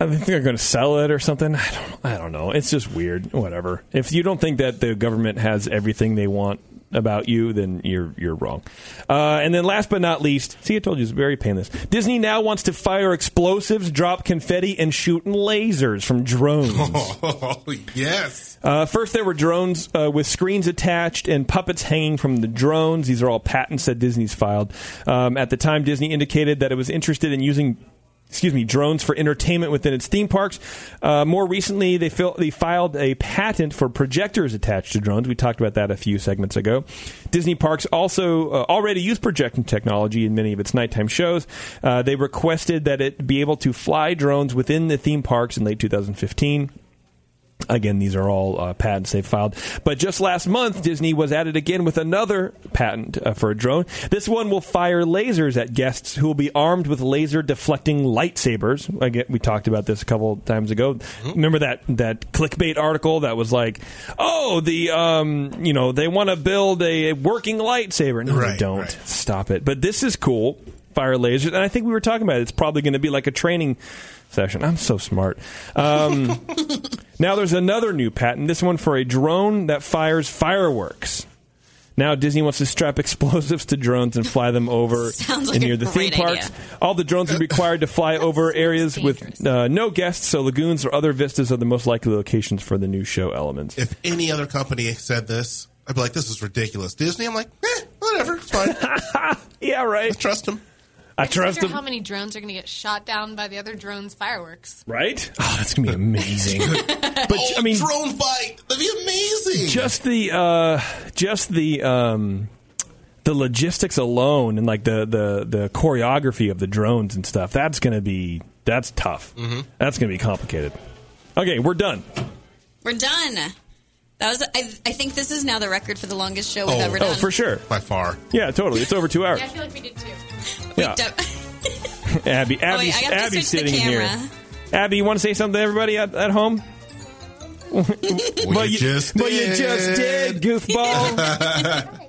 I think they're going to sell it or something. I don't. I don't know. It's just weird. Whatever. If you don't think that the government has everything they want about you, then you're you're wrong. Uh, and then last but not least, see, I told you it's very painless. Disney now wants to fire explosives, drop confetti, and shoot lasers from drones. Oh, yes. Uh, first, there were drones uh, with screens attached and puppets hanging from the drones. These are all patents that Disney's filed. Um, at the time, Disney indicated that it was interested in using. Excuse me, drones for entertainment within its theme parks. Uh, more recently, they, fil- they filed a patent for projectors attached to drones. We talked about that a few segments ago. Disney parks also uh, already use projection technology in many of its nighttime shows. Uh, they requested that it be able to fly drones within the theme parks in late 2015. Again, these are all uh, patents they've filed. But just last month, Disney was at it again with another patent uh, for a drone. This one will fire lasers at guests who will be armed with laser deflecting lightsabers. Again, we talked about this a couple times ago. Remember that that clickbait article that was like, "Oh, the um, you know, they want to build a working lightsaber." No, they don't. right. Stop it. But this is cool. Fire lasers, and I think we were talking about it. It's probably going to be like a training session. I'm so smart. Um, now there's another new patent. This one for a drone that fires fireworks. Now Disney wants to strap explosives to drones and fly them over Sounds like and near the theme great parks. idea. All the drones are required to fly over areas with uh, no guests, so lagoons or other vistas are the most likely locations for the new show elements. If any other company said this, I'd be like, "This is ridiculous." Disney, I'm like, eh, whatever, it's fine. yeah, right. I trust them. I trust wonder them. how many drones are going to get shot down by the other drones' fireworks. Right? Oh, that's gonna be amazing. but I mean, drone fight. That'd be amazing. just the uh, just the um, the logistics alone and like the, the the choreography of the drones and stuff. That's gonna be that's tough. Mm-hmm. That's gonna be complicated. Okay, we're done. We're done. That was. I, I think this is now the record for the longest show we've Oh, ever oh, done. oh, for sure. By far. Yeah, totally. It's over two hours. Yeah, I feel like we did too. Yeah. Abby, Oh, Abby's, wait, I have to Abby's switch the sitting here. camera. Abby, you want to say something to everybody at, at home? well, you just well, you just did. did, goofball.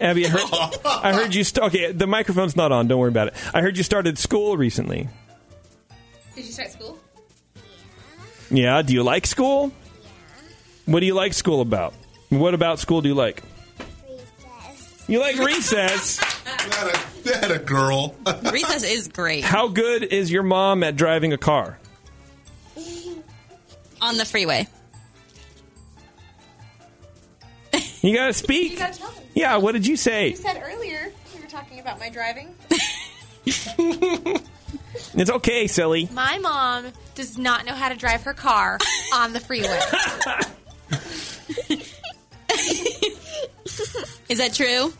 Abby, I heard, I heard you. St- okay, the microphone's not on. Don't worry about it. I heard you started school recently. Did you start school? Yeah. Do you like school? What do you like school about? What about school do you like? Recess. You like recess. that, a, that a girl. Recess is great How good is your mom at driving a car? on the freeway. You gotta speak. You gotta tell me. Yeah. What did you say? You said earlier we were talking about my driving. It's okay, silly. My mom does not know how to drive her car on the freeway. Is that true?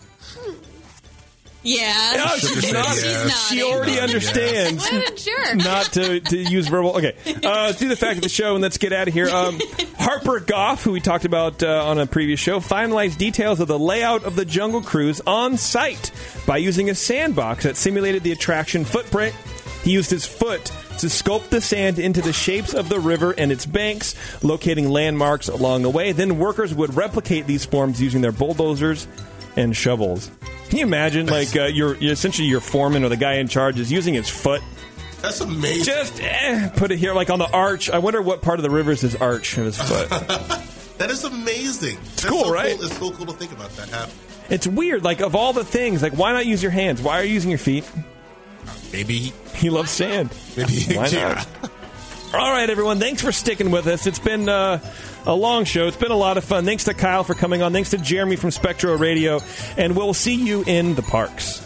Yeah. No, she's not. She's She nodding. already understands. what a. Not to, to use verbal. Okay, uh, do the fact of the show and let's get out of here. Um, Harper Goff, who we talked about uh, on a previous show, finalized details of the layout of the Jungle Cruise on site by using a sandbox that simulated the attraction footprint. He used his foot to sculpt the sand into the shapes of the river and its banks, locating landmarks along the way. Then workers would replicate these forms using their bulldozers and shovels. Can you imagine, like, uh, you're, you're essentially your foreman or the guy in charge is using his foot That's amazing. Just eh, put it here, like on the arch. I wonder what part of the river is his arch of his foot. That is amazing. It's cool, so right? Cool. It's so cool to think about that happening. it's weird. Like of all the things, like why not use your hands? Why are you using your feet? Maybe he, He loves sand. maybe Why yeah. not? All right, everyone. Thanks for sticking with us. It's been uh, a long show. It's been a lot of fun. Thanks to Kyle for coming on. Thanks to Jeremy from Spectro Radio. And we'll see you in the parks.